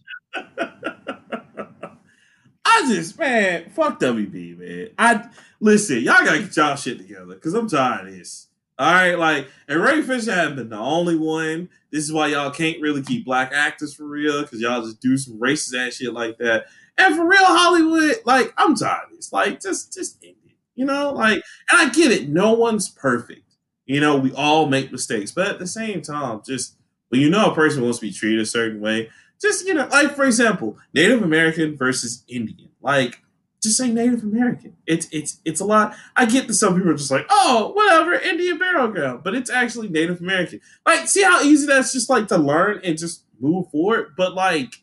S1: I just, man, fuck WB, man. I listen, y'all gotta get y'all shit together because I'm tired of this. All right, like, and Ray Fisher hasn't been the only one. This is why y'all can't really keep black actors for real because y'all just do some racist ass shit like that. And for real, Hollywood, like, I'm tired of this. Like, just, just end it. You know, like, and I get it. No one's perfect. You know, we all make mistakes, but at the same time, just when you know a person wants to be treated a certain way, just you know, like for example, Native American versus Indian. Like, just say Native American. It's it's it's a lot. I get that some people are just like, oh, whatever, Indian burial ground, but it's actually Native American. Like, see how easy that's just like to learn and just move forward. But like,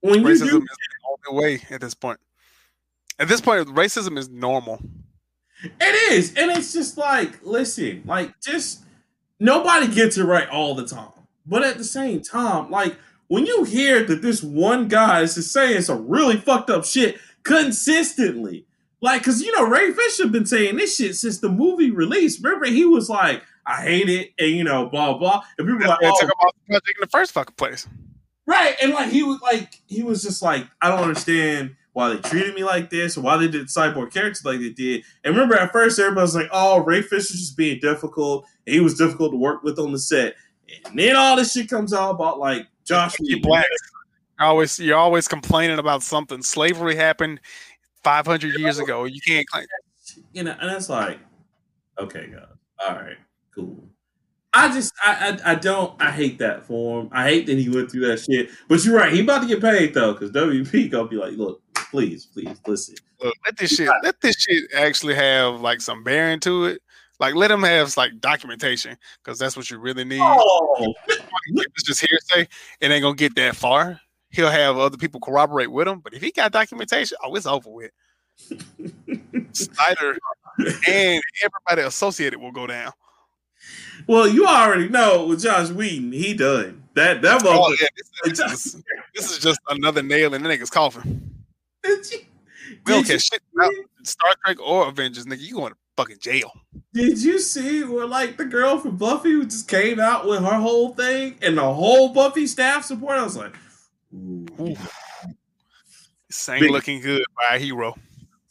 S1: when you
S2: Racism
S1: do,
S2: is the only way at this point. At this point, racism is normal.
S1: It is, and it's just like, listen, like, just nobody gets it right all the time. But at the same time, like, when you hear that this one guy is just saying some really fucked up shit consistently, like, cause you know Ray Fisher been saying this shit since the movie release. Remember, he was like, "I hate it," and you know, blah blah. And people like, "Oh,
S2: took about the project in the first fucking place.
S1: Right, and like he was like he was just like I don't understand why they treated me like this or why they did cyborg characters like they did. And remember, at first everybody was like, "Oh, Ray Fisher's just being difficult. And he was difficult to work with on the set." And then all this shit comes out about like Josh
S2: Black
S1: Whedon.
S2: blacks are always you're always complaining about something. Slavery happened 500 years ago. You can't claim.
S1: you know, and it's like, okay, God, all right, cool. I just, I, I, I don't, I hate that form. I hate that he went through that shit. But you're right, he about to get paid though, because WB gonna be like, look, please, please, listen.
S2: Look, let this shit let this shit actually have like some bearing to it. Like let him have like documentation because that's what you really need.
S1: Oh,
S2: it's just hearsay, it ain't gonna get that far. He'll have other people corroborate with him, but if he got documentation, oh, it's over with. Snyder and everybody associated will go down.
S1: well, you already know with Josh Whedon, he done that. That
S2: Oh yeah, this, is, this is just another nail in the nigga's coffin.
S1: Did you,
S2: We don't care shit about Star Trek or Avengers, nigga. You going to fucking jail?
S1: Did you see where like the girl from Buffy who just came out with her whole thing and the whole Buffy staff support? I was like, ooh,
S2: Ooh. This ain't
S1: Big-
S2: looking good by a hero.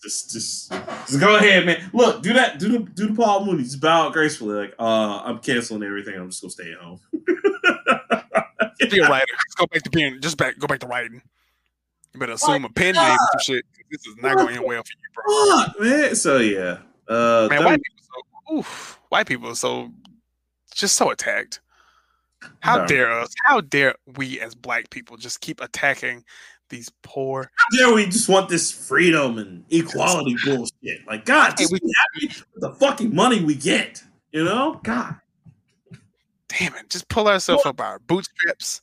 S1: just, just, just go ahead, man. Look, do that, do the, do the Paul Mooney. Just bow out gracefully, like, uh, I'm canceling everything. I'm just gonna stay at home.
S2: Be a writer. Just go back to being. Just back. Go back to writing. You better assume a pen name or some shit. 'cause This is not going to end well for you, bro.
S1: Fuck, man. So yeah, uh,
S2: Man, white people so oof, white people are so just so attacked. How
S1: No.
S2: dare us? How dare we as black people just keep attacking these poor
S1: yeah, we just want this freedom and equality bullshit. Like, God,
S2: Hey,
S1: just
S2: we-
S1: be happy with the fucking money we get. You know, God.
S2: damn it, just pull ourselves up by our bootstraps,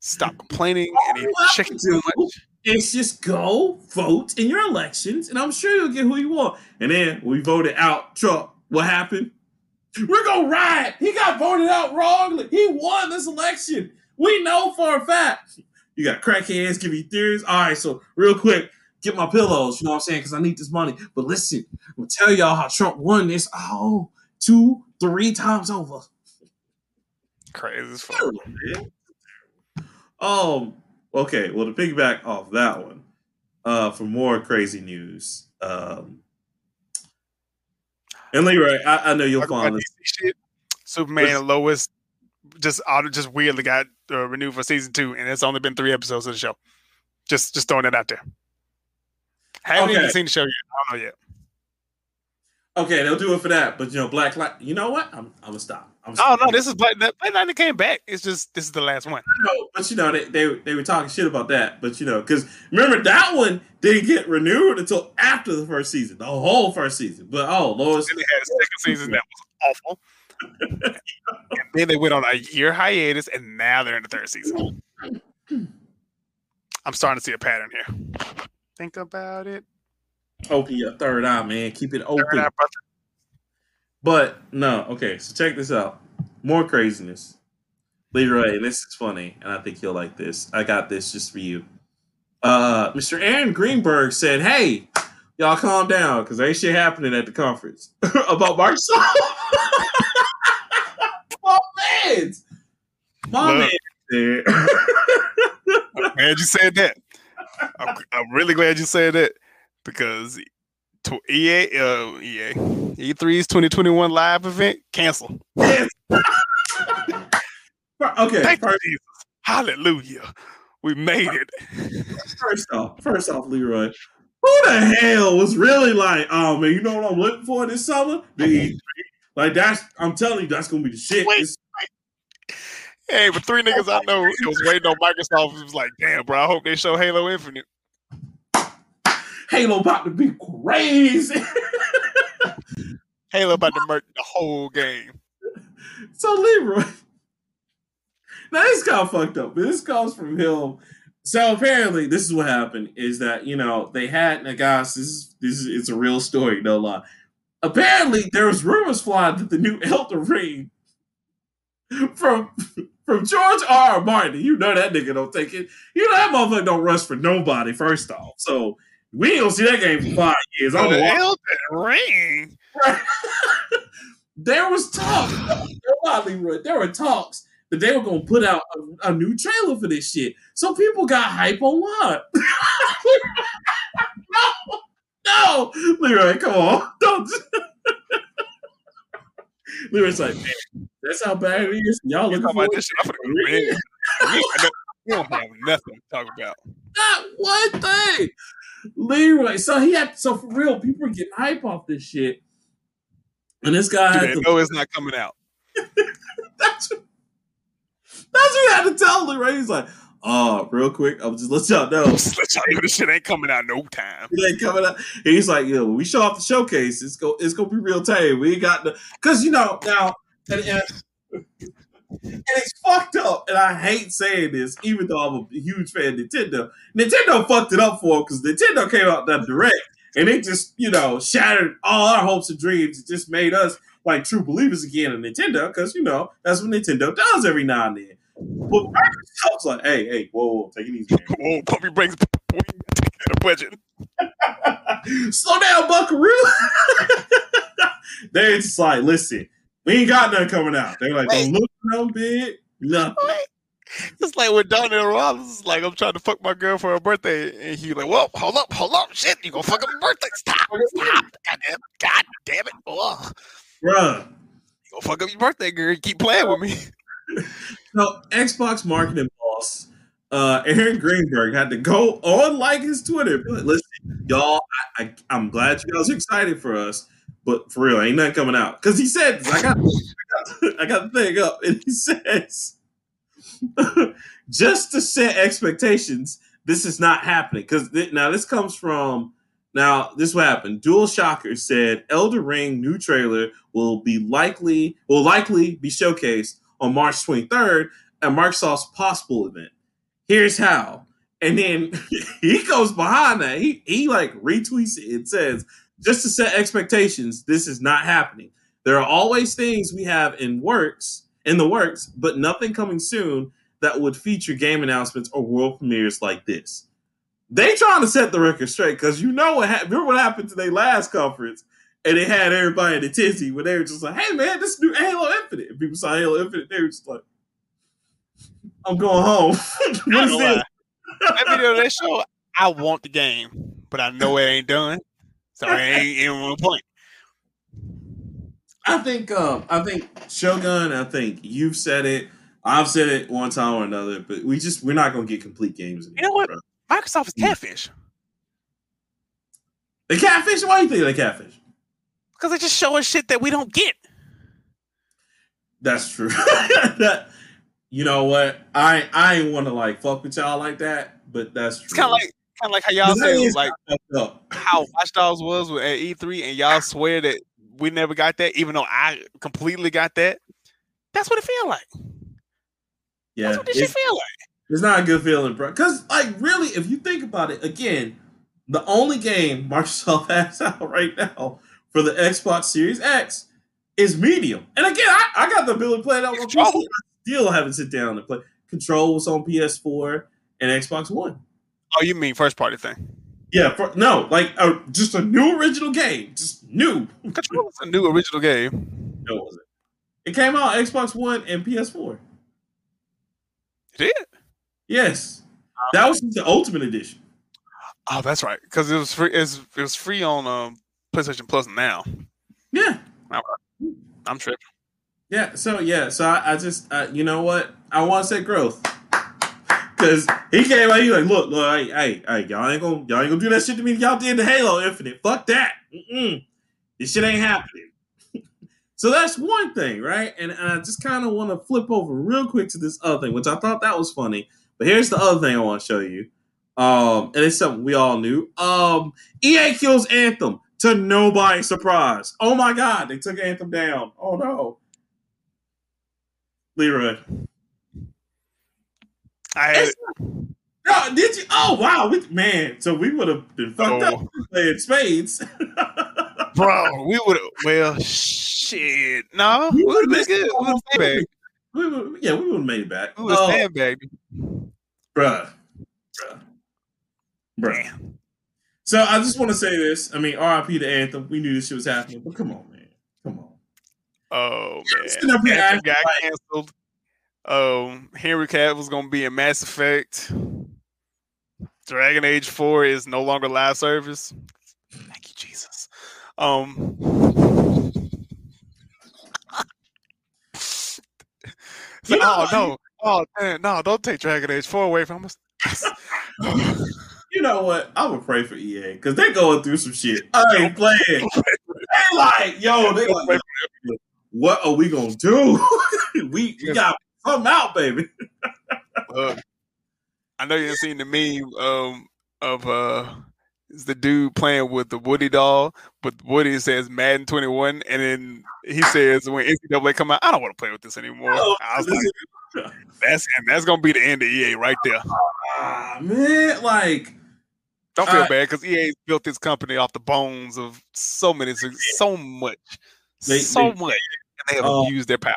S2: stop complaining and eat
S1: All you have
S2: chicken too much.
S1: It's just go vote in your elections, and I'm sure you'll get who you want. And then we voted out Trump. What happened? We're gonna riot. He got voted out wrongly. He won this election. We know for a fact. You got crackheads giving you theories. All right, so real quick, get my pillows. You know what I'm saying? Because I need this money. But listen, I'm gonna tell y'all how Trump won this. Oh, two, three times over.
S2: Crazy as fuck.
S1: Um. Okay. Well, to piggyback off that one, uh, for more crazy news, um, and Leroy, I, I know you'll find this.
S2: Superman and Lois just auto just weirdly got uh, renewed for season two, and it's only been three episodes of the show. Just just throwing that out there. Haven't even seen the show yet. I don't know yet.
S1: Okay, they'll do it for that, but you know, Black Light. You know what? I'm, I'm gonna stop. I'm
S2: Oh no, this is Black Black Lightning came back. It's just this is the last one.
S1: No, but you know, they, they they were talking shit about that. But you know, because remember that one didn't get renewed until after the first season, the whole first season. But oh, lord,
S2: Then they had a second season that was awful. [LAUGHS] and then they went on a year hiatus, and now they're in the third season. I'm starting to see a pattern here. Think about it.
S1: open your third eye, man. Keep it open.
S2: eye.
S1: But no, okay. So check this out. More craziness. Leroy, and this is funny, and I think you'll like this. I got this just for you. Uh, Mr. Aaron Greenberg said, "Hey, y'all calm down, because ain't shit happening at the conference [LAUGHS] about Microsoft." [LAUGHS] My man, my
S2: Look.
S1: man. [LAUGHS]
S2: I'm glad you said that. I'm, I'm really glad you said that because to EA, uh, EA, E3's 2021 live event cancel. [LAUGHS]
S1: okay,
S2: Thank
S1: first,
S2: Jesus. Hallelujah. We made it.
S1: first off, first off, Leroy, who the hell was really like, oh man, you know what I'm looking for this summer? The E3. Like that's, I'm telling you, that's gonna be the shit.
S2: Wait. Hey, but three niggas I know it was waiting on Microsoft. It was like, damn, bro, I hope they show Halo Infinite.
S1: Halo about to be crazy.
S2: Halo about to murder the whole game.
S1: so Leroy, now this got fucked up. But this comes from him. So apparently, this is what happened: is that you know they had now, guys. This is this is it's a real story, no lie. Apparently, there was rumors flying that the new Elder Ring from from George R. R. Martin. You know that nigga don't take it. You know that motherfucker don't rush for nobody. First off, so we ain't gonna see that game for [LAUGHS] five years. I don't. Oh,
S2: Elden Ring. [LAUGHS]
S1: there was talk. There were talks that they were gonna put out a, a new trailer for this shit. So people got hype online. [LAUGHS] no, no, Leroy, come on, don't. Leroy's like, man, that's how bad it is. Y'all looking for
S2: this shit? I'm finna go. We- don't have nothing to talk about.
S1: not one thing. Leroy, so he had so for real, people were getting hype off this shit. And this guy had to
S2: know it's not coming out. [LAUGHS]
S1: that's what, that's what he had to tell Leroy. He's like, Uh, real quick, I'll just let y'all know.
S2: Just let y'all know this shit ain't coming out no time.
S1: It ain't coming out. He's like, yo, when we show off the showcase, it's go, it's gonna be real tame. We ain't got the, cause you know now, and, and, and it's fucked up. And I hate saying this, even though I'm a huge fan of Nintendo. Nintendo fucked it up for him because Nintendo came out that direct, and it just you know shattered all our hopes and dreams. It just made us like true believers again in Nintendo because you know that's what Nintendo does every now and then. But Microsoft's like, hey, hey, whoa, whoa, take it easy. man. [LAUGHS]
S2: Whoa, puppy brings a budget. [LAUGHS]
S1: Slow down, Buckaroo. [LAUGHS] They're just like, listen, we ain't got nothing coming out. They're like, don't look no big, nothing.
S2: It's like when Donnell Rawlings is like, I'm trying to fuck my girl for her birthday, and he like, well, hold up, hold up, shit, you gonna fuck up my birthday? Stop, stop, god damn it, god damn it, Ugh.
S1: Bruh.
S2: you gonna fuck up your birthday, girl? You keep playing with me. [LAUGHS]
S1: So Xbox marketing boss uh, Aaron Greenberg had to go on like his Twitter. But listen, y'all, I, I, I'm glad you guys are excited for us, but for real, ain't nothing coming out because he said I got, I got I got the thing up, and he says [LAUGHS] just to set expectations, this is not happening because th- now this comes from. Now, this is what happened. Dual Shocker said Elder Ring new trailer will be likely will likely be showcased on March 23rd at Microsoft's possible event. Here's how. And then [LAUGHS] he goes behind that. He he like retweets it and says, just to set expectations, this is not happening. There are always things we have in works in the works, but nothing coming soon that would feature game announcements or world premieres like this. They trying to set the record straight because you know what happened. Remember what happened to their last conference, and they had everybody in a tizzy when they were just like, "Hey man, this new Halo Infinite." And people saw Halo Infinite, they were just like, "I'm going home." [LAUGHS] what is this?
S2: That video they show, I want the game, but I know it ain't done, so I ain't even one point.
S1: I think um I think Shogun, I think you've said it. I've said it one time or another, but we just we're not gonna get complete games.
S2: You know what?
S1: bro.
S2: Microsoft is catfish
S1: The catfish? Why do you think they catfish?
S2: because they just show us shit that we don't get.
S1: That's true. [LAUGHS] that you know what? I I ain't wanna like fuck with y'all like that, but that's true.
S2: It's kind of like kind of like how y'all say like how Watch Dogs was with at E3, and y'all ah. swear that we never got that, even though I completely got that. That's what it feel like.
S1: Yeah,
S2: That's what this shit feel like.
S1: it's not a good feeling, bro. Because like really, if you think about it, again, the only game [LAUGHS] Microsoft has out right now for the Xbox Series X is Medium. And again, I, I got the ability to play that on
S2: Control.
S1: PC. I still haven't sit down and play. Control was on PS4 and Xbox One.
S2: Oh, you mean first party thing?
S1: Yeah, for, no, like uh, just a new original game, just new.
S2: Control is a new original game.
S1: No, it wasn't. It came out Xbox One and PS4.
S2: It did.
S1: Yes, that was the Ultimate Edition.
S2: Oh, that's right. Because it was free. It was free on um, PlayStation Plus now.
S1: Yeah,
S2: I'm tripping.
S1: yeah. So yeah, so I, I just, uh, you know what? I want to say growth. Cause he came out, he like, look, look, hey, hey, hey, y'all ain't gonna, y'all ain't gonna do that shit to me. Y'all did the Halo Infinite. Fuck that. Mm-mm. This shit ain't happening. [LAUGHS] so that's one thing, right? And, and I just kind of want to flip over real quick to this other thing, which I thought that was funny. But here's the other thing I want to show you. Um, and it's something we all knew. Um, EA kills Anthem to nobody's surprise. Oh my god, they took Anthem down. Oh no. Leroy.
S2: I
S1: No, did you? Oh wow, we, man. So we would have been fucked oh. up
S2: Oh.
S1: playing spades. [LAUGHS]
S2: bro. We would have. Well, shit. No, we would have been good. We would have sandbagged.
S1: we would, yeah, we would have made it back.
S2: We would have
S1: Oh,
S2: sandbagged.
S1: bruh, bruh, bruh.
S2: Damn.
S1: So I just want to say this. I mean, RIP to Anthem. We knew this shit was happening, but come on, man, come on.
S2: Oh
S1: up
S2: man, Anthem got
S1: like-
S2: canceled. Um, Henry Cavill was gonna be in Mass Effect. Dragon Age Four is no longer live service. Thank you, Jesus. Um. [LAUGHS] So- oh no! Oh man, no! Don't take Dragon Age Four away from us.
S1: You know what? I'm gonna pray for EA because they're going through some shit. I ain't [LAUGHS] playing. They like, yo, they like, what are we gonna do? [LAUGHS] we, we got something out, baby. [LAUGHS]
S2: Uh, I know you've seen the meme um, of uh, it's the dude playing with the Woody doll, but Woody says Madden 21, and then he says when NCAA come out, I don't want to play with this anymore.
S1: Oh,
S2: I was like, that's and that's gonna be the end of EA right there.
S1: ah, man, like
S2: Don't feel
S1: Uh,
S2: bad because EA built this company off the bones of so many, so much,
S1: They-
S2: so
S1: they-
S2: much, and they have
S1: Uh,
S2: abused their power.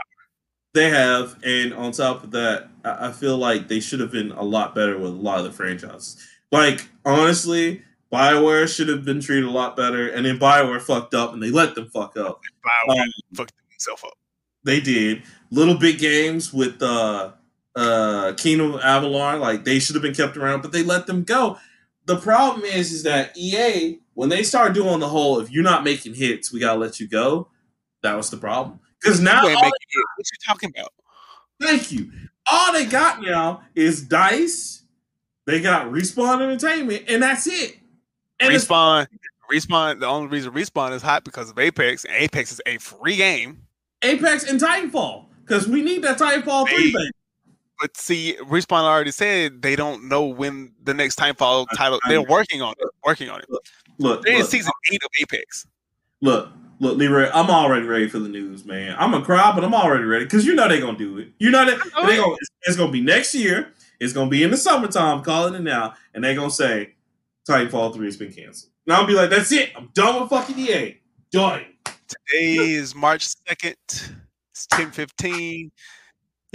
S1: They have, and on top of that, I, I feel like they should have been a lot better with a lot of the franchises. Like honestly, Bioware should have been treated a lot better, and then Bioware fucked up, and they let them fuck up.
S2: BioWare
S1: um,
S2: fucked himself up.
S1: They did little big games with uh uh Kingdom of Avalon, like they should have been kept around, but they let them go. The problem is is that EA, when they start doing the whole if you're not making hits, we gotta let you go, that was the problem. Because now
S2: You ain't
S1: all
S2: making it. What you talking about?
S1: Thank you. All they got now is Dice. They got Respawn Entertainment, and that's it. And it's
S2: Respawn, Respawn. The only reason Respawn is hot because of Apex, and Apex is a free game.
S1: Apex and Titanfall because we need that Titanfall three.
S2: Hey.
S1: Baby.
S2: But see, Respawn already said they don't know when the next
S1: Titanfall
S2: title.
S1: I
S2: They're working on it. Working on it.
S1: Look,
S2: They're in
S1: look,
S2: season eight of Apex.
S1: look, look, Leroy. I'm already ready for the news, man. I'm gonna cry, but I'm already ready because you know they're gonna do it. You know that
S2: know
S1: they
S2: it.
S1: gonna. It's, it's gonna be next year. It's gonna be in the summertime. Calling it now, and they're gonna say Titanfall three has been canceled. And I'll be like, that's it. I'm done with fucking EA. Done.
S2: Today is March second. It's ten fifteen.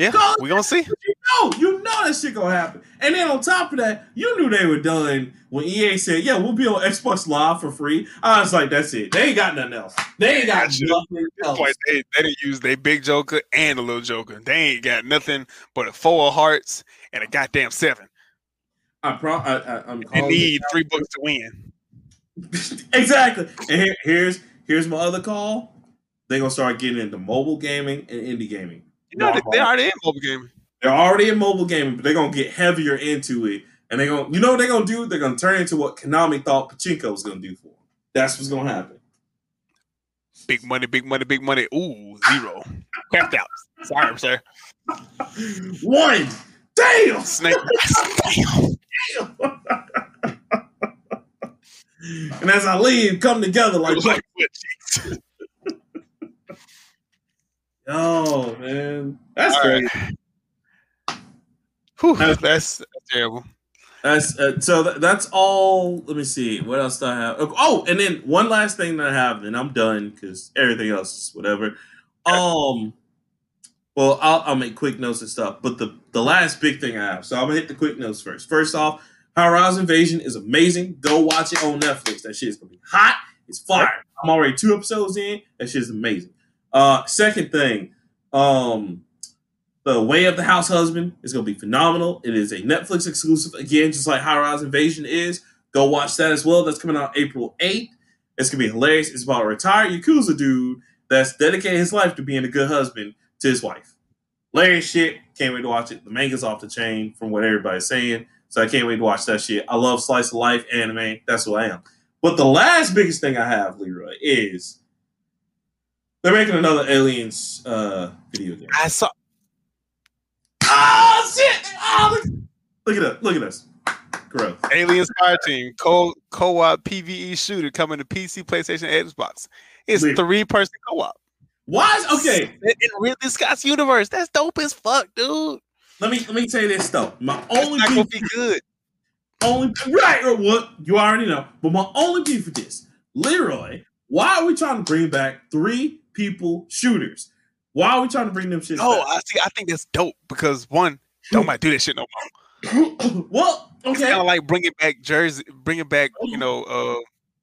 S2: Yeah,
S1: Go-
S2: we gonna see.
S1: You know, you know that shit gonna happen. And then on top of that, you knew they were done when EA said, "Yeah, we'll be on Xbox Live for free." I was like, "That's it. They ain't got nothing else. They ain't got
S2: Gotcha.
S1: nothing else."
S2: Point, they, they didn't use their big joker and a little joker. They ain't got nothing but a four of hearts and a goddamn seven.
S1: I pro- I, I, I'm
S2: They need three books to win. [LAUGHS]
S1: exactly. And here, here's here's my other call. They gonna start getting into mobile gaming and indie gaming.
S2: You know, they, they already in mobile gaming.
S1: They're already in mobile gaming, but they're gonna get heavier into it. And they're gonna, you know, what they're gonna do? They're gonna turn into what Konami thought Pachinko was gonna do for them. That's what's gonna happen.
S2: Big money, big money, big money. Ooh, zero. Crapped out. Sorry, sir. [LAUGHS]
S1: One. Damn.
S2: Snake. Damn. [LAUGHS] Damn.
S1: and as I leave, come together like,
S2: Like, what, jeez.
S1: oh man, that's
S2: All
S1: great.
S2: right. Whew, that's, that's terrible.
S1: That's uh, so. Th- that's all. Let me see. What else do I have? Oh, and then one last thing that I have, and I'm done because everything else is whatever. Um. Well, I'll, I'll make quick notes and stuff, but the the last big thing I have. So I'm gonna hit the quick notes first. First off, House Invasion is amazing. Go watch it on Netflix. That shit is gonna be hot. It's fire. I'm already two episodes in. That shit is amazing. Uh, second thing, um, the Way of the House Husband is going to be phenomenal. It is a Netflix exclusive, again, just like High Rise Invasion is. Go watch that as well. That's coming out April 8th. It's going to be hilarious. It's about a retired Yakuza dude that's dedicated his life to being a good husband to his wife. Hilarious shit. Can't wait to watch it. The manga's off the chain from what everybody's saying. So I can't wait to watch that shit. I love slice of life anime. That's who I am. But the last biggest thing I have, Leroy, is they're making another Aliens uh, video game.
S2: I saw.
S1: Oh shit! Oh, look, look at that! Look at this. Growth.
S2: Aliens Fire Team co co-op PVE shooter coming to PC, PlayStation, Xbox. It's
S1: Weird.
S2: three person co-op.
S1: Why? Is, okay,
S2: in, in Ridley Scott's universe. That's dope as fuck, dude.
S1: let me let me tell you this though. My
S2: It's
S1: only
S2: not gonna
S1: beef,
S2: be good.
S1: only right or what you already know, but my only beef with this, Leroy. Why are we trying to bring back three people shooters? Why are we trying to bring them shit?
S2: No. I see. I think that's dope because one, don't might do that shit no more. [COUGHS]
S1: well,
S2: It's
S1: okay.
S2: kind of like bringing back jersey, bringing back you know uh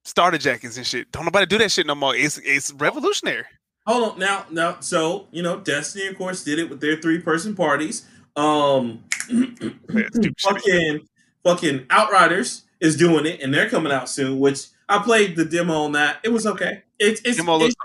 S2: starter jackets and shit. Don't nobody do that shit no more. It's it's revolutionary.
S1: Hold on now. Now, so you know, Destiny, of course, did it with their three person parties. Um, [COUGHS]
S2: Yeah, stupid [COUGHS] shit.
S1: fucking fucking Outriders is doing it, and they're coming out soon. Which I played the demo on that. It was okay. It's it's, it's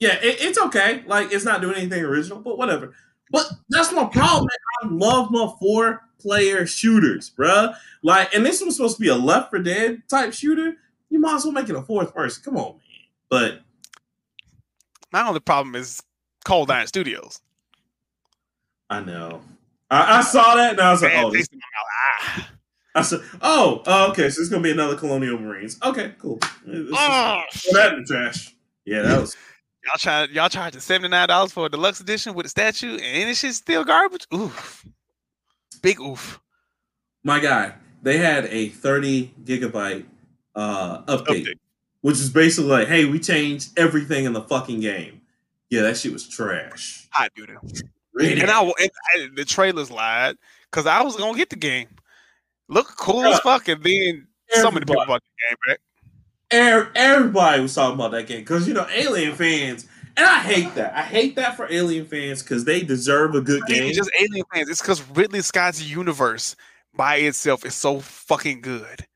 S1: yeah, it, it's okay. Like it's not doing anything original, but whatever. But that's my problem. man. I love my four player shooters, bruh. Like, and this was supposed to be a Left 4 Dead type shooter. You might as well make it a fourth person. Come on, man. But
S2: My only problem is Cold Iron Studios.
S1: I know. I, I saw that and I was like, oh, this
S2: mouth. Ah.
S1: I said, "Oh, oh, okay. So it's gonna be another Colonial Marines. Okay, cool.
S2: Oh,
S1: that in the trash. Yeah, that was
S2: y'all try y'all charging seventy nine dollars for a deluxe edition with a statue, and this shit's still garbage. Oof, big oof.
S1: my guy. They had a 30 gigabyte uh, update,
S2: Update.
S1: which is basically like, hey, we changed everything in the fucking game. Yeah, that shit was trash.
S2: Hot dude.
S1: Really?
S2: And I, and I the trailers lied because I was gonna get the game. Look cool as fuck, and then so many people bought the game back.
S1: Er- everybody was talking about that game because you know Alien fans, and I hate that. I hate that for Alien fans because they deserve a good game.
S2: just Alien fans. It's because Ridley Scott's universe by itself is so fucking good.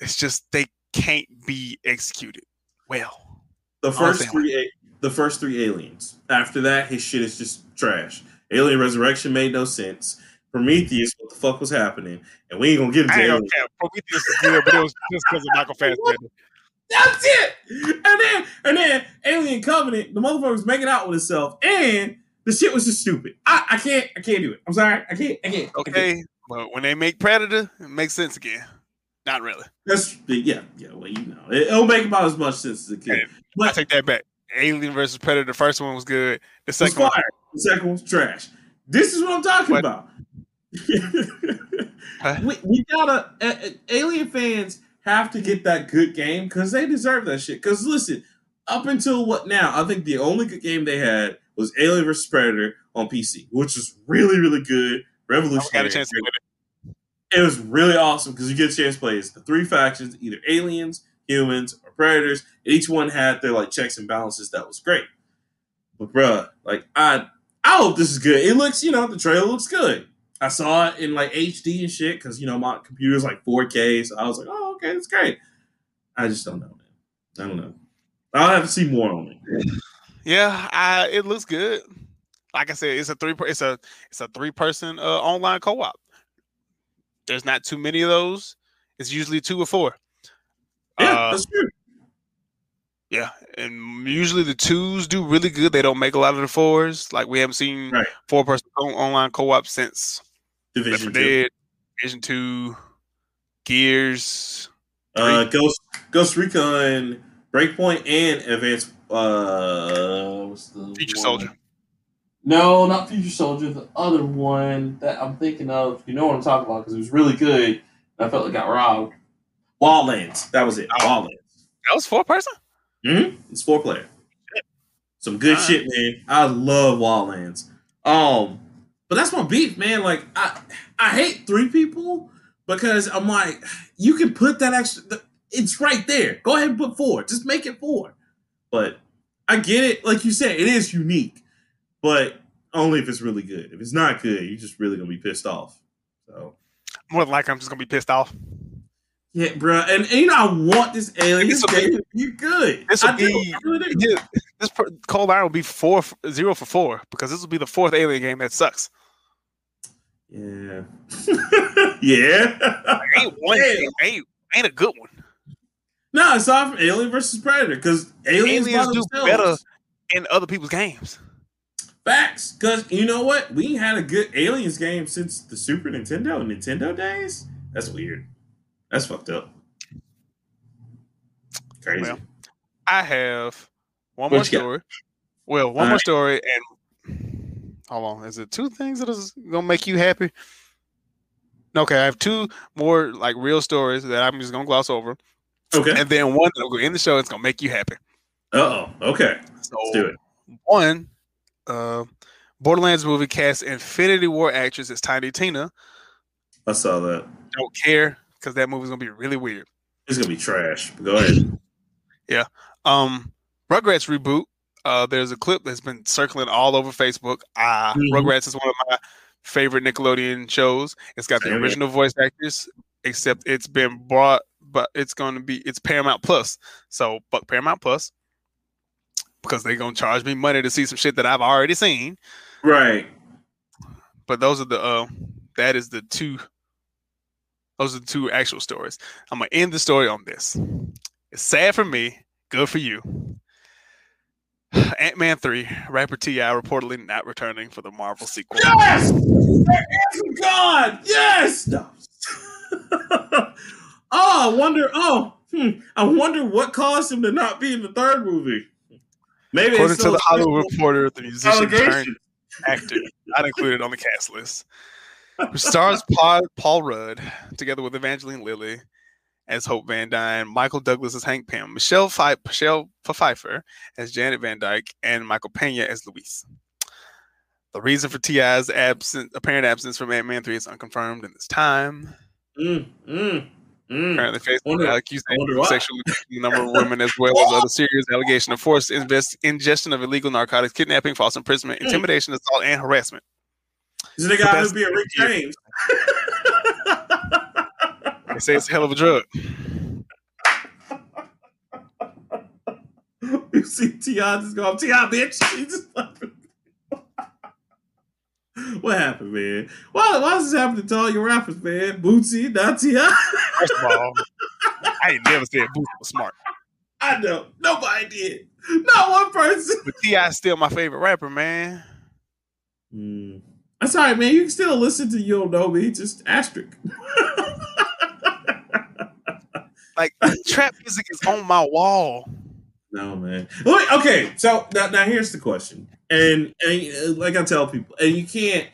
S2: It's just they can't be executed well.
S1: the first three, the first three Aliens. After that, his shit is just trash. Alien Resurrection made no sense. Prometheus, what the fuck was happening? And we ain't gonna get into
S2: I gonna cap. Prometheus is good, but it was just because of Michael [LAUGHS] Fassbender.
S1: That's it. And then and then Alien Covenant, the motherfucker's making out with itself, and the shit was just stupid. I, I can't I can't do it. I'm sorry. I can't I can't. I.
S2: Okay, but when they make Predator, it makes sense again. Not really.
S1: That's yeah, yeah, well, you know. It, it'll make about as much sense as it can.
S2: I
S1: But
S2: take that back. Alien versus Predator. The first one was good. The second one,
S1: fire. The second one's trash. This is what I'm talking
S2: What?
S1: about. [LAUGHS] We, we gotta uh, alien fans have to get that good game because they deserve that shit. Because listen, up until what now? I think the only good game they had was Alien vs Predator on PC, which was really really good.
S2: I got a chance to it.
S1: It was really awesome because you get a chance to play as the three factions, either aliens, humans, or predators. And each one had their like checks and balances. That was great. But bruh, like I I hope this is good. It looks, you know, the trailer looks good. I saw it in like HD and shit because you know my computer's like 4K, so I was like, oh okay, that's great. I just don't know, man. I don't know. I'll have to see more on it.
S2: Yeah, I, it looks good. Like I said, it's a three. It's a it's a three person uh, online co op. There's not too many of those. It's usually two or four.
S1: Yeah,
S2: Uh,
S1: that's true.
S2: Yeah, and usually the twos do really good. They don't make a lot of the fours. Like we haven't seen
S1: Right.
S2: four person online co op since Left 4
S1: Division two.
S2: Dead, Division Two, Gears.
S1: Uh, Ghost Ghost Recon Breakpoint and Advanced. Uh, what's the
S2: Future
S1: one?
S2: Soldier.
S1: No, not Future Soldier. The other one that I'm thinking of. You know what I'm talking about because it was really good. and I felt like I got robbed. Wildlands. That was it.
S2: Oh.
S1: Wildlands.
S2: That was four person.
S1: hmm It's four player. Some good
S2: Alright.
S1: shit, man. I love Wildlands. Um, but that's my beef, man. Like I, I hate three people because I'm like, you can put that extra. It's right there. Go ahead and put four. Just make it four. But I get it. Like you said, it is unique, but only if it's really good. If it's not good, you're just really gonna be pissed off. So
S2: More than likely, I'm just gonna be pissed off.
S1: yeah, bro. And, and you know, I want this alien game
S2: be-
S1: to good.
S2: this'll
S1: I
S2: be-. Yeah, this per- Cold Iron will be four zero for four because this will be the fourth Alien game that sucks.
S1: Yeah. [LAUGHS] yeah.
S2: Ain't one game, ain't ain't a good one.
S1: No, it's not from Alien versus Predator because aliens,
S2: Aliens do better in other people's games.
S1: Facts, because you know what? We ain't had a good aliens game since the Super Nintendo and Nintendo days. That's weird. That's fucked up. Crazy.
S2: Well, I have one more story. Well, one
S1: All
S2: more
S1: right.
S2: story, and hold on. Is it two things that is gonna make you happy? Okay, I have two more like real stories that I'm just gonna gloss over,
S1: okay.
S2: and then one that'll go in the show. It's gonna make you happy.
S1: Uh oh. Okay.
S2: So
S1: Let's do it.
S2: one, uh, Borderlands movie cast Infinity War actress as Tiny Tina.
S1: I saw that.
S2: Don't care because that movie's gonna be really weird.
S1: It's gonna be trash. Go ahead. [LAUGHS] Yeah.
S2: Um, Rugrats reboot. Uh, there's a clip that's been circling all over Facebook. Uh,
S1: Mhm.
S2: Rugrats is one of my favorite Nickelodeon shows. It's got the original voice actors, except it's been brought, but it's going to be it's Paramount Plus. So fuck Paramount Plus because they're gonna charge me money to see some shit that I've already seen.
S1: right.
S2: But those are the uh, that is the two. Those are the two actual stories. I'm gonna end the story on this. It's sad for me, good for you. [SIGHS] Ant Man 3, rapper T.I. reportedly not returning for the Marvel sequel.
S1: Yes! God! Yes! No. [LAUGHS] oh, I wonder. Oh, hmm, I wonder what caused him to not be in the third movie. Maybe
S2: According
S1: it's
S2: to the Hollywood Reporter, the musician turned actor, not included on the cast list. [LAUGHS] Who stars Paul, Paul Rudd together with Evangeline Lilly as Hope Van Dyne, Michael Douglas as Hank Pym, Michelle, Pfe- Michelle Pfeiffer as Janet Van Dyke, and Michael Pena as Luis. The reason for T.I.'s absent, apparent absence from Ant Man 3 is unconfirmed in this time.
S1: Mm, mm, mm.
S2: Currently facing
S1: Wonder-
S2: accusation of sexual number of women, as well as other serious allegation of forced invest- ingestion of illegal narcotics, kidnapping, false imprisonment,
S1: Mm.
S2: intimidation, assault, and harassment.
S1: This is the guy who's being Rick James. [LAUGHS]
S2: They say it's a hell of a drug. [LAUGHS]
S1: you see T.I. just go, up, T.I. bitch. [LAUGHS] He just what happened, man? Why, why does this happen to all your rappers, man? Boosie, not T.I.
S2: First of all, [LAUGHS] I ain't never said Boosie was smart.
S1: I know. Nobody did. Not one person.
S2: But T.I. is still my favorite rapper, man.
S1: Mm. That's all right, man. You can still listen to You Don't Know Me, just asterisk.
S2: Like, trap music is on my wall.
S1: No, man. Wait, okay, so now, now here's the question, and and uh, like I tell people, and you can't.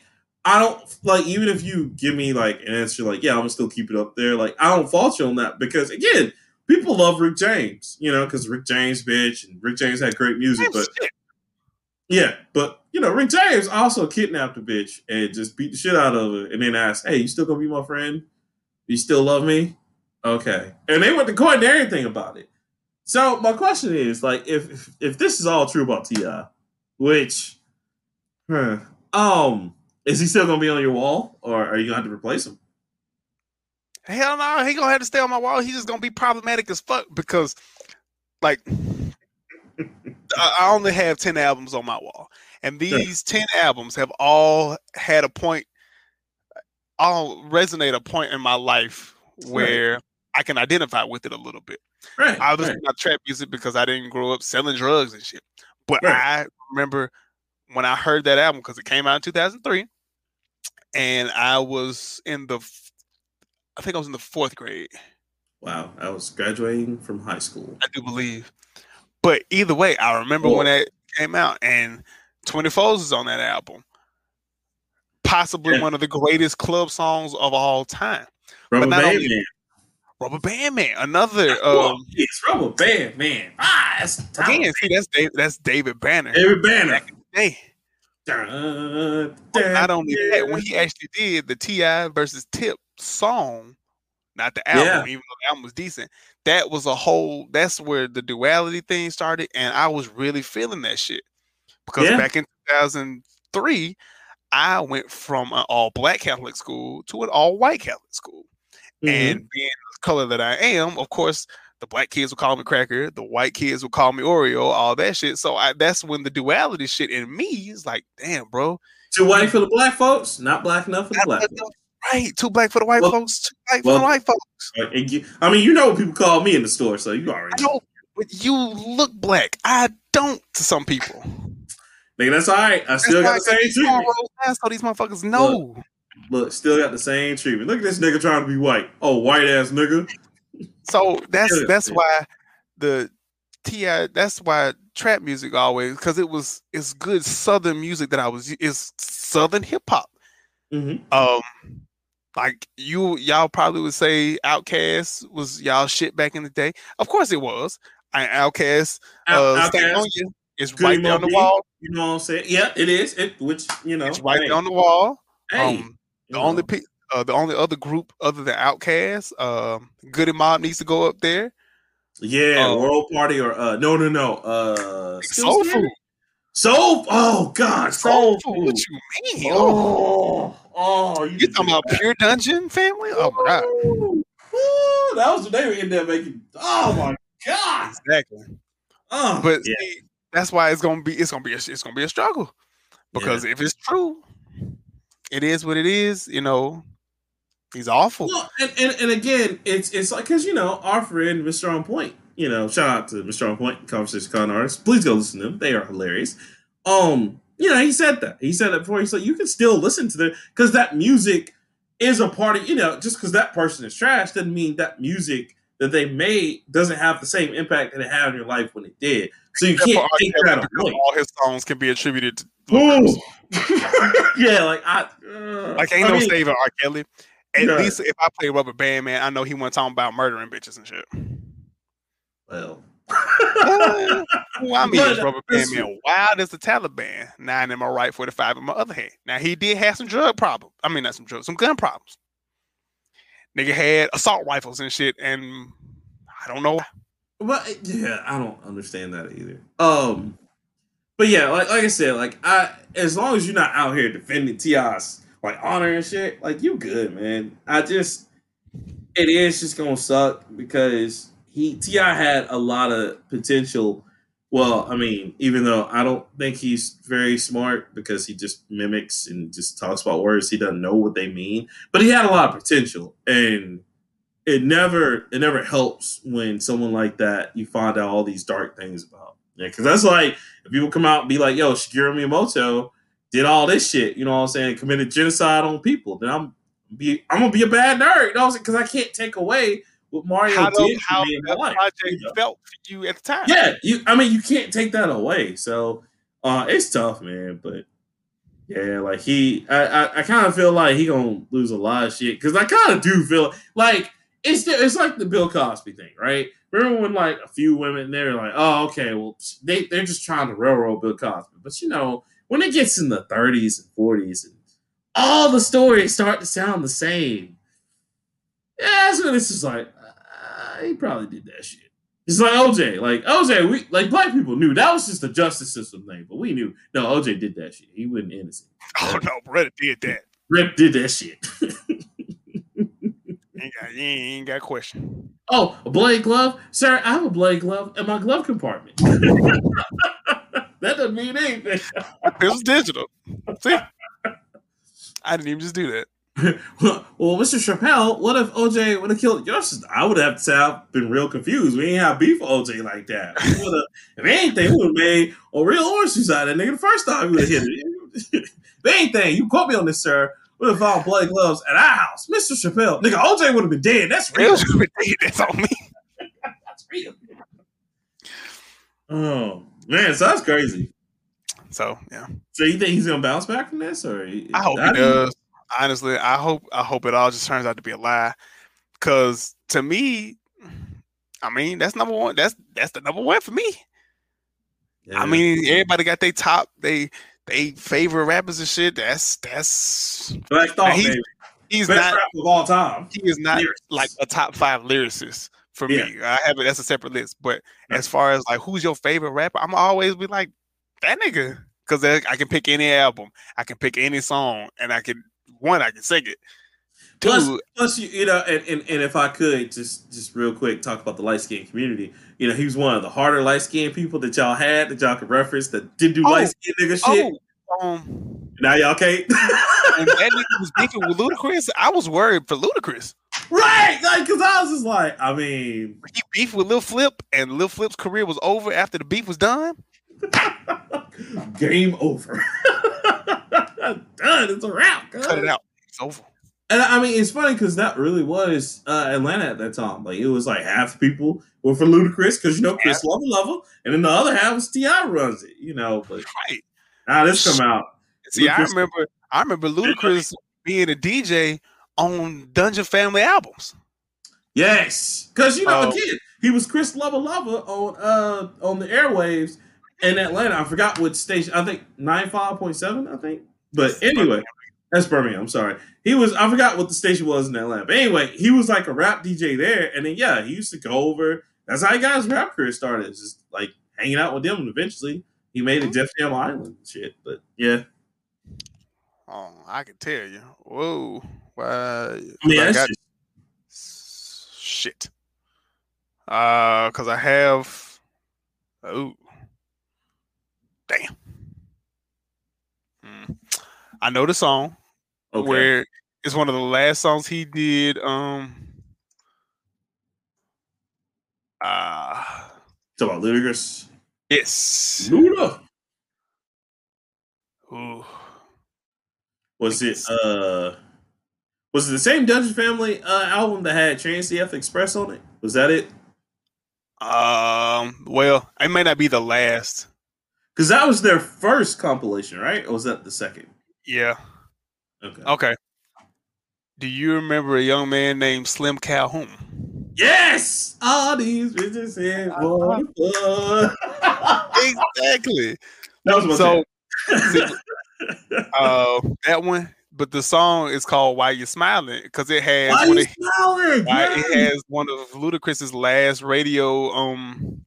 S1: I don't like even if you give me like an answer, like yeah, I'm gonna still keep it up there. Like I don't fault you on that because again, people love Rick James, you know, because Rick James, bitch, and Rick James had great music,
S2: Same
S1: but
S2: shit.
S1: yeah, but you know, Rick James also kidnapped a bitch and just beat the shit out of her, and then asked, "Hey, you still gonna be my friend? You still love me?" Okay, and they went to court and everything about it. So my question is, like, if if, if this is all true about T.I., which, huh, um, is he still gonna be on your wall, or are you gonna have to replace him?
S2: Hell no, he gonna have to stay on my wall. He's just gonna be problematic as fuck because, like, I only have ten albums on my wall, and these ten albums have all had a point, all resonate a point in my life where I can identify with it a little bit.
S1: Right.
S2: I listen
S1: right.
S2: to trap music because I didn't grow up selling drugs and shit. But
S1: Right.
S2: I remember when I heard that album because it came out in 2003, and I was in the, I think I was in the fourth grade.
S1: Wow, I was graduating from high school.
S2: I do believe. But either way, I remember when that came out, and 24s is on that album. Possibly
S1: Yeah.
S2: one of the greatest club songs of all time.
S1: Rubber
S2: not
S1: Band
S2: only-
S1: Man.
S2: Rubber Band Man, another. [LAUGHS]
S1: Oh,
S2: Um,
S1: it's Rubber Band Man. Ah, that's
S2: again, see, that's David, that's David Banner.
S1: David Banner.
S2: Hey,
S1: Dun, dun,
S2: not only that, when he actually did the T.I. versus Tip song, not the album,
S1: Yeah.
S2: even though the album was decent, that was a whole. That's where the duality thing started, and I was really feeling that shit because
S1: Yeah.
S2: back in 2003, I went from an all black Catholic school to an all white Catholic school,
S1: Mhm.
S2: and being color that I am, of course. The black kids would call me cracker. The white kids would call me Oreo. All that shit. So I, that's when the duality shit in me is like, damn, bro,
S1: too white for the black folks, not black enough for the black
S2: black
S1: folks.
S2: Right, too black for the white
S1: Well-
S2: folks, too white for the white folks.
S1: You- I mean, you know what people call me in the store, so you already know.
S2: but you look black. I don't to some people.
S1: Nigga, that's all right. I still got the
S2: That's why I
S1: same treatment.
S2: so these motherfuckers know.
S1: Look, still got the same treatment. Look at this nigga trying to be white. Oh, white ass nigga.
S2: So that's that's why the Ti. That's why trap music always because it was it's good southern music that I was it's southern hip hop.
S1: Mm-hmm.
S2: Um, like you y'all probably would say Outkast was y'all shit back in the day. Of course it was. I Outkast. Uh, Stankonia is
S1: Goodie
S2: right there on the wall.
S1: You know what I'm saying? Yeah, it is. It which you know.
S2: It's right
S1: hey,
S2: there on the wall.
S1: hey,
S2: um, the only pe- uh, the only other group other than Outkast, um, Goodie Mob needs to go up there.
S1: Yeah,
S2: um,
S1: World Party or uh no no no. Uh Still
S2: Soul Food.
S1: Soul oh god, Soul, Food.
S2: What you mean? Oh,
S1: Oh, oh you,
S2: you talking about
S1: that.
S2: Pure Dungeon family? Oh my god!
S1: Ooh, ooh, that was what they were in there making. Oh my god.
S2: Exactly.
S1: Oh,
S2: But
S1: yeah.
S2: see, that's why it's gonna be it's gonna be a, it's gonna be a struggle because if it's true, it is what it is. You know, he's awful.
S1: Well, and, and, and again, it's it's like because you know our friend Mr. On Point, you know, shout out to Mr. On Point, Conversation Con Artists. Please go listen to them. They are hilarious. Um, you know, he said that. He said it before. He said you can still listen to them because that music is a part of, you know, just because that person is trash doesn't mean that music that they made doesn't have the same impact that it had in your life when it did. So you can't take that away.
S2: All his songs can be attributed to. [LAUGHS]
S1: yeah, like I uh,
S2: like ain't
S1: I
S2: no
S1: mean,
S2: saving R. Kelly. At
S1: Yeah.
S2: least if I play Rubber Band Man, I know he wasn't talking about murdering bitches and shit.
S1: Well,
S2: Well, I mean,
S1: But
S2: it's Rubber Band Man wild as the Taliban. Nine in my right, 45 in my other hand. Now, he did have some drug problems. I mean, not some drugs, some gun problems. Nigga had assault rifles and shit, and I don't know. why.
S1: But yeah, I don't understand that either. Um, but yeah, like like I said, like I as long as you're not out here defending T.I.'s like honor and shit, like you good, man. I just it is just gonna suck because he T.I. had a lot of potential. Well, I mean, even though I don't think he's very smart because he just mimics and just talks about words, he doesn't know what they mean. But he had a lot of potential, and it never it never helps when someone like that you find out all these dark things about. Yeah, because that's like if people come out and be like, "Yo, Shigeru Miyamoto did all this shit," you know what I'm saying, committed genocide on people, then I'm be I'm gonna be a bad nerd, you know, because I can't take away what Mario
S2: How,
S1: did for
S2: how
S1: me in
S2: that
S1: life.
S2: project
S1: you know?
S2: felt for you at the time.
S1: Yeah, you. I mean, you can't take that away. So uh, it's tough, man. But yeah, like he, I, I, I kind of feel like he gonna lose a lot of shit because I kind of do feel like it's the, it's like the Bill Cosby thing, right? Remember when like a few women they're like, oh, okay, well they they're just trying to railroad Bill Cosby, but you know when it gets in the 30s and 40s and all the stories start to sound the same. Yeah, when it's just like uh, he probably did that shit. It's like OJ, like OJ, we like black people knew that was just the justice system thing, but we knew no OJ did that shit. He wasn't innocent.
S2: Oh no, Brett did that.
S1: Rip did that shit. [LAUGHS]
S2: Ain't got, you ain't, got a question.
S1: oh, a blade glove, sir. I have a blade glove in my glove compartment. [LAUGHS] that doesn't mean anything. [LAUGHS]
S2: This was digital. See, I didn't even just do that. [LAUGHS]
S1: well, Mr. Chappelle, what if OJ would have killed your sister? I would have to say I've been real confused. We ain't have beef with OJ like that. If anything, we would have made a real orange juice out of that nigga the first time we would have hit it. if anything, you caught me on this, sir. Would have found bloody gloves at our house, Mr. Chappelle. Nigga, OJ would have been dead. That's real.
S2: That's on me. [LAUGHS]
S1: That's real. Oh man, so that's crazy.
S2: So yeah,
S1: So you think he's gonna bounce back from this, or he-
S2: I hope he does. Honestly, I hope I hope it all just turns out to be a lie. Cause to me, I mean that's number one. That's that's the number one for me.
S1: Yeah.
S2: I mean, everybody got their top, they they favorite rappers and shit. That's that's
S1: Black Thought,
S2: he's
S1: baby.
S2: he's
S1: best
S2: not
S1: of all time.
S2: he is not
S1: Lyricist.
S2: like a top five lyricist for
S1: Yeah.
S2: me. I have it that's a separate list. But as far as like who's your favorite rapper, I'm always be like that nigga because I can pick any album, I can pick any song, and I can one I can sing it.
S1: Plus, plus you, you know, and, and, and if I could just just real quick talk about the light skinned community, you know, he was one of the harder light skinned people that y'all had that y'all could reference that didn't do
S2: Oh,
S1: light skinned nigga shit.
S2: oh, um,
S1: Now y'all can't. [LAUGHS]
S2: when that nigga was beefing with Ludacris, I was worried for Ludacris.
S1: right, like, cause I was just like, I mean,
S2: He beefed with Lil Flip, and Lil Flip's career was over after the beef was done. [LAUGHS]
S1: game over. [LAUGHS] Done. It's a wrap.
S2: Cut it out. It's over.
S1: And I mean, it's funny because that really was uh, Atlanta at that time. Like it was like half the people were for Ludacris because you know Chris Lova Lova, and then the other half was T.I. runs it. You know, but
S2: Right.
S1: now this come out.
S2: See, I remember I remember Ludacris being a DJ on Dungeon Family albums.
S1: Yes, because you know
S2: Oh.
S1: again he was Chris Lova Lova on uh on the airwaves in Atlanta. I forgot what station. I think ninety five point seven. I think. But anyway, that's Birmingham. I'm sorry. He was. I forgot what the station was in Atlanta. But anyway, he was like a rap DJ there, and then yeah, he used to go over. That's how he got his rap career started. Just like hanging out with them, and eventually he made it Def Jam Island and shit. But yeah,
S2: Oh, I can tell you. Whoa. Why
S1: I
S2: got shit. Uh, cause I have. Oh, damn. Hmm. I know the song
S1: okay.
S2: where it's one of the last songs he did. Um. Uh,
S1: Talk about Ludacris.
S2: Yes.
S1: Luda.
S2: Ooh.
S1: Was it uh was it the same Dungeon Family uh album that had Trans DF Express on it? Was that it?
S2: Um. Well, it may not be the last.
S1: Because that was their first compilation, right? Or was that the second?
S2: Yeah.
S1: Okay.
S2: Okay. Do you remember a young man named Slim Calhoun?
S1: Yes! All these bitches in one [LAUGHS]
S2: exactly.
S1: That was
S2: So,
S1: so,
S2: uh, that one, but the song is called "Why You Smiling" because it has
S1: Why
S2: one
S1: you
S2: of,
S1: smiling?
S2: why-
S1: Yes.
S2: it has one of Ludacris's last radio um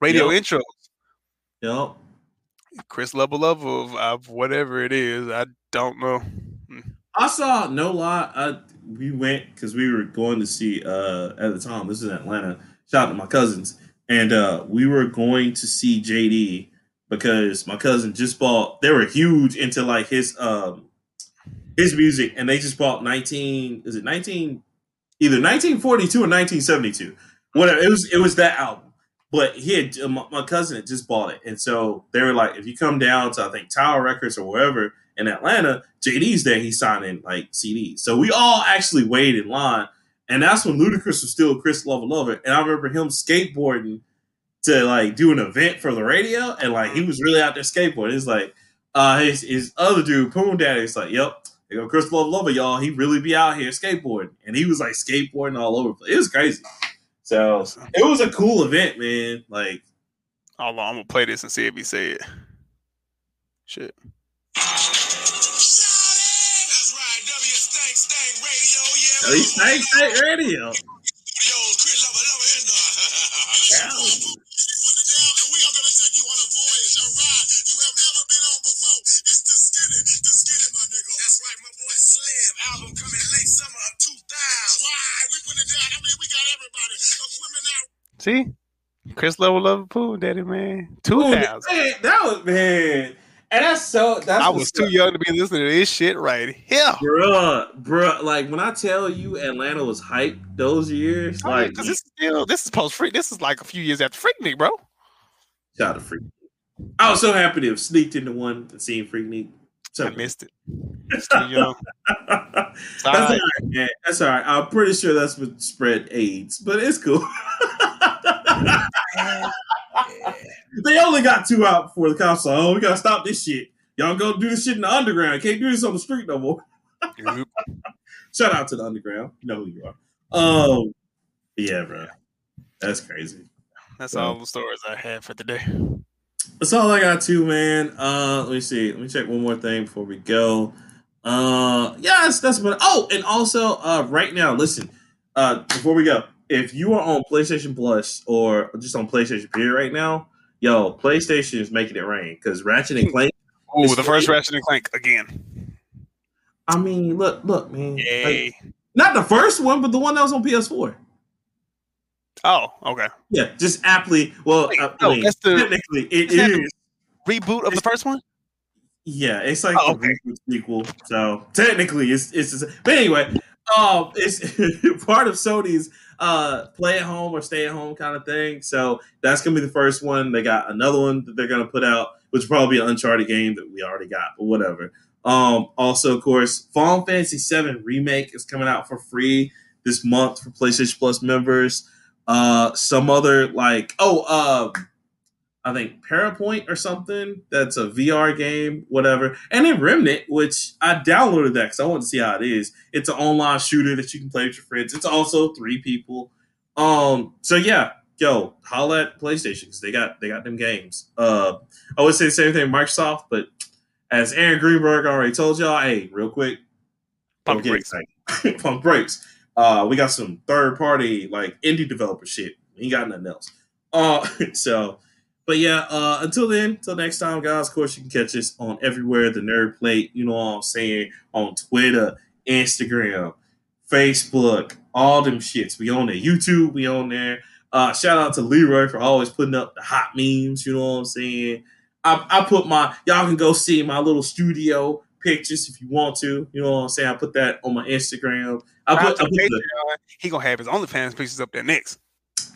S2: radio
S1: Yep.
S2: intros.
S1: Yup.
S2: Chris Level Love of, of whatever it is, I don't know.
S1: I saw no lie. I we went because we were going to see uh at the time. This is Atlanta. Shout out to my cousins, and uh we were going to see JD because my cousin just bought. They were huge into like his um his music, and they just bought nineteen. Is it nineteen? Either nineteen forty two or nineteen seventy two. Whatever. It was. It was that album. But he had my, my cousin had just bought it, and so they were like, if you come down to I think Tower Records or wherever in Atlanta, JD's there. He's signing like CDs. So we all actually waited in line, and that's when Ludacris was still Chris Lova Lova. And I remember him skateboarding to like do an event for the radio, and like he was really out there skateboarding. It's like uh his his other dude, Poon Daddy, is like, yep. There go Chris Love Lover, y'all. He really be out here skateboarding, and he was like skateboarding all over. It was crazy. So it was a cool event, man. Like
S2: Hold on, I'm gonna play this and see if he say it. Shit.
S1: At least Stank Stank Radio.
S3: Yo, Chris Lova Lova in there.
S1: Yeah.
S3: Put it down, and we are gonna take you on a voyage, a you have never been on before. It's the skinny, the my nigga. That's right, my boy Slim. Album coming late summer 2000. Right, we put it down. I mean, we got everybody. Equipment out.
S2: See? Chris Level Love Pool Daddy, man. Two
S1: Ooh,
S2: thousand.
S1: that was man, and that's so. That's
S2: I was too young to be listening to this shit right here.
S1: Bruh, bruh, like when I tell you Atlanta was hype those years, like
S2: Because this is still this is post freak. This is like a few years after Freaknik, bro.
S1: shout out to Freak. I was so happy to have sneaked into one and seen Freaknik. So
S2: I missed it. It's too young. [LAUGHS]
S1: that's all right, man. That's all right. I'm pretty sure that's what spread AIDS, but it's cool. [LAUGHS] they only got two out before the cops. Like, oh, we gotta stop this shit. Y'all go do this shit in the underground. Can't do this on the street no more. [LAUGHS] Shout out to the underground. You know who you are. Um, yeah, bro. That's crazy.
S2: That's
S1: So-
S2: all the stories I had for today.
S1: That's all I got too, man. Uh, let me see. Let me check one more thing before we go. Uh, yes, that's what. Oh, and also, uh, right now, listen. Uh, before we go, if you are on PlayStation Plus or just on PlayStation Period right now, yo, PlayStation is making it rain because Ratchet and Clank.
S2: Oh, the first Ratchet and Clank again.
S1: I mean, look, look, man. Like,
S2: Yay.
S1: not the first one, but the one that was on PS4.
S2: Oh, okay.
S1: Yeah, just aptly. Well,
S2: Wait,
S1: I
S2: no,
S1: mean,
S2: that's the-
S1: technically it
S2: is that
S1: is.
S2: the- Reboot of the first one?
S1: Yeah, it's like
S2: Oh,
S1: reboot sequel. So technically, it's it's. same. But anyway, um, it's [LAUGHS] part of Sony's uh play at home or stay at home kind of thing. So that's gonna be the first one. They got another one that they're gonna put out, which probably an Uncharted game that we already got, but whatever. Um, also, of course, Final Fantasy VII remake is coming out for free this month for PlayStation Plus members. Uh, some other like oh uh I think Farpoint or something. That's a VR game, whatever. And then Remnant, which I downloaded that because I want to see how it is. It's an online shooter that you can play with your friends. It's also three people. Um. So yeah, yo, holla at PlayStation because they got they got them games. Uh, I would say the same thing Microsoft, but as Aaron Greenberg already told y'all, hey, real quick,
S2: Pump
S1: excited. [LAUGHS] Pump brakes. Uh, we got some third party like indie developer shit. We ain't got nothing else. Uh, [LAUGHS] so, but yeah. Uh, until then, until next time, guys. Of course, you can catch us on everywhere. The Nerd Plate. You know what I'm saying on Twitter, Instagram, Facebook, all them shits. We on there. YouTube. We on there. Uh, shout out to Leroy for always putting up the hot memes. You know what I'm saying. I, I put my y'all can go see my little studio pictures if you want to. You know what I'm saying. I put that on my Instagram. I put, I put the,
S2: He gonna have his OnlyFans pictures up there next.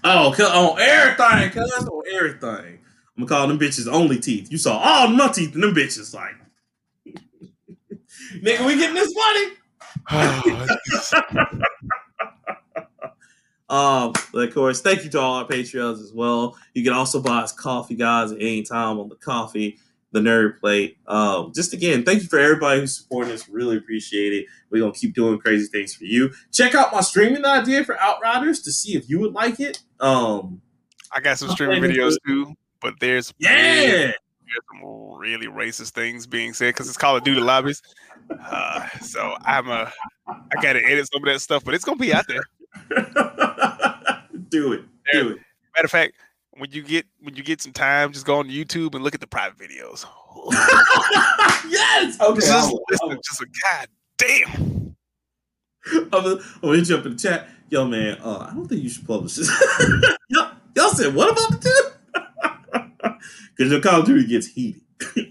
S1: Oh, on everything, cuz on everything. I'm gonna call them bitches only teeth. You saw all my teeth in them bitches, like [LAUGHS] nigga, we getting this money. [SIGHS] Um, but of course, thank you to all our Patreons as well. You can also buy us coffee, guys, at any time on the coffee, the nerd plate. Um, just again, thank you for everybody who's supporting us. Really appreciate it. We're gonna keep doing crazy things for you. Check out my streaming idea for Outriders to see if you would like it. Um,
S2: I got some streaming videos too, but there's
S1: yeah.
S2: really, there's some really racist things being said because it's Call of Duty lobbies. Uh, so I'm a I gotta edit some of that stuff, but it's gonna be out there. [LAUGHS]
S1: do it. Do it.
S2: Matter of fact, when you get when you get some time, just go on YouTube and look at the private videos. [LAUGHS]
S1: yes. Okay.
S2: just, listen, just a god damn.
S1: I'm gonna, I'm gonna hit you up in the chat. Yo, man, uh, I don't think you should publish this. [LAUGHS] y'all, y'all said, what about the two? Because [LAUGHS] your Call of Duty gets heated.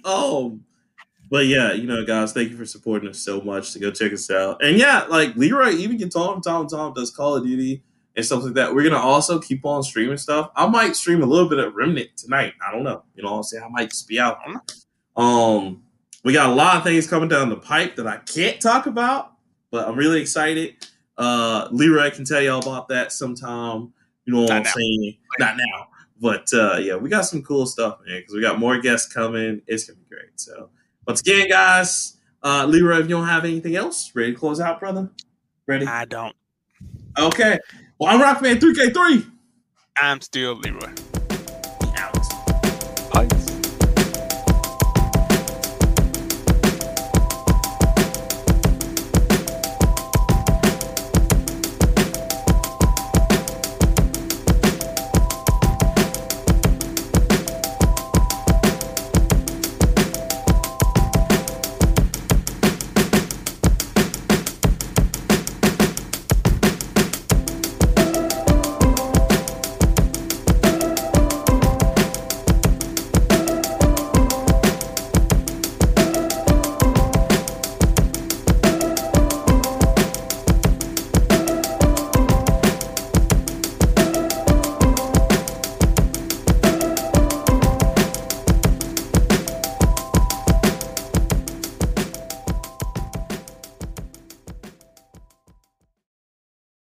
S1: um, but yeah, you know, guys, thank you for supporting us so much to go check us out. And yeah, like Leroy even gets on Tom Tom does Call of Duty and stuff like that. We're gonna also keep on streaming stuff. I might stream a little bit of Remnant tonight. I don't know. You know what I'm saying? I might just be out. Um, we got a lot of things coming down the pipe that I can't talk about, but I'm really excited. Uh, Leroy can tell y'all about that sometime. You know what
S2: Not
S1: I'm
S2: now.
S1: saying? Not now, but uh, yeah, we got some cool stuff, man. Because we got more guests coming. It's gonna be great. So once again, guys, uh, Leroy, if you don't have anything else, ready to close out, brother? Ready?
S2: I don't.
S1: Okay. Well, I'm Rockman 3K3.
S2: I'm still Leroy.